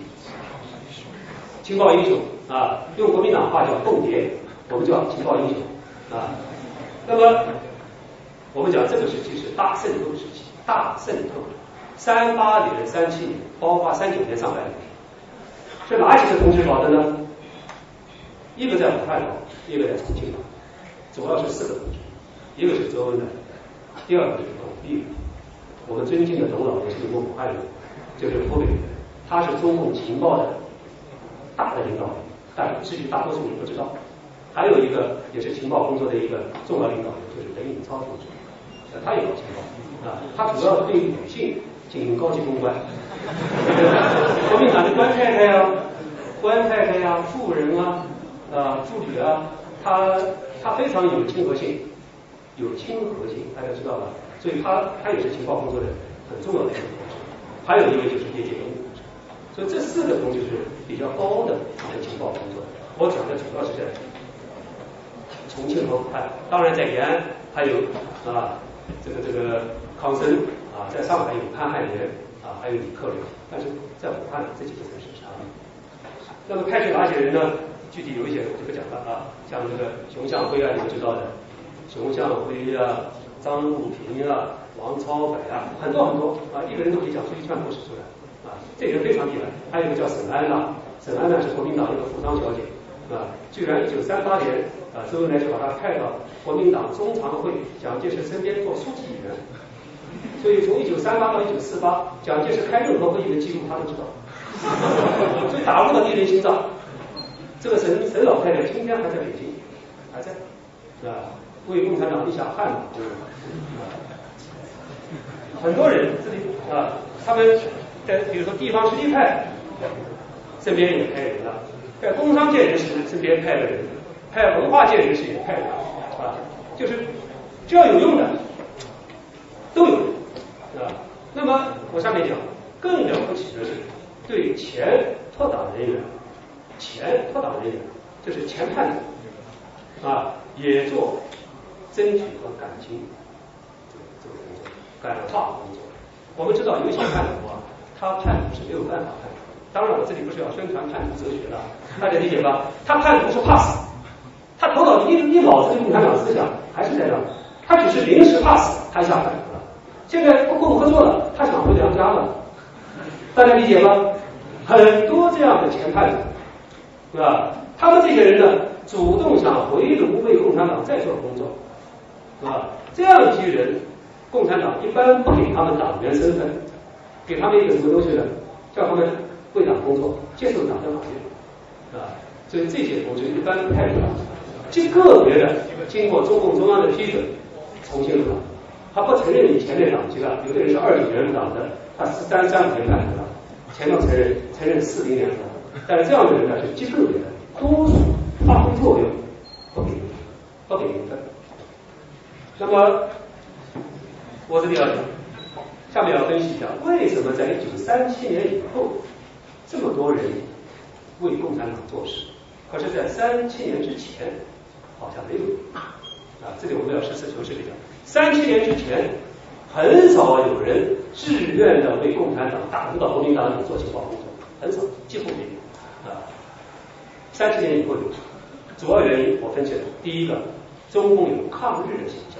情报英雄啊，用国民党话叫共谍，我们叫情报英雄啊。那么我们讲这个时期是大渗透时期，大渗透，三八年、三七年，包括三九年上半年，是哪几个同志搞的呢？一个在武汉搞，一个在重庆搞，主要是四个同志，一个是周恩来，第二个是董必武，我们尊敬的董老也是我们武汉人，就是湖北人，他是中共情报的大的领导人，但至于大多数人不知道。还有一个也是情报工作的一个重要领导人，就是雷颖超同志，他也搞情报啊，他主要对女性进行高级公关，国民党的官太太呀、官太太呀、妇人啊。啊，助理啊，他他非常有亲和性，有亲和性，大家知道吧？所以他他也是情报工作的很重要的一个同志。还有一位就是叶剑英。所以这四个同就是比较高的一个情报工作。我讲的主要是在重庆和武汉，当然在延安还有啊这个这个康生啊，在上海有潘汉年啊，还有李克林，但是在武汉这几个城市是那么派去哪些人呢？具体有一些我就不讲了啊，像这个熊向晖啊，你们知道的，熊向晖啊、张路平啊、王超柏啊，很多很多啊，一个人都可以讲出一串故事出来啊，这人非常厉害。还有一个叫沈安娜，沈安娜是国民党一个服装小姐啊，居然一九三八年啊，周恩来就把她派到国民党中常会蒋介石身边做书记员，所以从一九三八到一九四八，蒋介石开任何会议的记录他都知道，所以打入了敌人心脏。这个沈沈老太太今天还在北京，还在，是吧？为共产党立下汗马，很多人这里啊，他们在比如说地方实力派身边也派人了，在工商界人士身边派的人，派文化界人士也派了啊，就是只要有用的都有，是吧？那么我下面讲，更了不起的是对前脱党人员。前脱党人员，就是前叛徒啊，也做争取和感情这个这个工作，感化工作。我们知道有些叛徒啊，他叛徒是没有办法叛徒。当然，我这里不是要宣传叛徒哲学的，大家理解吧？他叛徒是怕死，他头脑一一脑子的共产党思想还是在那，他只是临时怕死，他下叛徒了。现在不不合作了，他想回娘家了，大家理解吗？很多这样的前叛者。是吧？他们这些人呢，主动想回炉为共产党再做工作，是吧？这样一批人，共产党一般不给他们党员身份，给他们一个什么东西呢？叫他们为党工作，接受党的考验，是吧？所以这些同志一般不太入党，极个别的经过中共中央的批准重新入党，他不承认你前面党籍了。有的人是二九年入党的，他是三三五年入党，前头承认承认四零年入党。但是这样的人呢是极个别的，多数发挥作用不给不给名分。那么我这里要讲，下面要分析一下为什么在一九三七年以后这么多人为共产党做事，可是，在三七年之前好像没有啊。这里我们要实事求是的讲，三七年之前很少有人自愿的为共产党打入到国民党里做情报工作，很少，几乎没有。啊，三七年以后有，主要原因我分析了，第一个，中共有抗日的倾向，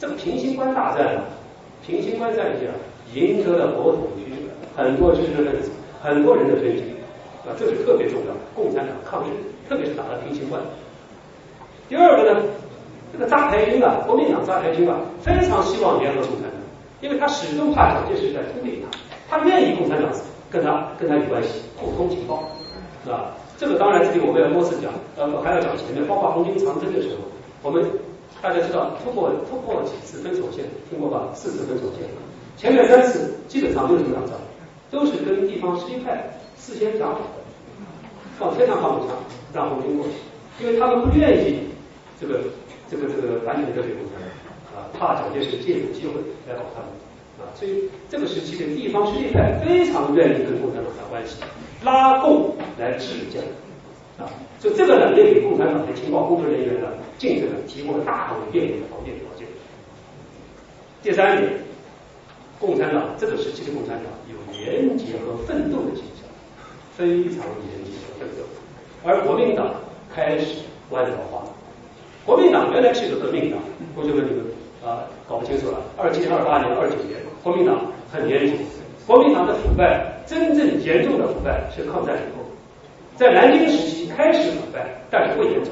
这个平型关大战啊，平型关战役啊，赢得了国统区很多知识分子、很多人的尊敬，啊，这是特别重要。共产党抗日，特别是打了平型关。第二个呢，这个扎台军啊，国民党扎台军啊，非常希望联合共产党，因为他始终怕蒋介石在吞并他，他愿意共产党跟他跟他有关系，互通情报。是吧？这个当然这里我们要多次讲，呃，还要讲前面，包括红军长征的时候，我们大家知道突破突破几次分手线，听过吧？四次分手线，前面三次基本上没有什么打仗，都是跟地方实力派事先讲好的，放天膛航母枪让红军过去，因为他们不愿意这个这个这个完全得罪共产党啊，怕蒋介石借有机会来搞他们啊，所以这个时期的地方实力派非常愿意跟共产党打关系。拉共来治蒋啊，所以这个呢也给共产党的情报工作人员呢竞争呢提供了大量的便利的条件条件。第三点，共产党这个时期的共产党有廉洁和奋斗的倾向，非常廉洁和奋斗。而国民党开始官僚化。国民党原来是一个革命党，同学们你们啊搞不清楚了。二七、二八年、二九年，国民党很严重。国民党的腐败，真正严重的腐败是抗战以后，在南京时期开始腐败，但是不严重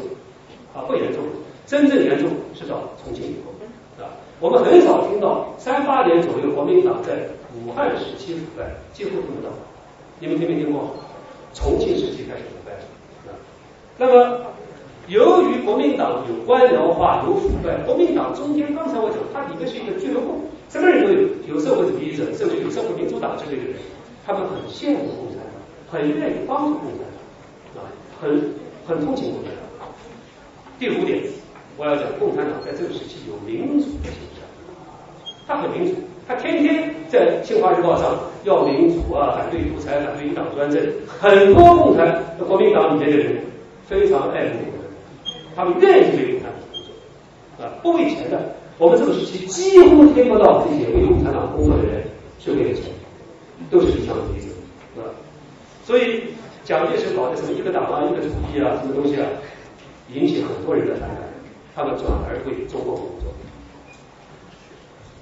啊不严重，真正严重是到重庆以后啊。我们很少听到三八年左右国民党在武汉时期腐败，几乎听不到。你们听没听过？重庆时期开始腐败啊。那么。由于国民党有官僚化、有腐败，国民党中间刚才我讲，它里面是一个俱乐部，什么人都有，有社会主义者，甚至有社会民主党之类的人，他们很羡慕共产党，很愿意帮助共产党，很很同情共产党。第五点，我要讲共产党在这个时期有民主的倾向，他很民主，他天天在《新华日报》上要民主啊，反对独裁，反对一党专政，很多共产国民党里面的人非常爱慕。他们愿意为共产党工作，啊，不为钱的。我们这个时期几乎听不到这些为共产党工作的人是为了钱，都是理想主义者，是吧？所以蒋介石搞的什么一个党啊、一个主义啊，什么东西啊，引起很多人的反感，他们转而对中共工作。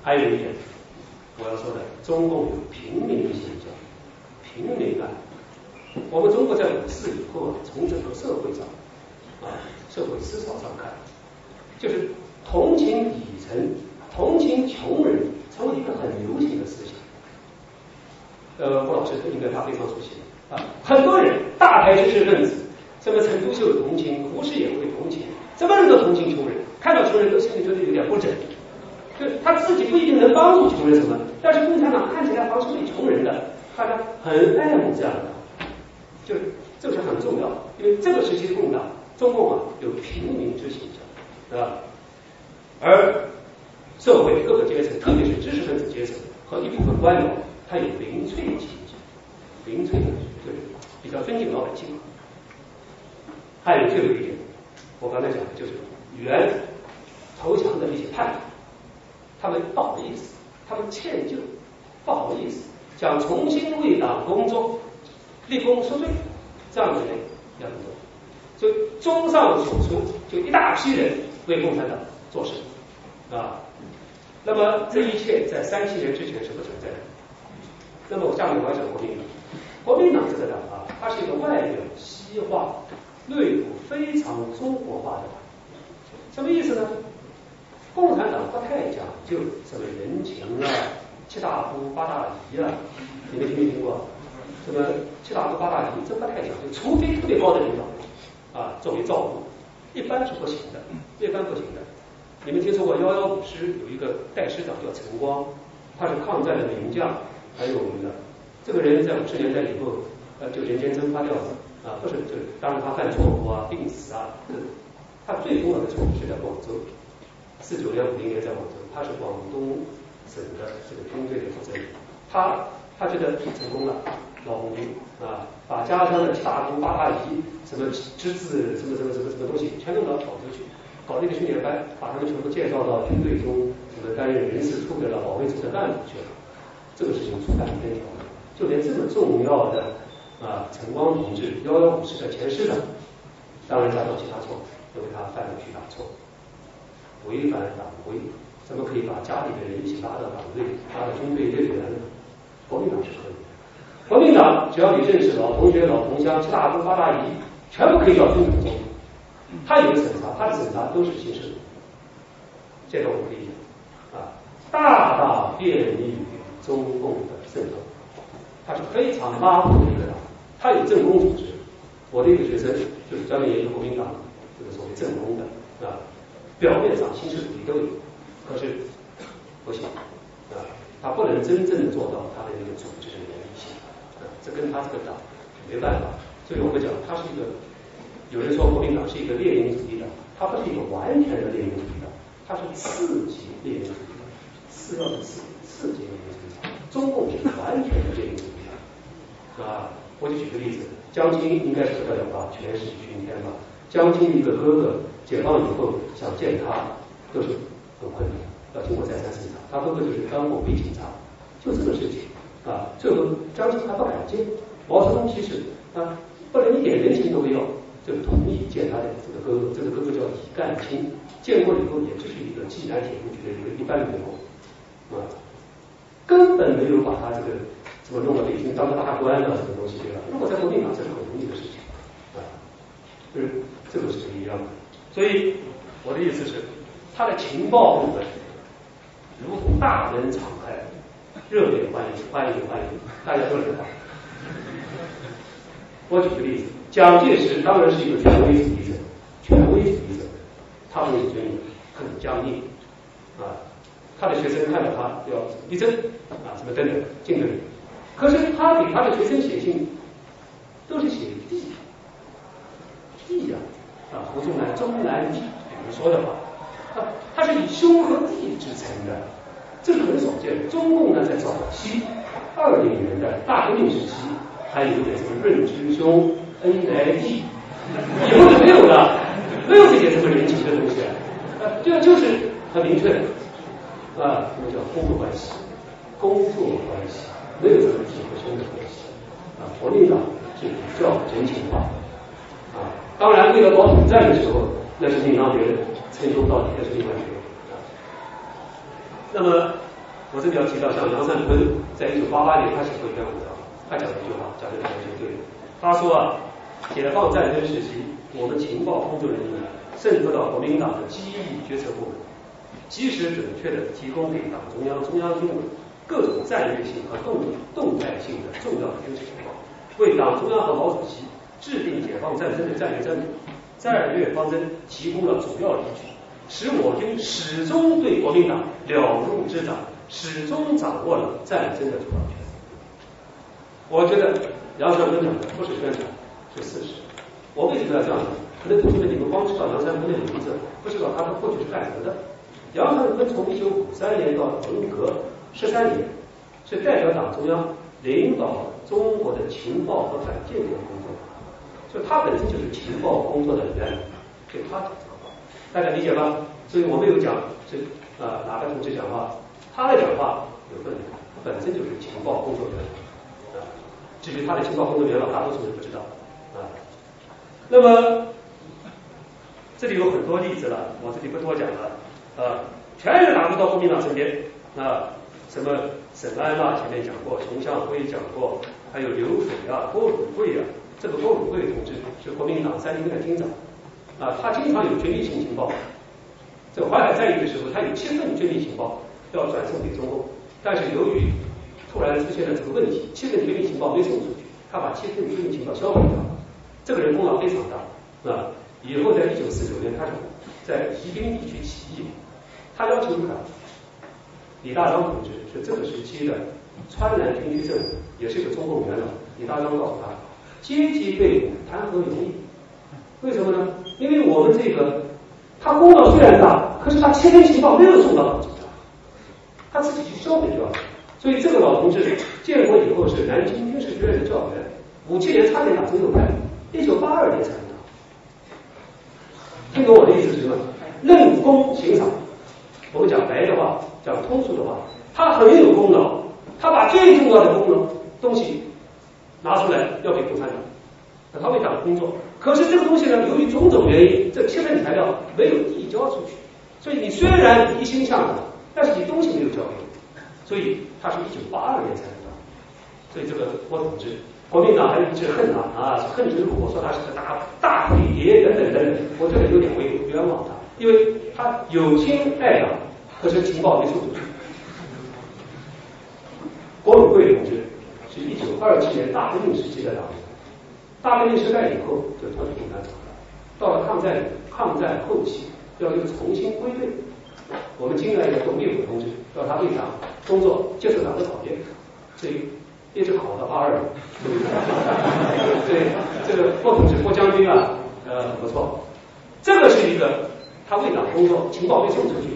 还有一点我要说的，中共有平民的形象，平民啊，我们中国在五四以后啊，从整个社会上啊。社会思潮上看，就是同情底层、同情穷人，成为一个很流行的思想。呃，郭老师应该他非常熟悉啊，很多人大牌知识分子，什么陈独秀同情，胡适也会同情，什么人都同情穷人，看到穷人都心里觉得有点不忍，就他自己不一定能帮助穷人什么，但是共产党看起来好像是为穷人的，大家很爱慕这样的，就这是很重要的，因为这个时期的共党。中共啊有平民之形象，对吧？而社会各个阶层，特别是知识分子阶层和一部分官僚，他有民粹倾民粹就是比较尊敬老百姓。还有最后一点，我刚才讲的就是原投降的一些叛徒，他们不好意思，他们歉疚，不好意思，想重新为党工作，立功赎罪，这样的人要很多。所以，综上所述，就一大批人为共产党做事啊。那么，这一切在三七年之前是不存在的。那么，我下面我要讲国民党。国民党这个党啊，它是一个外表西化、内部非常中国化的党。什么意思呢？共产党不太讲究什么人情啊、七大姑八大姨啊，你们听没听过？什么七大姑八大姨，这不太讲究，除非特别高的领导。啊，作为照顾，一般是不行的，一般不行的。你们听说过幺幺五师有一个代师长叫陈光，他是抗战的名将，很有名的。这个人在五十年代以后，呃，就人间蒸发掉了啊，不是，就当然他犯错误啊，病死啊，他最重要的错误是在广州，四九年、五零年在广州，他是广东省的这个军队的负责人，他他觉得成功了。老红军啊，把家乡的七大姑八大姨，什么侄子，什么什么什么什么东西，全都到广州去搞那个训练班，把他们全部介绍到军队中，什么担任人事处的，保卫处的干部去了。这个事情出版天条，就连这么重要的啊，陈光同志幺幺五师的前师长，当然加上其他错，因为他犯了巨大错，违反党规，怎么可以把家里的人一起拉到党队，拉到军队队员呢？国民党是可以。国民党只要你认识老同学、老同乡、七大姑八大姨，全部可以叫军统中。他有审查，他的审查都是刑事。这个我们可以讲啊，大大便利于中共的渗透。他是非常拉布的一个党，他有政工组织。我的一个学生就是专门研究国民党这个所谓政工的啊，表面上形式主义都有，可是不行啊，他不能真正的做到他的那个组织的原理性。这跟他这个党没办法，所以我们讲，他是一个有人说国民党是一个列宁主义党，他不是一个完全的列宁主义党，他是次级列宁主义党，次要的次次级列宁主义党。中共是完全的列宁主义，啊，我就举个例子，江青应该是得了吧，权势熏天吧。江青一个哥哥解放以后想见他都是很困难，要经过再三审查。他哥哥就是当过伪警察，就这个事情。啊，最后江青还不敢见，毛泽东其实啊，不能一点人情都没有，就同意见他的这个哥哥，这个哥哥叫李干清，见过以后也就是一个济南铁路局的一个一般员工，啊，根本没有把他这个怎么弄到北京当个大官啊，什么东西对吧？如果在国民党，这是很容易的事情，啊，就是这个是不一样的。所以我的意思是，他的情报部分如同大门敞开，热烈欢迎，欢迎欢迎，大家都来吧。我举个例子，蒋介石当然是一个权威主义者，权威主义者，他的尊严很僵硬啊，他的学生看到他要立正啊，什么等等敬礼。可是他给他的学生写信，都是写地地呀啊，胡宗南中南地，比如说的话，他他是以兄和弟之称的，这是很少见的。中共呢，在早期二零年代大革命时期。还有点什么润之兄、恩来弟，以后就没有了，没有这些什么人情的东西了，就就是很明确的啊，那叫工作关系？工作关系没有什么弟和兄的关系啊。国民党是比较人情化啊，当然为了搞统战的时候，那是另当别论，称兄道弟那是另外一回事啊。那么我这里要提到，像杨善坤在一九八八年他写过一篇文章。他讲了一句话，讲的非常对。他说啊，解放战争时期，我们情报工作人员渗透到国民党的机密决策部门，及时准确的提供给党中央、中央军委各种战略性和动动态性的重要的军事情报，为党中央和毛主席制定解放战争的战略战略战略方针提供了主要依据，使我军始终对国民党了如指掌，始终掌握了战争的主导权。我觉得杨三坤讲的不是宣传，是事实。我为什么要这样讲？可能同学们你们光知道杨三坤的名字，不知道他的过去是干什么的。杨三坤从一九五三年到文革十三年，是代表党中央领导中国的情报和反间谍工作，所以他本身就是情报工作的人。就他讲这个话，大家理解吧？所以我们有讲这啊哪个同志讲话，他的讲话有分量，本身就是情报工作元老。至于他的情报工作元老，大多数人不知道啊。那么这里有很多例子了，我这里不多讲了啊。全是打不到国民党身边啊，什么沈安娜，前面讲过，熊向晖讲过，还有刘水啊、郭汝贵啊。这个郭汝贵同志是国民党三军的军长啊，他经常有军事性情报。这个淮海战役的时候，他有七份军事情报要转送给中共，但是由于突然出现了这个问题，七份绝密情报没送出去，他把七份绝密情报销毁掉了。这个人功劳非常大，啊，以后在一九四九年，他是在宜宾地区起义，他要求他李大钊同志是这个时期的川南军区政委，也是一个中共元老。李大钊告诉他，阶级队伍谈何容易？为什么呢？因为我们这个他功劳虽然大，可是他七份情报没有送到他自己去销毁掉了。所以这个老同志建国以后是南京军事学院的教员，五七年差点打中右派，一九八二年才能打。听懂我的意思是什么？论功行赏。我们讲白的话，讲通俗的话，他很有功劳，他把最重要的功能东西拿出来要给共产党，他为党工作。可是这个东西呢，由于种种原因，这七份材料没有递交出去，所以你虽然一心向党，但是你东西没有交给。所以他是一九八二年才能到，所以这个我同志，国民党还一直恨他啊，恨之入骨，说他是个大大匪谍等等等等，我觉得有点为冤枉他，因为他有亲爱党，可是情报没送出去。郭汝贵同志是一九二七年大革命时期的党员，大革命失败以后就脱离共产党了，到了抗战抗战后期要又重新归队。我们敬爱的董必武同志到他为党工作，接受党的考验，所以一直考到八二年。对这个郭同志、郭将军啊，呃，不错。这个是一个他为党工作，情报被送出去；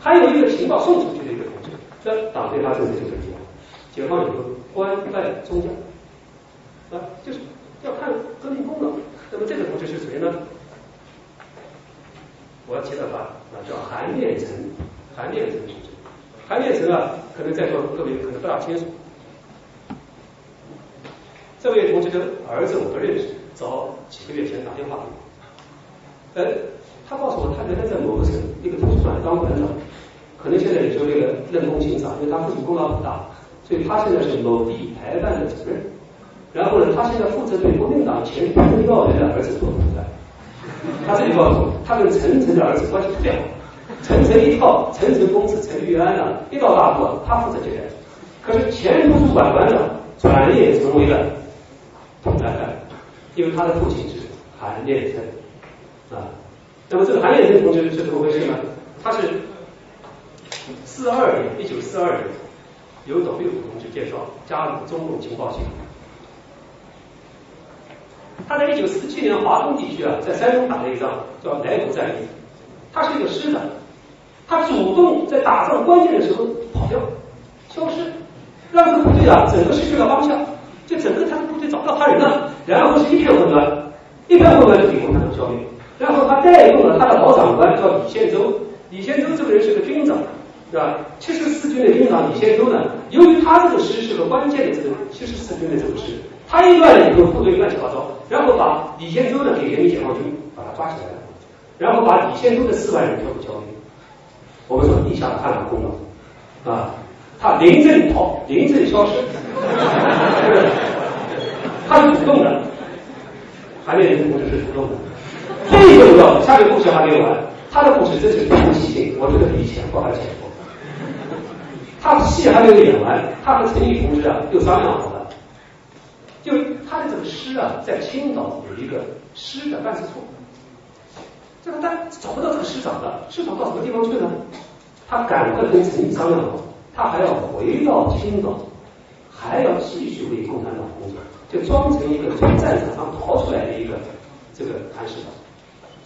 还有一个情报送出去的一个同志，这党对他政策就是这样。解放以后，官拜中将，啊，就是要看革命功劳。那么这个同志是谁呢？我要提到他啊，叫韩练成，韩练成同志。韩练成啊，可能在座各位可能不大清楚。这位同志的儿子我不认识，早几个月前打电话给我，呃，他告诉我，他原来在某个省一个图书馆当馆长，可能现在也就那个任空行赏，因为他父亲功劳很大，所以他现在是某地台办的主任。然后呢，他现在负责对国民党前国政要员的儿子做统战。他这里告诉我，他跟陈诚的儿子关系特别好。陈诚一套，陈诚公子陈玉安呢，一到大陆，他负责接待。可是前图书馆馆长转业成为了统战干，因为他的父亲是韩念成啊。那么这个韩念成同志是怎么回事呢？他是四二年，一九四二年，由董必武同志介绍加入中共情报系统。他在一九四七年华东地区啊，在山东打了一仗，叫莱芜战役。他是一个师长，他主动在打仗关键的时候跑掉、消失，让这个部队啊整个失去了方向，就整个他的部队找不到他人了，然后是一片混乱，一片混乱就被共产党消灭。然后他带动了他的老长官叫李宪洲，李宪洲这个人是个军长，对吧？七十四军的军长李宪洲呢，由于他这个师是个关键的这个七十四军的这个师。他一乱了以后，部队乱七八糟，然后把李先洲呢给人民解放军把他抓起来了，然后把李先洲的四万人全部交给我们说一下看了功劳啊，他临阵逃，临阵消失，他是主动的，韩烈人同志是主动的。最重要的，下面故事还没有完，他的故事真是非常细心，我觉得比前夫还浅薄。他的戏还没有演完，他和陈毅同志啊又商量好了。就他的这个师啊，在青岛有一个师的办事处，这个但找不到这个师长了，师长到什么地方去了？他赶快跟陈毅商量好，他还要回到青岛，还要继续为共产党工作，就装成一个从战场上逃出来。的一个这个韩师长。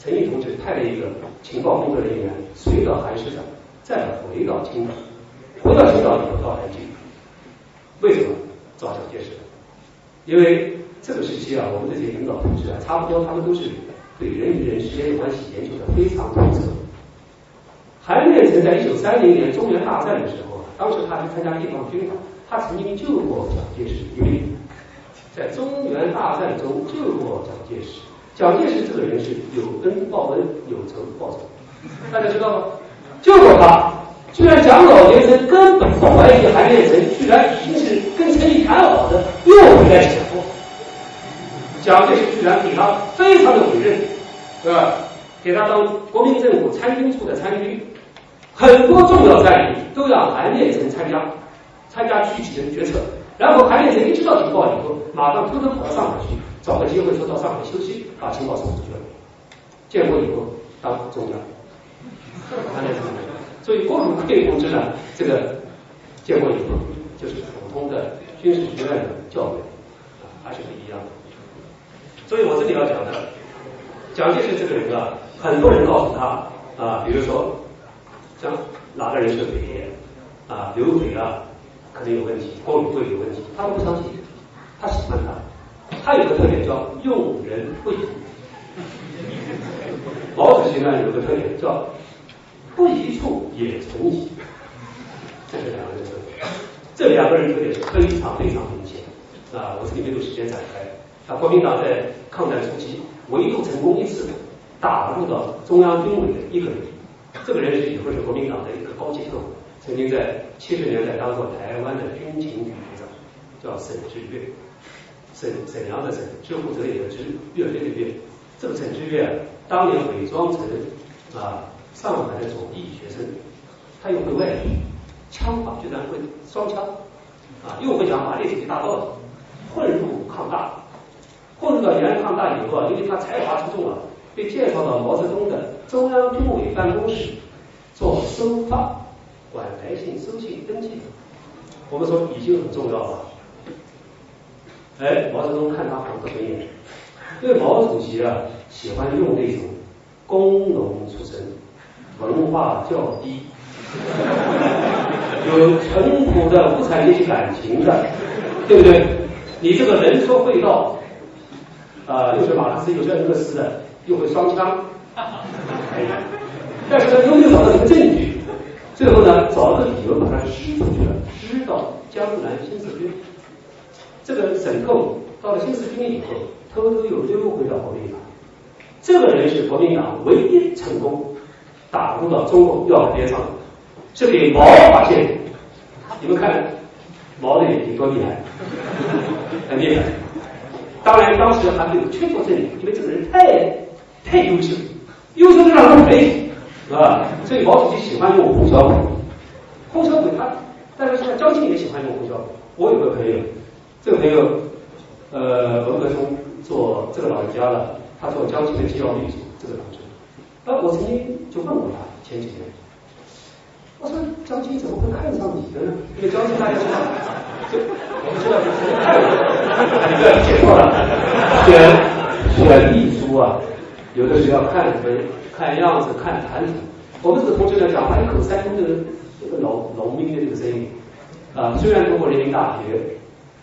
陈毅同志派了一个情报工作人员随到韩师长，再回到青岛，回到青岛以后到南京，为什么找蒋介石？因为这个时期啊，我们这些领导同志啊，差不多他们都是对人与人之间的关系研究的非常透彻。韩练成在一九三零年中原大战的时候，当时他去参加地方军阀，他曾经救过蒋介石一命，在中原大战中救过蒋介石。蒋介石这个人是有恩报恩，有仇报仇，大家知道吗？救过他。居然蒋老先生根本不怀疑韩念成，居然已经是跟陈毅谈好的，又回来抢货。蒋介石居然给他非常的委任，是吧？给他当国民政府参军处的参军，很多重要战役都让韩念成参加，参加具体的决策。然后韩念成一知道情报以后，马上偷偷跑到上海去，找个机会说到上海休息，把情报送出去了。建国以后当中将，韩念成。所以郭汝瑰同志呢，这个建国以后就是普通的军事学院的教员，还是不一样的。所以我这里要讲的，蒋介石这个人啊，很多人告诉他啊，比如说像哪个人是匪谍啊，刘匪啊，可能有问题，郭汝瑰有问题，他都不相信，他喜欢他。他有个特点叫用人不疑。毛主席呢有个特点叫。不疑处也存疑，这是两个人特点。这两个人特点是非常非常明显啊！我这里没有时间展开。啊，国民党在抗战初期唯独成功一次打入到中央军委的一个人，这个人以后是国民党的一个高级特务，曾经在七十年代当过台湾的军情局局长，叫沈志岳。沈沈阳的沈，知乎者也的知，岳飞的岳。这个沈志岳当年伪装成啊。上海的左翼学生，他又会外语，枪法居然会双枪，啊，又会讲马列主义大道理，混入抗大，混入到延安抗大以后啊，因为他才华出众啊，被介绍到毛泽东的中央军委办公室做收发，管来信、收信、登记。我们说已经很重要了。哎，毛泽东看他很不顺眼，因为毛主席啊喜欢用那种工农出身。文化较低，有淳朴的无产阶级感情的，对不对？你这个人说会道，啊，又是马克思又是恩格斯的，又会双枪，但是他，又没有找到什么证据，最后呢，找个理由把他施出去了，施到江南新四军。这个沈透到了新四军以后，偷偷又溜回到国民党，这个人是国民党唯一成功打入到中共要害边上，是给毛发现的。你们看毛的眼睛多厉害，很厉害。当然当时还没有确凿证据，因为这个人太太优秀，优秀的让人佩服，是吧？所以毛主席喜欢用洪小鬼，洪小鬼他，但是现在张青也喜欢用洪小鬼。我有个朋友，这个朋友呃文革中做这个老人家了。他做江青的机要秘书，这个同志。那我曾经就问过他，前几天，我说江青怎么会看上你的呢？因为江青大家知道，就我们知道就是太人，你不要解错了。选选秘书啊，有的时候要看人、看样子、看谈吐。我们这个同学呢，讲话一口山东的这个老农民的这个声音啊，虽然读过人民大学，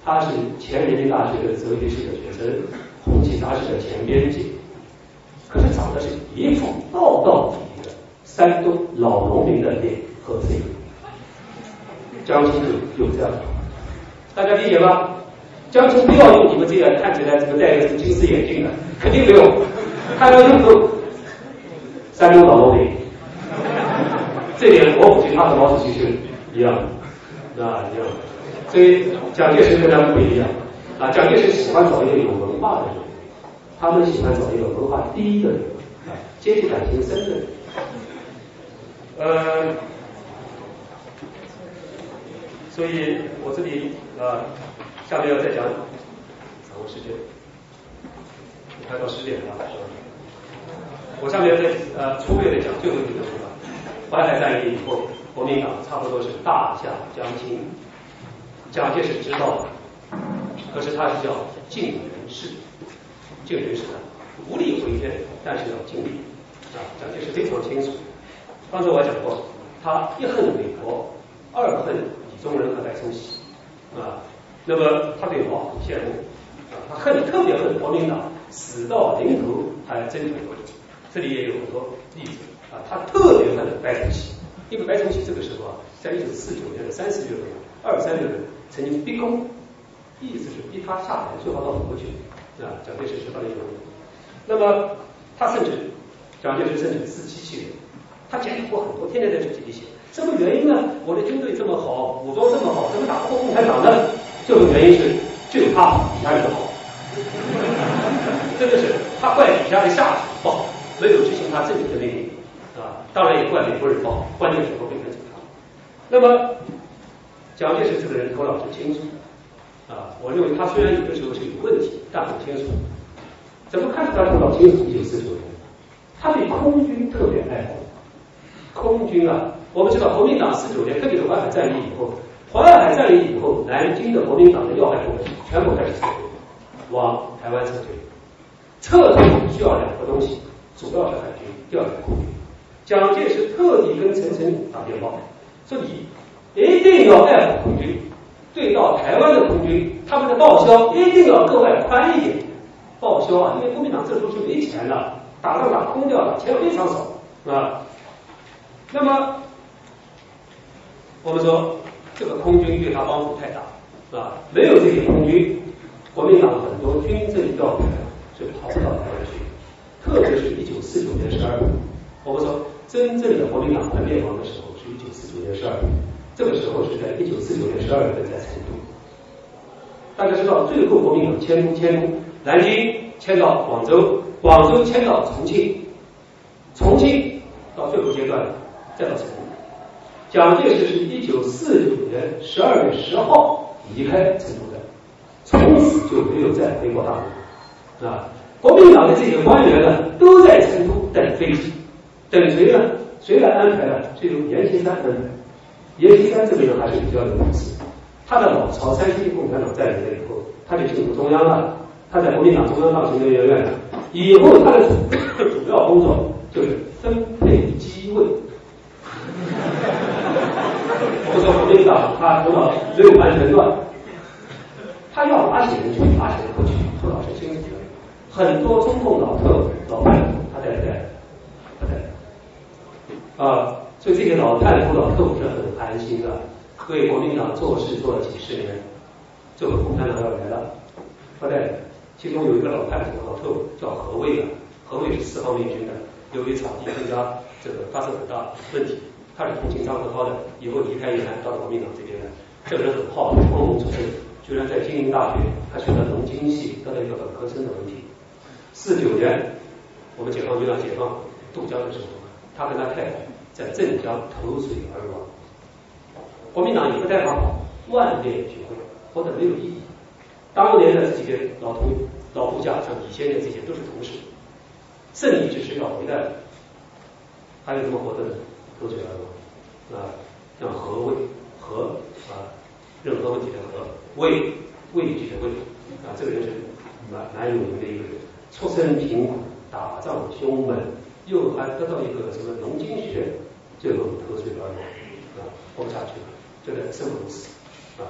他是前人民大学的哲学系的学生。红旗杂志的前编辑，可是长得是一副道道地地的山东老农民的脸和声音。江青就有这样的，大家理解吧？江青不要用你们这样看起来这个戴个金丝眼镜的，肯定没有，他要用山东老农民。这点我估计他和毛主席是一样的，啊一样。所以蒋介石跟他们不一样。啊，蒋介石喜欢找一个有文化的人，他们喜欢找一个文化低的人，啊，阶级感情深的人。呃，所以我这里啊，下面要再讲，掌握时间，快到十点了，我下面再呃粗略的讲最后一个说法。淮海战役以后，国民党差不多是大下将倾，蒋介石知道了。可是他是叫尽人事，尽人事的，无力回天，但是要尽力啊。蒋介石非常清楚。刚才我讲过，他一恨美国，二恨李宗仁和白崇禧啊。那么他对毛很羡慕啊，他恨特别恨国民党死到临头还争取过。这里也有很多例子啊，他特别恨白崇禧，因为白崇禧这个时候啊，在一九四九年的三四月份、二三月份曾经逼宫。意思是逼他下台，最好到美国去。啊，蒋介石是他的一个。那么他甚至蒋介石甚至自欺欺人，他检讨过很多，天天在这里写。什么原因呢？我的军队这么好，武装这么好，怎么打不过共产党呢？这个原因是只有他底下人好。真的是他怪底下的下属不好，没有执行他自己的命令啊。当然也怪美国人不好，关键时候没跟紧他。那么蒋介石这个人头脑是清楚。啊，我认为他虽然有的时候是有问题，但很清楚。怎么看出他头脑清楚？一九四九年，他对空军特别爱护。空军啊，我们知道国民党四九年，特别是淮海战役以后，淮海战役以后，南京的国民党的要害部队全部开始撤退，往台湾撤退。撤退需要两个东西，主要是海军，第二是空军。蒋介石特地跟陈诚武打电话，说你一定要爱护空军。对到台湾的空军，他们的报销一定要格外宽一点。报销啊，因为国民党这时候是没钱了，打仗打空掉了，钱非常少啊。那么我们说这个空军对他帮助太大啊，没有这些空军，国民党很多军政调派是跑不到台湾去。特别是一九四九年十二月，我们说真正的国民党在灭亡的时候是一九四九年十二月。这个时候是在一九四九年十二月份在成都，大家知道最后国民党迁都迁都，南京迁到广州，广州迁到重庆，重庆到最后阶段再到成都。蒋介石是一九四九年十二月十号离开成都的，从此就没有再回过大陆啊。国民党的这些官员呢，都在成都等飞机，等谁呢？谁来安排呢？最终阎锡山安排。阎锡山这个人还是比较有意思，他的老巢山西共产党占领了以后，他就进入中央了。他在国民党中央当行政院院长，以后他的主要工作就是分配机位。我们说国民党他头脑没有完全乱，他要哪些人去，哪些人不去，头脑是清楚。很多中共老特务老派他在在，他在啊。所以这些老太太、老特务是很寒心的，为国民党做事做了几十年，最后共产党要来了，后来其中有一个老太太、老特务叫何卫啊，何卫是四方面军的，由于草地更加这个发生很大问题，他是同情张国焘的，以后离开延安到国民党这边来，这个人很好，光荣出身，居然在金陵大学他学了农经系，得了一个本科生的文凭。四九年，我们解放军要解放渡江的时候，他跟他太太在镇江投水而亡。国民党也不带他跑，万念俱灰，活得没有意义。当年的这些老同老部下，像李先念这些都是同事，胜利只是要回来了，还有什么活的呢？投水而亡啊！像何畏何啊，任何问题的何畏畏惧的畏啊，这个人是蛮蛮有名的一个人，出身贫苦，打仗凶猛，又还得到一个什么农经学，最后投水而亡啊，活不下去了，就在生不如死啊。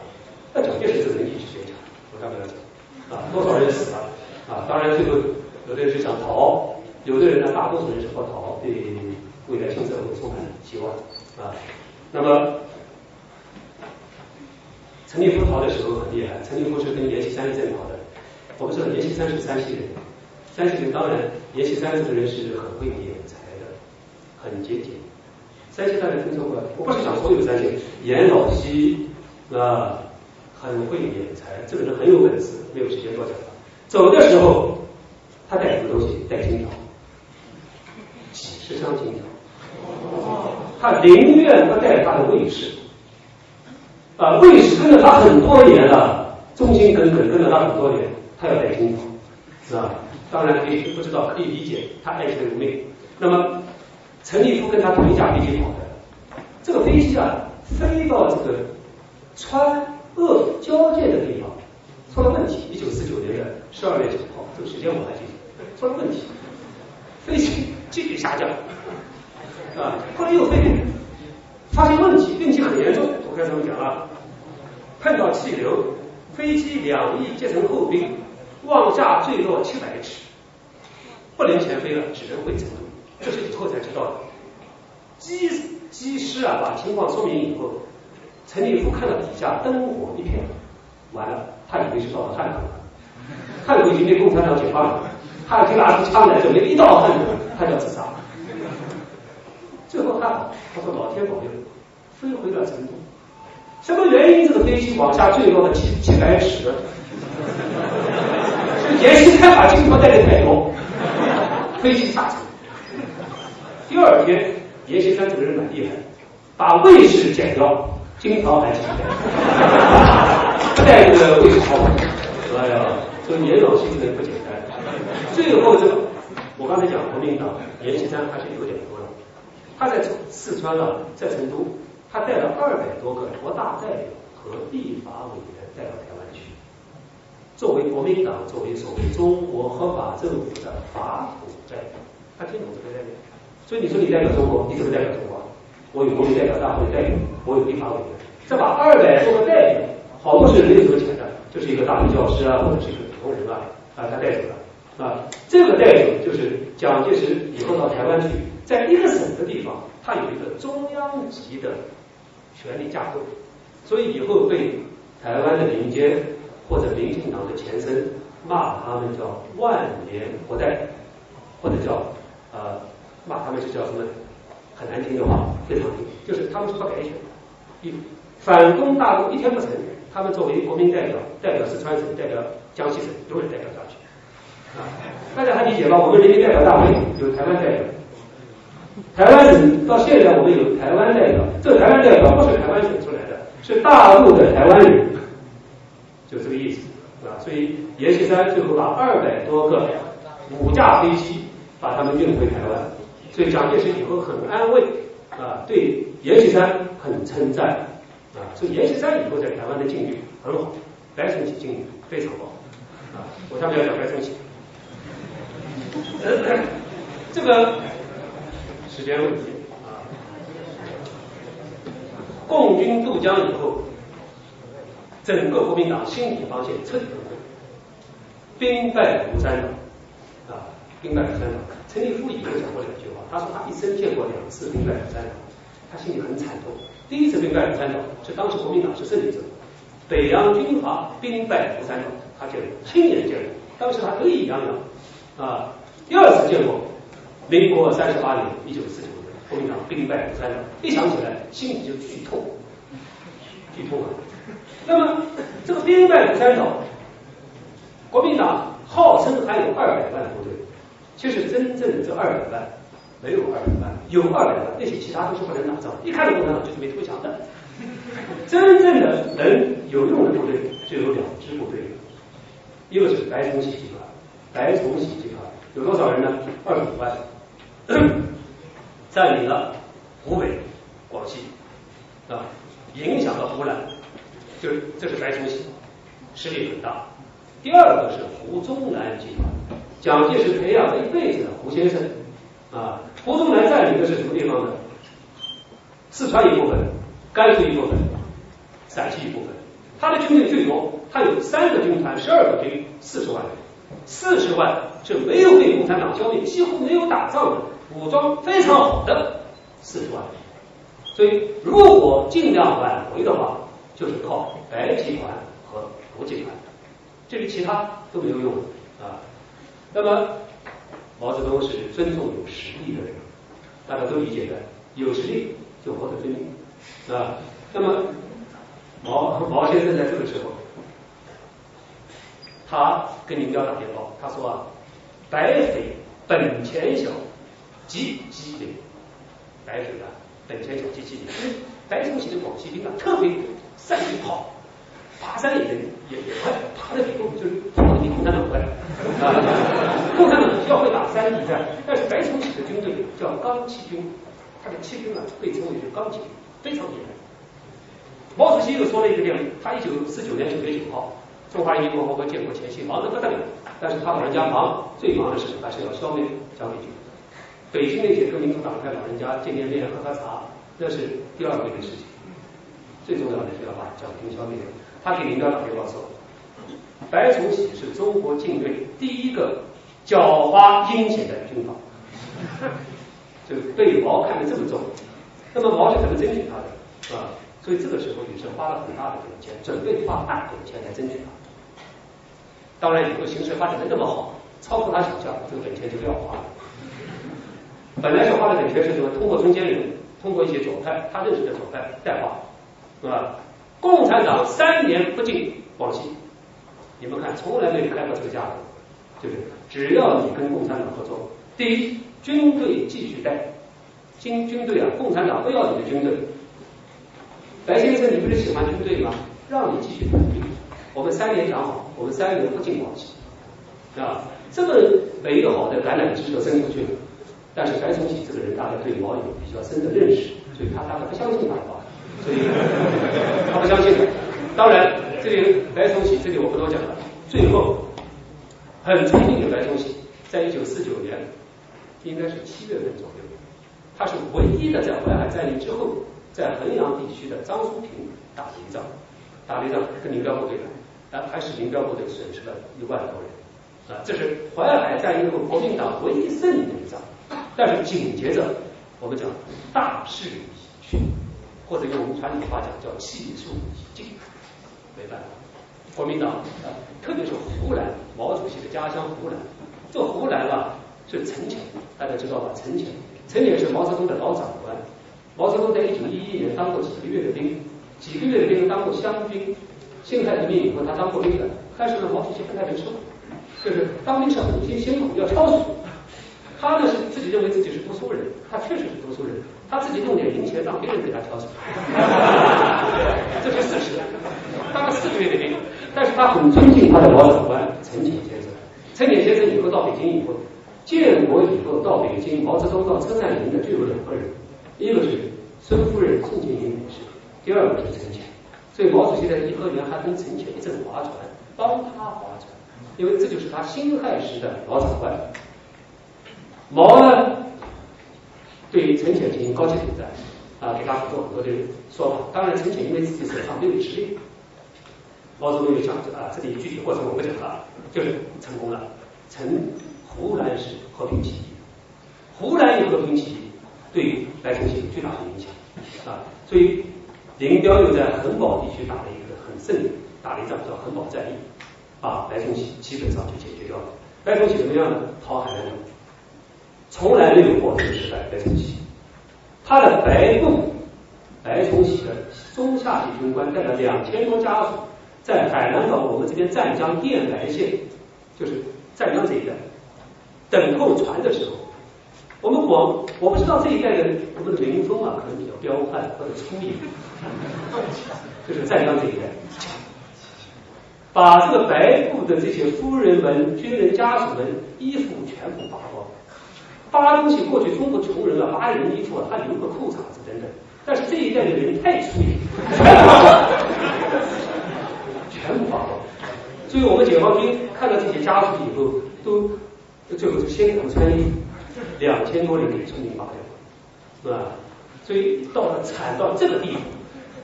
那蒋介石这个人意志坚强。我刚才讲啊，多少人死了啊？当然，最后有的人是想逃，有的人呢，大多数人是不逃，对未来新社会充满希望啊。那么，陈立夫逃的时候很厉害，陈立夫是跟阎锡山一起逃的。我们说阎锡山是山西人，山西人当然，阎锡山这个人是很会敛财的，很节俭。山西大家听说过？我不是讲所有山西，阎老西啊。很会敛财，这个人很有本事，没有时间多讲。走的时候，他带什么东西？带金条，几十箱金条。他宁愿不带他的卫士，啊，卫士跟了他很多年了，忠心耿耿跟了他很多年，他要带金条，是吧？当然可以不知道，可以理解他爱钱如命。那么陈立夫跟他同一架飞机跑的，这个飞机啊，飞到这个川。鄂交界的地方出了问题，一九四九年的十二月九号，这个时间我还记得，出了问题，飞机继续下降，啊，后来又飞，发现问题，问题很严重，我该怎么讲啊？碰到气流，飞机两翼结成厚冰，往下坠落七百尺，不能前飞了，只能回成都，这是以后才知道的。机机师啊，把情况说明以后。陈立夫看到底下灯火一片，完了，他以为是到了汉口了，汉口已经被共产党解放了，他已经拿出枪来准备一刀汉口，他就要自杀。最后还好，他说老天保佑，飞回了成都。什么原因？这个飞机往下坠落了七七百尺？阎锡山把金条带的太多，飞机下沉。第二天，阎锡山这个人蛮厉害，把卫士剪掉。金条还是带，带这个卫士哎呀，这个年老心人不简单。最后这个，我刚才讲国民党，阎锡山还是有点多的。他在四川啊，在成都，他带了二百多个国大代表和立法委员带到台，作为国民党，作为所谓中国合法政府的法土代表，他听懂这个概念。所以你说你代表中国，你怎么代表中国？我有国民代表大会代表，我有立法委员，再把二百多个代表，好多是没有什么钱的，就是一个大学教师啊，或者是一个普通人啊，啊，他带走了啊。这个代表就是蒋介石以后到台湾去，在一个省的地方，他有一个中央级的权力架构，所以以后被台湾的民间或者民进党的前身骂他们叫万年不代，或者叫呃骂他们是叫什么？很难听的话，非常听，就是他们是不改选，一反攻大陆一天不成，他们作为国民代表，代表四川省，代表江西省，永远代表下去。啊，大家还理解吗？我们人民代表大会有台湾代表，台湾省到现在我们有台湾代表，这个台湾代表不是台湾选出来的，是大陆的台湾人，就这个意思啊。所以阎锡山最后把二百多个五架飞机把他们运回台湾。所以蒋介石以后很安慰啊，对阎锡山很称赞啊，所以阎锡山以后在台湾的境遇很好，白崇禧境遇非常好啊。我下面要讲白崇禧，这个时间问题啊，共军渡江以后，整个国民党心理防线彻底崩溃，兵败如山倒啊，兵败如山倒。陈立夫以前讲过两句话，他说他一生见过两次兵败如山倒，他心里很惨痛。第一次兵败如山倒是当时国民党是胜利者，北洋军阀兵败如山倒，他见过亲眼见过，当时他得意洋洋啊，第二次见过，民国三十八年，一九四九年，国民党兵败如山倒，一想起来心里就剧痛，剧痛啊！那么这个兵败如山倒，国民党号称还有二百万部队，其实真正的这二百万没有二百万，有二百万，那些其他都是不能打仗，一看到共产党就是没投降的。真正的能有用的部队就有两支部队，一个是白崇禧集团，白崇禧集团有多少人呢？二十五万，占领了湖北、广西啊，影响了湖南，就是这是白崇禧，实力很大。第二个是胡宗南集团，蒋介石培养了一辈子的胡先生啊，胡宗南占领的是什么地方呢？四川一部分，甘肃一部分。陕西一部分，他的军队最多，他有三个军团，十二个军，四十万人，四十万是没有被共产党消灭，几乎没有打仗的，武装非常好的四十万人。所以，如果尽量挽回的话，就是靠白集团和胡集团，这里其他都没有用啊。那么，毛泽东是尊重有实力的人，大家都理解的，有实力就获得尊敬啊。那么。毛毛先生在这个时候，他跟林彪打电报，他说啊，白匪本钱小，即机灵。白匪啊，本钱小，极机灵。因为白崇禧的广西兵啊，特别善于跑，爬山也也也快，爬的比共就是跑的比共产党快。共产党需要会打山地战，但是白崇禧的军队叫钢七军，他的七军啊被称为是钢七军，非常厉害。毛主席又说了一个电话，他一九四九年九月九号，中华人民共和国建国前夕，忙得不得了，但是他老人家忙，最忙的事还是要消灭蒋匪军。北京那些跟民主党派老人家见见面、喝喝茶，那是第二位的事情。最重要的是要把蒋匪军消灭。他给林彪打电话说，白崇禧是中国境内第一个狡猾阴险的军阀，就被毛看得这么重，那么毛是怎么争取他的，是吧？所以这个时候也是花了很大的本钱，准备花大本钱来争取他。当然，以后形势发展的那么好，超出他想象，这个本钱就不要花了。本来是花的本钱是什么？通过中间人，通过一些左派，他认识的左派代花，是吧？共产党三年不进广西，你们看，从来没有开过这个价格，就是只要你跟共产党合作，第一，军队继续带，军军队啊，共产党不要你的军队。白先生，你不是喜欢军队吗？让你继续团队。我们三年讲好，我们三年不进广西，啊，这么美好的橄榄枝就伸出去了。但是白崇禧这个人，大家对毛有比较深的认识，所以他大概不相信他的话，所以他不相信的。当然，这里白崇禧这里我不多讲了。最后，很聪明的白崇禧，在一九四九年，应该是七月份左右，他是唯一的在淮海战役之后。在衡阳地区的张叔平打了一仗，打了一仗跟林彪部队打，还是林彪部队损失了一万多人啊！这是淮海战役后国民党唯一胜利的一仗。但是紧接着我们讲大势已去，或者用我们传统话讲叫气数已尽，没办法，国民党啊，特别是湖南，毛主席的家乡湖南，这湖南啊是陈前，大家知道吧？陈前，陈前是毛泽东的老长官。毛泽东在一九一一年当过几个月的兵，几个月的兵当过湘军，辛亥革命以后他当过兵的，但是呢毛主席不太能受，就是当兵是很辛辛苦，要超速。他呢是自己认为自己是读书人，他确实是读书人，他自己弄点零钱让别人给他挑水，这是事实。当了四个月的兵，但是他很尊敬他的老长官陈潜先生。陈潜先生以后到北京以后，建国以后到北京，毛泽东到车站迎的就有两个人。一个是孙夫人宋庆龄女士，第二个就是陈潜，所以毛主席在颐和园还跟陈潜一阵划船，帮他划船，因为这就是他辛亥时的老长官。毛呢，对于陈潜进行高级统战，啊，给他很多很多的说法。当然，陈潜因为自己手上没有实力，毛泽东就讲啊，这里具体过程我不讲了，就是成功了，成湖南是和平起义，湖南有和平起义。对白崇禧有巨大的影响啊，所以林彪又在衡宝地区打了一个很胜利，打了一仗叫衡宝战役，把白崇禧基本上就解决掉了。白崇禧怎么样呢？讨海南岛，从来没有过这个时代。白崇禧，他的白布白崇禧的中下级军官带了两千多家属，在海南岛我们这边湛江电白县，就是湛江这一带，等候船的时候，我们广我不知道这一带的我们的民风啊，可能比较彪悍或者粗野，就是湛江这一带。把这个白布的这些夫人们、军人家属们衣服全部扒光，扒东西过去。中国穷人啊，扒人衣服啊，他留个裤衩子等等。但是这一代的人太粗野，全部扒光。所以我们解放军看到这些家属以后，都最后就先给他们穿衣服，两千多人给村民扒掉，啊，所以到了惨到这个地步，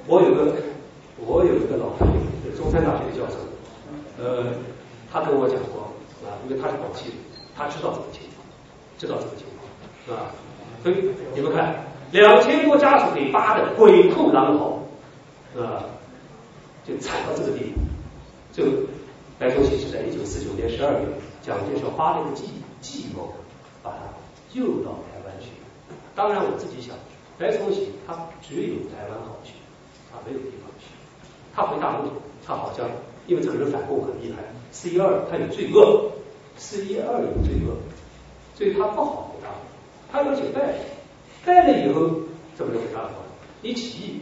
我有个我有一个老朋友，中山大学的教授。呃，他跟我讲过啊，因为他是广西人，他知道这个情况，知道这个情况，是吧？所以你们看，两千多家属给扒的鬼哭狼嚎，啊，就惨到这个地步。就白崇禧是在一九四九年十二月，蒋介石花了一个计计谋，把他救到台湾去。当然我自己想，白崇禧他只有台湾好去，他没有地方去。他回大陆，他好像。因为这个人反共很厉害，四一二他有罪恶，四一二有罪恶，所以他不好。他要去败，败了以后怎么能回答好？你起义，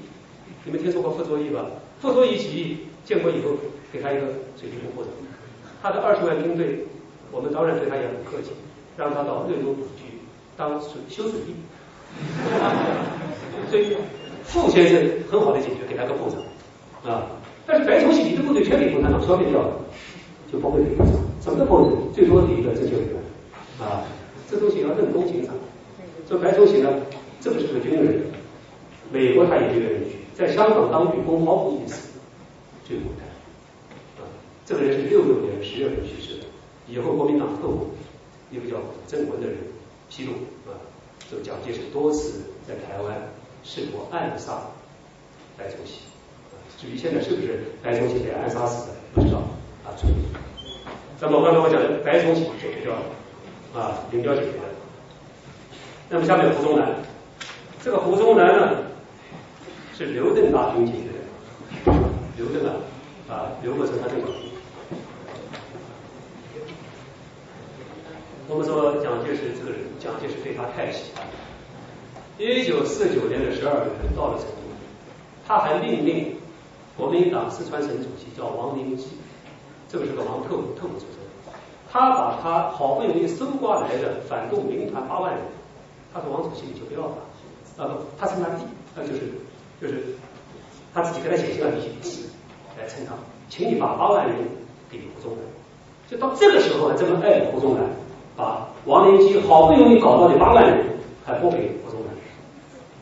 你们听说过傅作义吧？傅作义起义，建国以后给他一个水利部部长，他的二十万军队，我们当然对他也很客气，让他到瑞州赌局当水修水利。所以傅先生很好的解决，给他个部长啊。但是白崇禧，你的部队全给共产党消灭掉了，就不会给补偿。怎么不会？最多给一个政协委员啊，这东西要认公行赏。这白崇禧呢，这个是个军人，美国他也不愿意去，在香港当女工毫不意思，就不谈。啊，这个人是六六年十月份去世的。以后国民党特务一个叫郑文的人披露啊，这个蒋介石多次在台湾试图暗杀白崇禧。至于现在是不是白崇禧被暗杀死的，不知道啊。那么刚才我讲的白崇禧解决掉了啊，林彪解决了。那么下面胡宗南，这个胡宗南呢是刘邓大军解决的，刘邓啊啊，刘伯承他这个。我们说蒋介石这个人，蒋介石对他太喜欢了。一九四九年的十二月份到了成都，他还命令。国民党四川省主席叫王灵基，这个是个王特务，特务出身。他把他好不容易搜刮来的反动民团八万人，他说王主席你就不要了，啊，他称他弟，那就是就是他自己给他写信了，弟来称他，请你把八万人给胡宗南。就到这个时候还这么爱胡宗南，把王连基好不容易搞到的八万人还拨给胡宗南，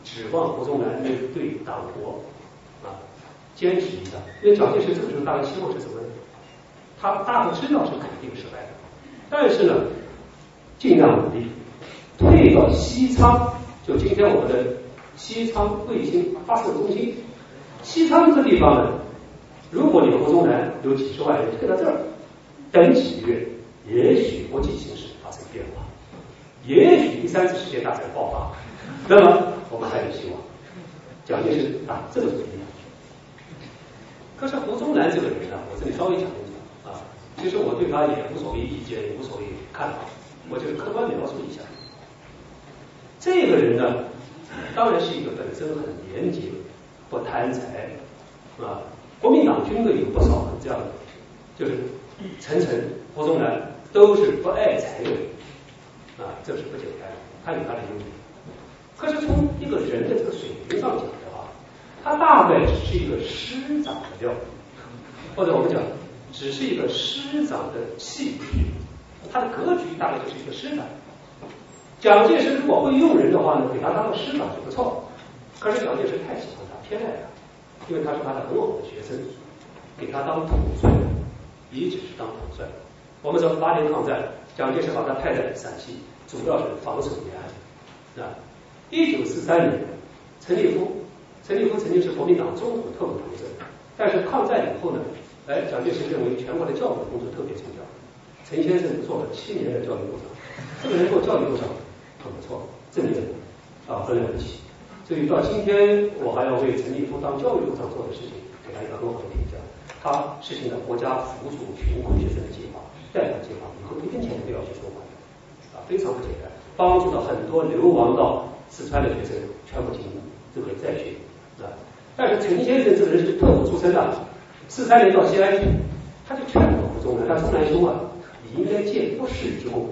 指望胡宗南能对党国啊。坚持一下，因为蒋介石这个时候大概希望是怎么？他大概知道是肯定失败的，但是呢，尽量努力退到西昌，就今天我们的西昌卫星发射中心。西昌这个地方呢，如果你胡宗南有几十万人退到这儿，等几个月，也许国际形势发生变化，也许第三次世界大战爆发，那么我们还有希望。蒋介石啊这个主意。可是胡宗南这个人呢，我这里稍微讲一讲啊。其实我对他也无所谓意见，也无所谓看法，我就是客观描述一下。这个人呢，当然是一个本身很廉洁、不贪财啊。国民党军队有不少这样的，就是陈诚、胡宗南都是不爱财的人啊，这是不简单，他有他的优点。可是从一个人的这个水平上讲的话，他大概只是一个师长的料，或者我们讲，只是一个师长的气质，他的格局大概就是一个师长。蒋介石如果会用人的话呢，给他当个师长就不错。可是蒋介石太喜欢他，偏爱他，因为他是他的很好的学生，给他当统帅，一直是当统帅。我们说八年抗战，蒋介石把他派在陕西，主要是防守延安。啊，一九四三年，陈立夫。陈立夫曾经是国民党中统特务头子，但是抗战以后呢，哎，蒋介石认为全国的教育工作特别重要，陈先生做了七年的教育部长，这个人做教育部长，很不错，正面的啊，很了不起。所以到今天，我还要为陈立夫当教育部长做的事情，给他一个很好的评价。他实行了国家扶助贫困学生的计划，贷款计划，以后一分钱都不要去收还，啊，非常不简单，帮助了很多流亡到四川的学生全部进行这个再学，啊。但是陈先生这个人是特务出身的，四三年到西安去，他就劝胡宗南，他说：“南兄啊，你应该建不世之功，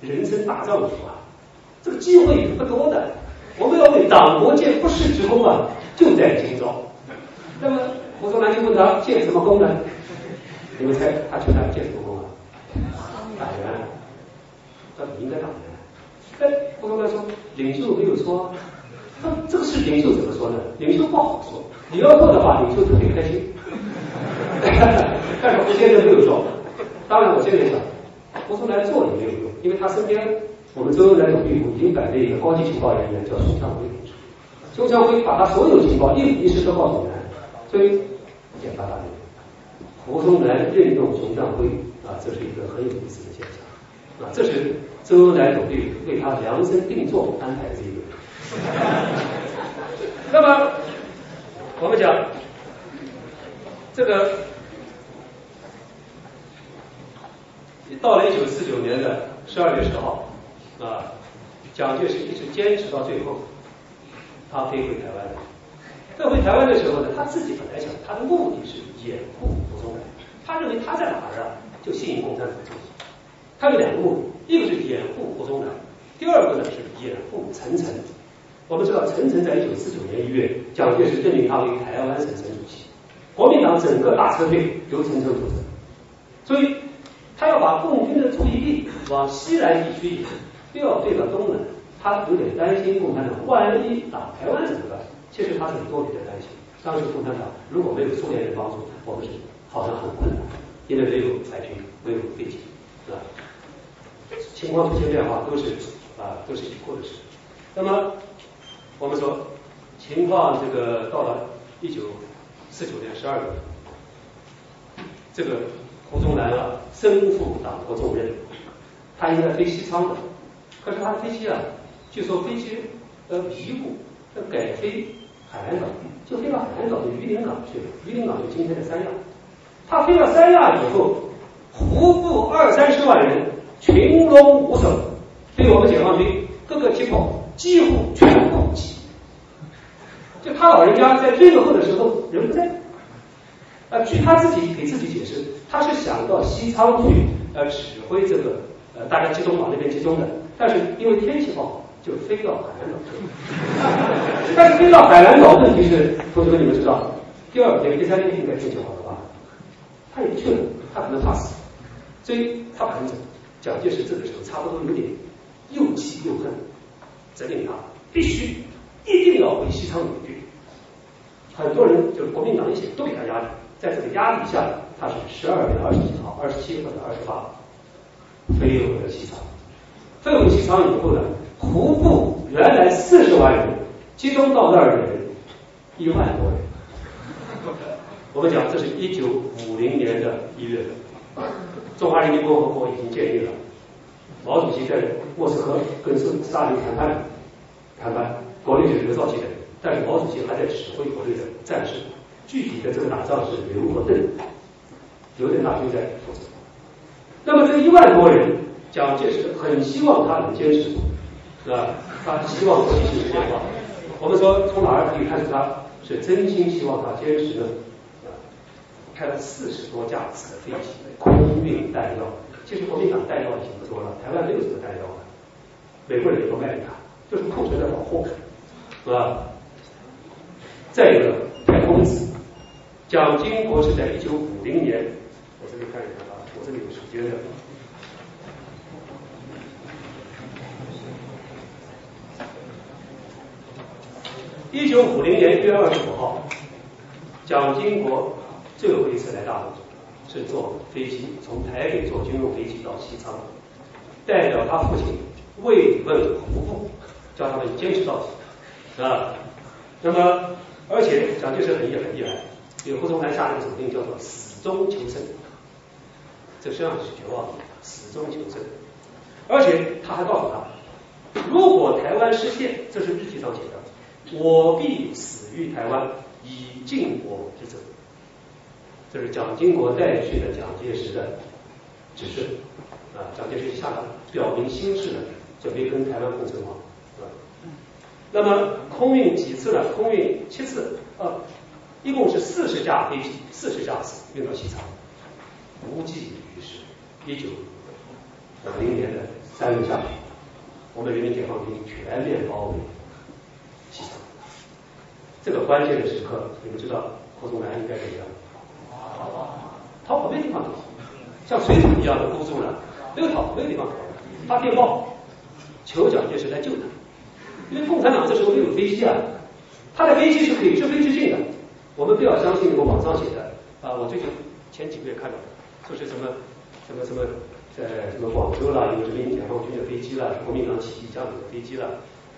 人生大丈夫啊，这个机会不多的，我们要为党国建不世之功啊，就在今朝。”那么。胡宗南就问他建什么功呢？你们猜他去哪建什么功啊？党员，他应该党员。哎，胡宗南说领袖没有错，那这个是领袖怎么说呢？领袖不好说，你要做的话，领袖特别开心。但是胡先生没有做。当然我现在想，胡宗南做也没有用，因为他身边我们周恩来总理已经摆了一个高级情报人员叫熊向辉，熊向辉把他所有情报一五一十都告诉我们，所以。简单而言，胡宗南任用熊向晖啊，这是一个很有意思的现象。啊，这是周恩来总理为他量身定做安排的这个。那么我们讲这个，到了一九四九年的十二月十号啊，蒋介石一直坚持到最后，他飞回台湾了。在回台湾的时候呢，他自己本来想，他的目的是掩护胡宗南。他认为他在哪儿啊，就吸引共产党注意。他有两个目的，一个是掩护胡宗南，第二个呢是掩护陈诚。我们知道，陈诚在一九四九年一月，蒋介石任命他为台湾省省主席，国民党整个大撤退由陈诚负责，所以他要把共军的注意力往西南地区引，又要对到东南，他有点担心共产党万一打台湾怎么办？其实他是很多余的担心，当时共产党如果没有苏联人帮助，我们是好像很困难，因为没有海军，没有飞机，是吧？情况出现变化都是啊，都是以后的事。那么我们说情况这个到了一九四九年十二月，这个胡宗南啊身负党国重任，他应该飞西昌的，可是他的飞机啊，据说飞机呃迷糊，要改飞。海南岛就飞到海南岛的榆林港去了，榆林港就今天的三亚。他飞到三亚以后，胡部二三十万人群龙无首，对我们解放军各个机炮几乎全部击。就他老人家在最后的时候人不在，呃，据他自己给自己解释，他是想到西昌去呃指挥这个呃大家集中往那边集中的，但是因为天气不好。就飞到海南岛去了，但是飞到海南岛，问题是，同学们你们知道，第二天、第三天应该天气好的话，他也不去了，他可能怕死，所以他反正蒋介石这个时候差不多有点又气又恨，责令他必须一定要回西昌隐居。很多人就是国民党一些都给他压力，在这个压力下，他是十二月二十几号、二十七或者二十八飞回了西昌，飞回西昌以后呢？胡部原来四十万人，集中到那儿的人一万多人。我们讲，这是一九五零年的一月份，中华人民共和国已经建立了。毛主席在莫斯科跟斯大林谈判，谈判，国内是刘少奇的，但是毛主席还在指挥国内的战士。具体的这个打仗是刘和邓，刘邓大军在负责。那么这一万多人，蒋介石很希望他能坚持。是吧？他希望国际形势变化。我们说从哪儿可以看出他是真心希望他坚持呢？开了四十多架次的飞机，空运弹药。其实国民党弹药已经不多了，台湾没有什么弹药了，美国人也都卖给他，就是库存在保护，是吧？再一个太空子，蒋经国是在一九五零年，我这里看一下啊，我这里有时间的。一九五零年一月二十五号，蒋经国最后一次来大陆，是坐飞机从台北坐军用飞机到西昌，代表他父亲慰问胡部，叫他们坚持到底，啊，那么而且蒋介石很厉很厉害，给胡宗南下了一个指令叫做死中求胜，这实际上是绝望的，死中求胜，而且他还告诉他，如果台湾失陷，这是日记上写的，我必死于台湾，以尽我之责。这是蒋经国带去的蒋介石的指示啊，蒋介石下达表明心事的，准备跟台湾共存亡，是吧？那么空运几次呢？空运七次，啊，一共是四十架飞机，四十架次运到西昌，无济于事。一九五零年的三月下旬，我们人民解放军全面包围。这个关键的时刻，你们知道胡宗南应该怎么样？逃跑没地方逃，像水桶一样的勾住了，没有逃，没有地方逃。发电报求蒋介石来救他，因为共产党这时候没有飞机啊，他的飞机是可以直飞直进的。我们不要相信那个网上写的啊，我最近前几个月看到的，说是什么什么什么在什么广州啦，有人民解放军的飞机啦，国民党起义将领的飞机啦，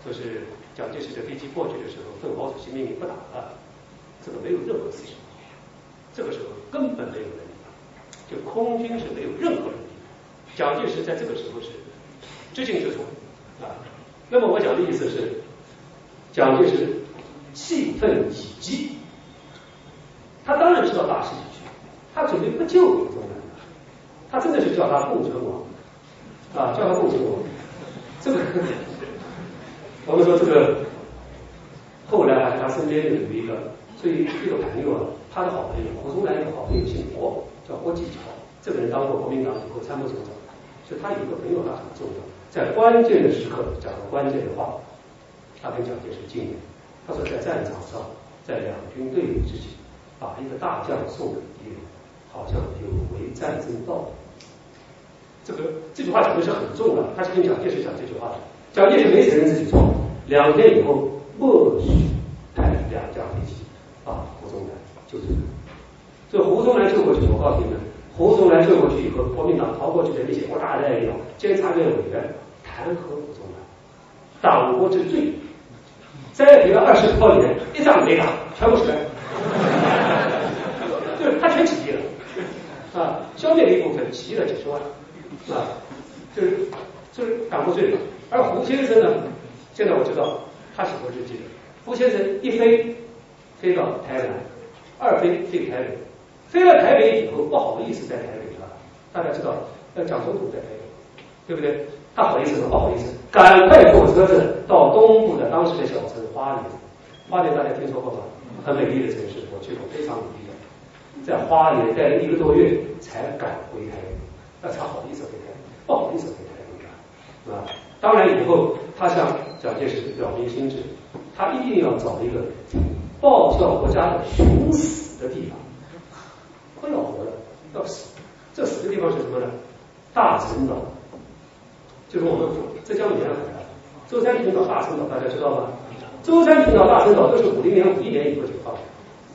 说是蒋介石的飞机过去的时候，邓毛主席命令不打了，这个没有任何事实。这个时候根本没有人力，就空军是没有任何人力。蒋介石在这个时候是知进知出啊。那么我讲的意思是，蒋介石气愤已极，他当然知道大势已去，他准备不救胡宗南，他真的是叫他共存亡啊，叫他共存亡。这个我们说这个后来啊他身边有一个，所以一个朋友啊。他的好朋友胡宗南一个好朋友姓郭，叫郭继桥，这个人当过国民党以后参谋长，所以他有一个朋友他很重要，在关键的时刻讲了关键的话，他跟蒋介石进言，他说在战场上，在两军对垒之际，把一个大将送给敌人，好像有违战争道德。这个这句话讲的是很重的，他是跟蒋介石讲这句话的，蒋介石没承认自己错，两天以后默许派两架飞机把胡宗南。就是，这胡宗南救过去，我告诉你们，胡宗南救过去以后，国民党逃过去的那些国大代表、监察院委员弹劾胡宗南，党国之罪，栽培了二十多年，一仗没打，全部失败，就是他全起义了，啊，消灭了一部分，起义了几十万，啊，就是就是党国罪。而胡先生呢，现在我知道他写过日记，胡先生一飞飞到台南。二飞飞台北，飞了台北以后不好意思在台北了，大家知道，蒋总统在台北，对不对？他好意思吗？不好意思，赶快坐车子到东部的当时的小城花莲。花莲大家听说过吗？很美丽的城市，我去过，非常美丽的。在花莲待了一个多月才赶回台北，那才好意思回台北，不好意思回台北是吧。当然以后他向蒋介石表明心志，他一定要找一个。报效国家的寻死的地方，不要活了，要死。这死的地方是什么呢？大陈岛，就是我们浙江沿海的舟山群岛、大陈岛，大家知道吗？舟山群岛、大陈岛都是五零年、五一年以后解放的，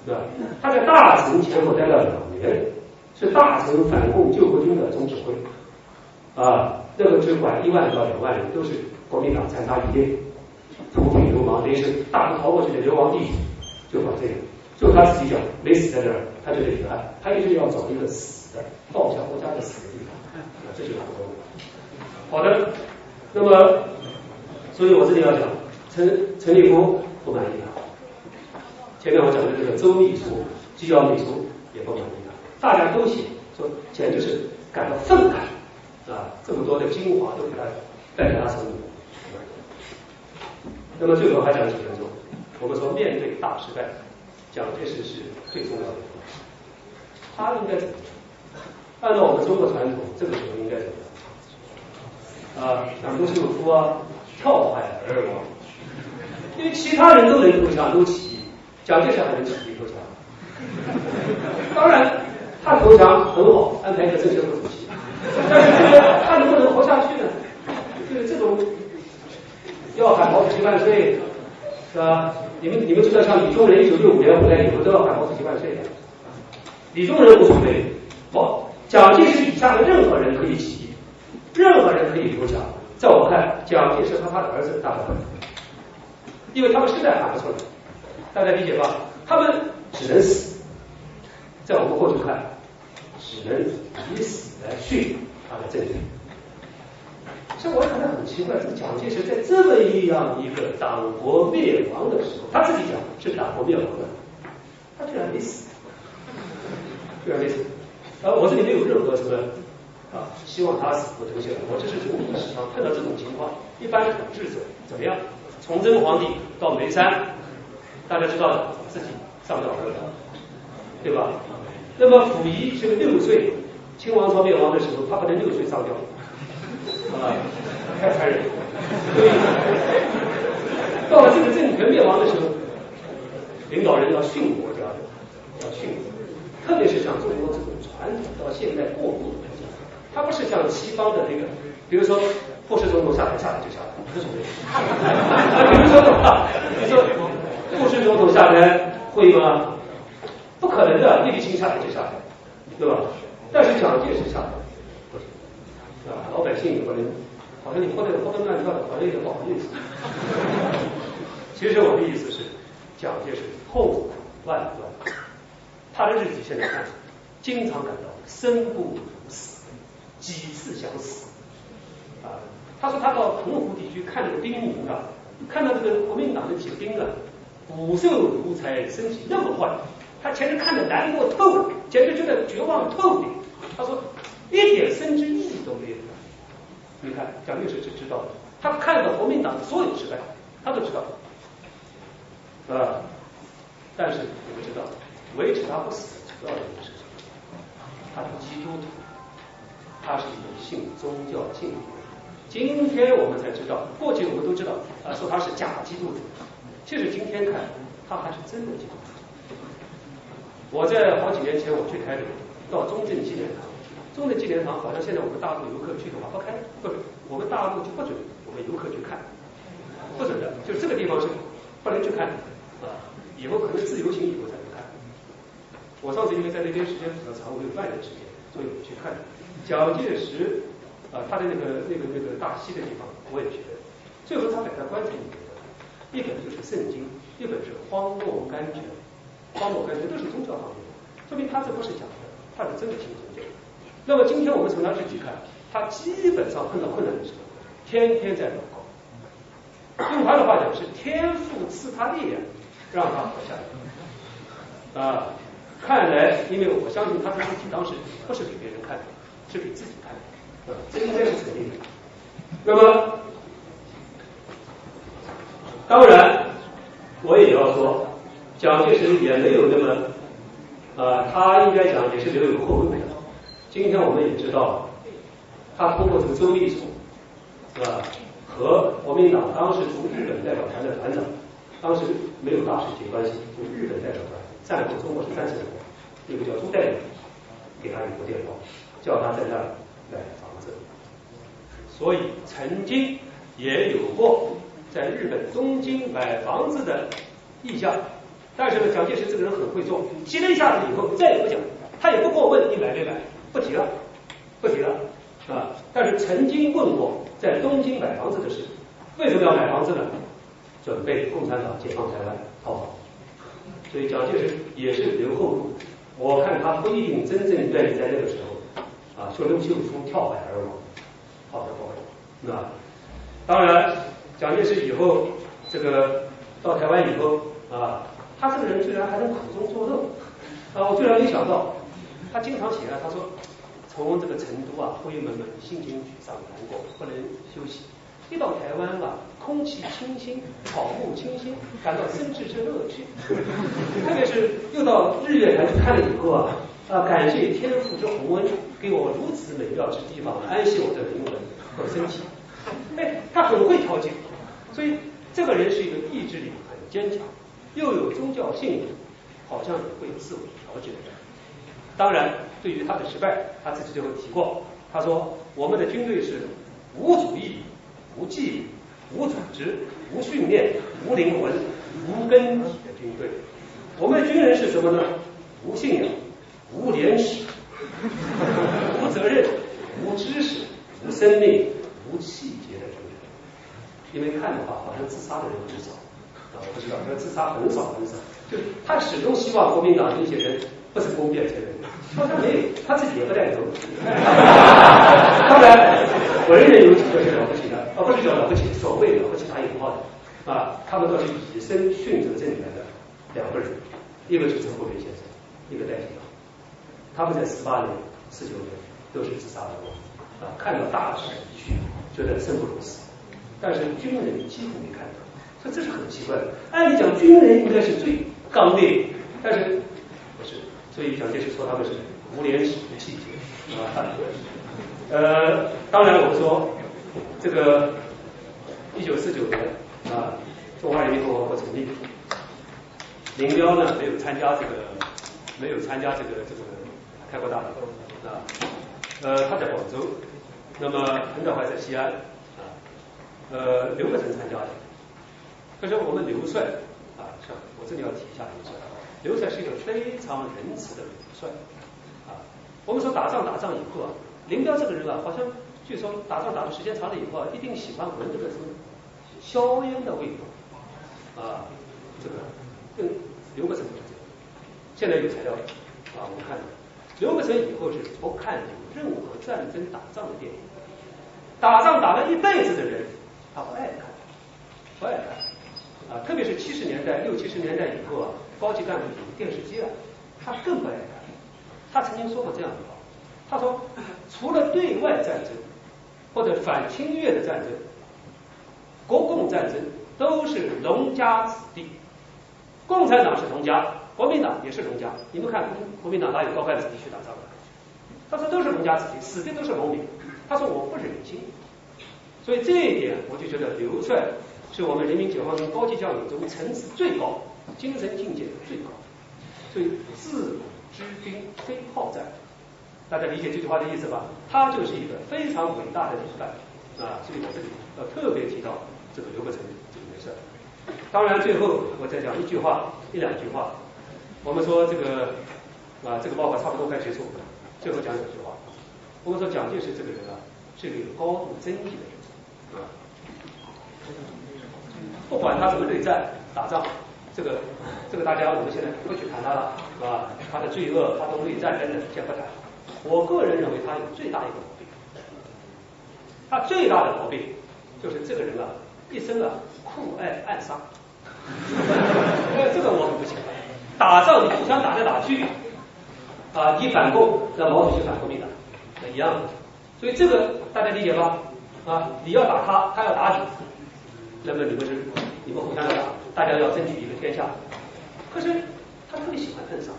对吧？他在大陈前后待了两年，是大陈反共救国军的总指挥啊。那个只管一万到两万人，都是国民党残杀一列，土匪流氓，那是大逃过去的流亡地主。就把这个，就他自己讲，没死在这儿，他就得平安，他一定要找一个死的报效国家的死的地方，这就是他的。好的，那么，所以我这里要讲，陈陈立夫不满意他，前面我讲的这个周秘书、机要秘书也不满意他，大家都写说，简直是感到愤慨啊！这么多的精华都给他带给他手里。那么最后还讲几分钟。我们说，面对大时代，蒋介石是最重要的。他应该怎么样？按照我们中国传统，这个时候应该怎么样？啊，两足有夫啊，跳海而亡。因为其他人都能投降，都起义，蒋介石还能起义投降？当然，他投降很好，安排一个政协副主席。但是这个他能不能活下去呢？就是这种要喊毛主席万岁，是吧？你们你们就算，像李宗仁一九六五年回来以后都要喊毛主席万岁的。李宗仁无所谓，不，蒋介石以下的任何人可以起义，任何人可以投降。在我看，蒋介石和他的儿子大部分，因为他们实在喊不出来，大家理解吧？他们只能死。在我们过去看，只能以死来训他的政权。所以我感到很奇怪，这蒋介石在这么一样一个党国灭亡的时候，他自己讲是党国灭亡的，他居然没死，居然没死。啊，我这里没有任何什么啊，希望他死或东西了。我这是从历史上碰到这种情况，一般统治者怎么样？崇祯皇帝到眉山，大家知道自己上吊喝的，对吧？那么溥仪是个六岁，清王朝灭亡的时候，他不能六岁上吊，啊，太残忍。所以到了这个政权灭亡的时候，领导人要训国家的，要训，特别是像中国这种传统到现在过渡的国家，它不是像西方的那个，比如说布什总统下台下来就下来，无所谓。比如说你说布什总统下台会吗？不可能的，叶利钦下来就下来，对吧？但是蒋介石下来不行，啊，老百姓也不能，好像你活得活蹦乱跳的，好像有点不好意思。其实我的意思是，蒋介石后万万，他的日记现在看，经常感到生不如死，几次想死。啊，他说他到澎湖地区看那个兵营啊，看到这个国民党的几个兵啊，骨瘦如柴，身体那么坏。他简直看得难过透了，简直觉得绝望透顶。他说一点生之意义都没有。你看蒋介石是知道的，他看到国民党所有失败，他都知道，啊，但是你们知道，维持他不死的主要原因是什么？他是基督徒，他是一个信宗教信仰。今天我们才知道，过去我们都知道啊，说他是假基督徒，其实今天看他还是真的基督徒。我在好几年前我去台北，到中正纪念堂，中正纪念堂好像现在我们大陆游客去的话不开，不，我们大陆就不准我们游客去看，不准的，就是这个地方是不能去看的啊，以后可能自由行以后才能看。我上次因为在那边时间比较长，我有半年时间，所以我去看蒋介石啊，他的那个那个那个大溪的地方，我也去了。最后他把它关成两本，一本就是圣经，一本是荒漠甘泉。荒漠跟这都是宗教方面，说明他这不是假的，他是真的信宗教。那么今天我们从他日记看，他基本上碰到困难的时候，天天在祷告。用他的话讲，是天赋赐他力量，让他活下来。啊，看来，因为我相信他自己当时不是给别人看的，是给自己看的，啊，这应该是肯定的。那么，当然，我也要说。蒋介石也没有那么，啊，他应该讲也是留有后路的。今天我们也知道，他通过这个周秘书，是吧？和国民党当时从日本代表团的团长，当时没有大使节关系，就日本代表团，战后中国是三十人，一个叫朱代理，给他一个电报，叫他在那儿买房子。所以曾经也有过在日本东京买房子的意向。但是呢，蒋介石这个人很会做，提了一下子以后再也不讲，他也不过问你买没买，不提了，不提了，啊！但是曾经问过在东京买房子的事，为什么要买房子呢？准备共产党解放台湾套房，所以蒋介石也是留后路。我看他不一定真正愿意在那个时候啊，说刘秀初跳海而亡，好的不好？那当然，蒋介石以后这个到台湾以后啊。他这个人居然还能苦中作乐啊！我居然没想到，他经常写啊，他说从这个成都啊，灰蒙蒙，心情沮丧难过，不能休息。一到台湾啊，空气清新，草木清新，感到生至之乐趣。特别是又到日月潭去看了以后啊，啊，感谢天父之宏恩，给我如此美妙之地方，安息我的灵魂和身体。哎，他很会调节，所以这个人是一个意志力很坚强。又有宗教信仰，好像也会自我调节。当然，对于他的失败，他自己就会提过。他说：“我们的军队是无主义、无纪律、无组织、无训练、无灵魂、无根体的军队。我们的军人是什么呢？无信仰、无廉耻、无责任、无知识、无生命、无气节的军人。因为看的话，好像自杀的人很少。”我不知道，他自杀很少很少，就是他始终希望国民党这些人不成功变成人，他说没有，他自己也不带头。当然，文人有几个是了不起的，而不是叫了不起，所谓了不起打引号的啊，他们都是以身殉责这里来的两个人，一个是陈伯维先生，一个戴季陶，他们在十八年、十九年都是自杀的啊，看到大势已去，觉得生不如死，但是军人几乎没看到，所以这是很奇怪的。按理讲，军人应该是最刚烈，但是不是，所以蒋介石说他们是无廉耻的气节啊。呃，当然我说这个一九四九年啊，中华人民共和国成立，林彪呢没有参加这个，没有参加这个这个开国大会啊，呃他在广州，那么彭德怀在西安啊，呃刘克成参加的，可是我们刘帅啊，我这里要提一下刘帅，刘帅是一个非常仁慈的元帅啊，我们说打仗打仗以后啊。林彪这个人啊，好像据说打仗打的时间长了以后啊，一定喜欢闻这个什么硝烟的味道啊，这个跟刘伯承不是这样。现在有材料啊，我们看刘伯承以后是不看有任何战争打仗的电影，打仗打了一辈子的人，他不爱看，不爱看啊，特别是七十年代六七十年代以后啊，高级干部有电视机了，他更不爱看。他曾经说过这样的话。他说，除了对外战争或者反侵略的战争，国共战争都是农家子弟。共产党是农家，国民党也是农家。你们看，国国民党哪有高干子弟去打仗的？他说都是农家子弟，死的都是农民。他说我不忍心，所以这一点我就觉得刘帅是我们人民解放军高级将领中层次最高、精神境界最高。所以自古知兵非好战。大家理解这句话的意思吧？他就是一个非常伟大的领范啊，所以我这里要特别提到这个刘伯承这个事。当然，最后我再讲一句话，一两句话。我们说这个啊，这个报告差不多快结束了，最后讲两句话。我们说蒋介石这个人啊，是一个有高度争议的人啊。不管他什么内战打仗，这个这个大家我们现在不去谈他了，是吧？他的罪恶，他的内战等等，先不谈。我个人认为他有最大一个毛病，他最大的毛病就是这个人啊，一生啊酷爱暗杀，这个我很不喜欢。打仗你互相打来打去，啊，你反共，那毛主席反革命的，一样的。所以这个大家理解吧？啊，你要打他，他要打你，那么你们是你们互相要打，大家要争取一个天下。可是他特别喜欢碰上，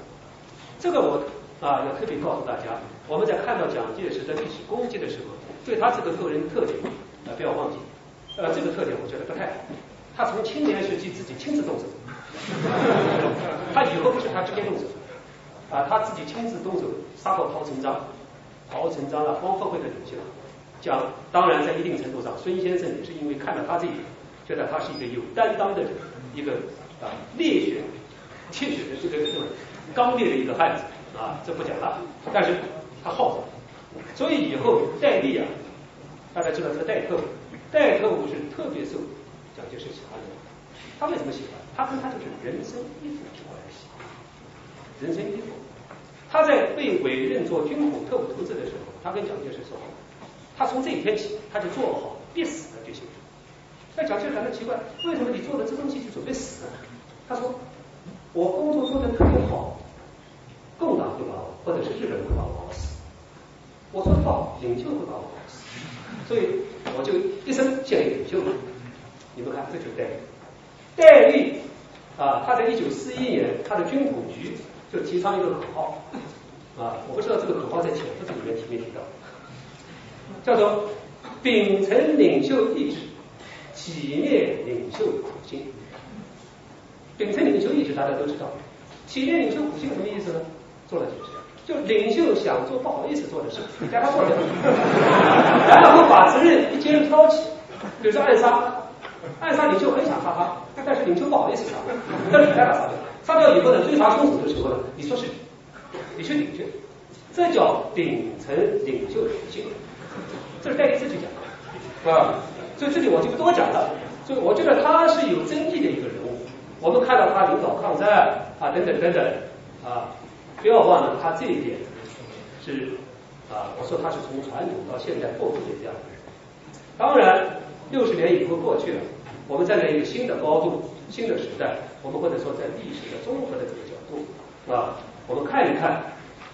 这个我啊要特别告诉大家。我们在看到蒋介石的历史功绩的时候，对他这个个人特点啊不要忘记，呃这个特点我觉得不太好。他从青年时期自己亲自动手，他以后不是他直接动手，啊他自己亲自动手杀过陶成章，陶成章啊光复会的领袖，讲当然在一定程度上孙先生也是因为看到他这一点，觉得他是一个有担当的人一个啊烈血铁血的这个这种刚烈的一个汉子啊这不讲了，但是。他好色，所以以后戴笠啊，大家知道这个戴特务，戴特务是特别受蒋介石喜欢的。他为什么喜欢？他跟他就是人生衣服的关系，人生衣服。他在被委任做军统特务头子的时候，他跟蒋介石说，他从这一天起，他就做好必死的。那蒋介石感到奇怪，为什么你做了这东西就准备死呢？他说，我工作做得特别好，共党会把我，或者是日本会把我搞死。我说好，领袖会把我搞死，所以我就一生建立领袖。你们看，这就是戴笠。戴笠啊，他在一九四一年，他的军统局就提倡一个口号啊，我不知道这个口号在潜伏里面提没提到，叫做秉承领袖意志，企业领袖苦心。秉承领袖意志，大家都知道，企业领袖苦心什么意思呢？做了解释。就领袖想做不好意思做的事，你叫他做掉，然后把责任一肩挑起。比如说暗杀，暗杀领袖很想杀他，但是领袖不好意思杀，但是你该把他杀掉。杀掉以后呢，追查凶手的时候呢，你说是你去领去，这叫秉承领袖的性。这是戴笠自己讲的，啊，所以这里我就不多讲了。所以我觉得他是有争议的一个人物。我们看到他领导抗战啊，等等等等啊。不要忘了，他这一点是啊，我说他是从传统到现在过渡的这样的人。当然，六十年以后过去了，我们站在一个新的高度、新的时代，我们或者说在历史的综合的这个角度啊，我们看一看，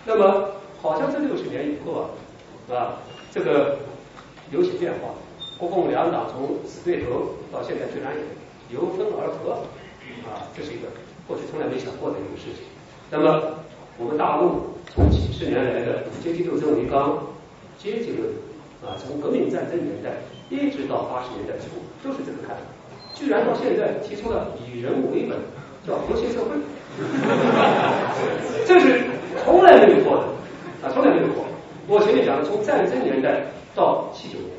那么好像这六十年以后啊，啊，这个有些变化，国共两党从死对头到现在居然也由分而合，啊，这是一个过去从来没想过的一个事情。那么我们大陆从几十年来的阶级斗争为纲，阶级论啊，从革命战争年代。一直到八十年代初都是这个看法，居然到现在提出了以人为本，叫和谐社会，这是从来没有过的啊，从来没有过。我前面讲的，从战争年代到七九年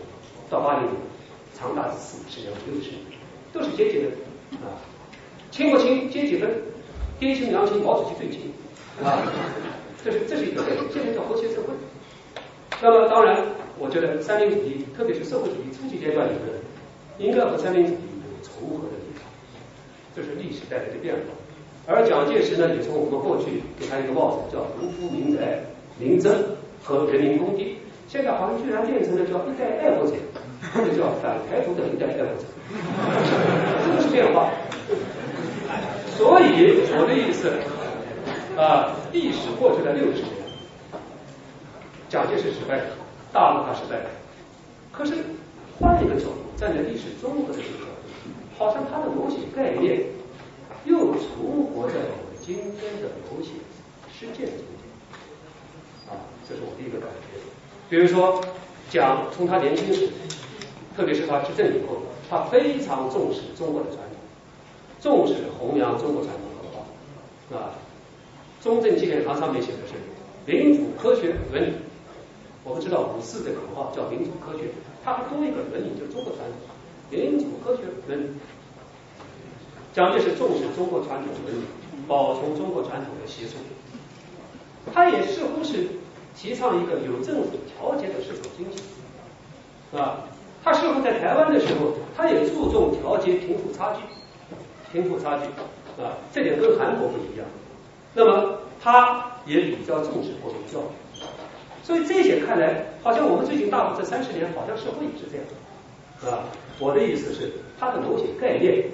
到八零年，长达四五十年、五六十年，都是阶级的啊，亲不亲阶级分，爹亲娘亲毛主席最亲啊，这是这是一个现在叫和谐社会。那么当然。我觉得三民主义，特别是社会主义初级阶段里面，应该和三民主义有重合的地方，这是历史带来的变化。而蒋介石呢，也从我们过去给他一个帽子，叫“农夫民宅”、“民政”和“人民公敌”，现在好像居然变成了叫“一代爱国者”或者叫“反台独的一代爱国者”，这个是变化。所以我的意思啊，历史过去了六十年，蒋介石失败了。大陆他失败了，可是换一个角度，站在历史综合的角度，好像他的某些概念又存活在我们今天的某些实践中间。啊，这是我第一个感觉。比如说，讲从他年轻时，特别是他执政以后，他非常重视中国的传统，重视弘扬中国传统文化。啊，中正纪念堂上面写的是民主、科学、伦理。我们知道五四的口号叫民主科学，它还多一个伦理，就是中国传统，民主科学伦理，蒋介石重视中国传统伦理，保存中国传统的习俗，他也似乎是提倡一个有政府调节的市场经济，是吧？他似乎在台湾的时候，他也注重调节贫富差距，贫富差距，啊，这点跟韩国不一样。那么他也比较重视国民教育。所以这些看来，好像我们最近大陆这三十年，好像社会也是这样，是吧？我的意思是，他的某些概念，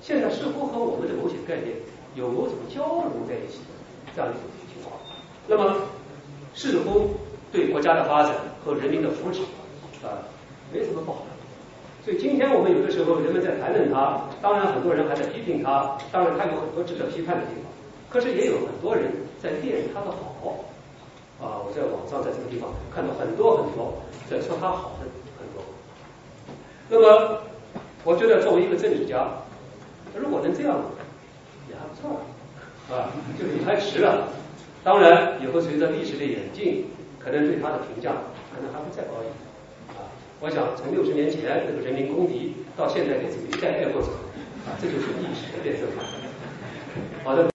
现在似乎和我们的某些概念有某种交融在一起的这样一种情况。那么，似乎对国家的发展和人民的福祉啊，没什么不好。所以今天我们有的时候人们在谈论它，当然很多人还在批评它，当然它有很多值得批判的地方，可是也有很多人在念它的好。啊，我在网上在这个地方看到很多很多在说他好的很多。那么，我觉得作为一个政治家，如果能这样，也还不错啊，就离开迟了。当然，以后随着历史的演进，可能对他的评价可能还会再高一点。我想从六十年前那个人民公敌到现在的这个一代爱国者，啊，这就是历史的变色法。好的。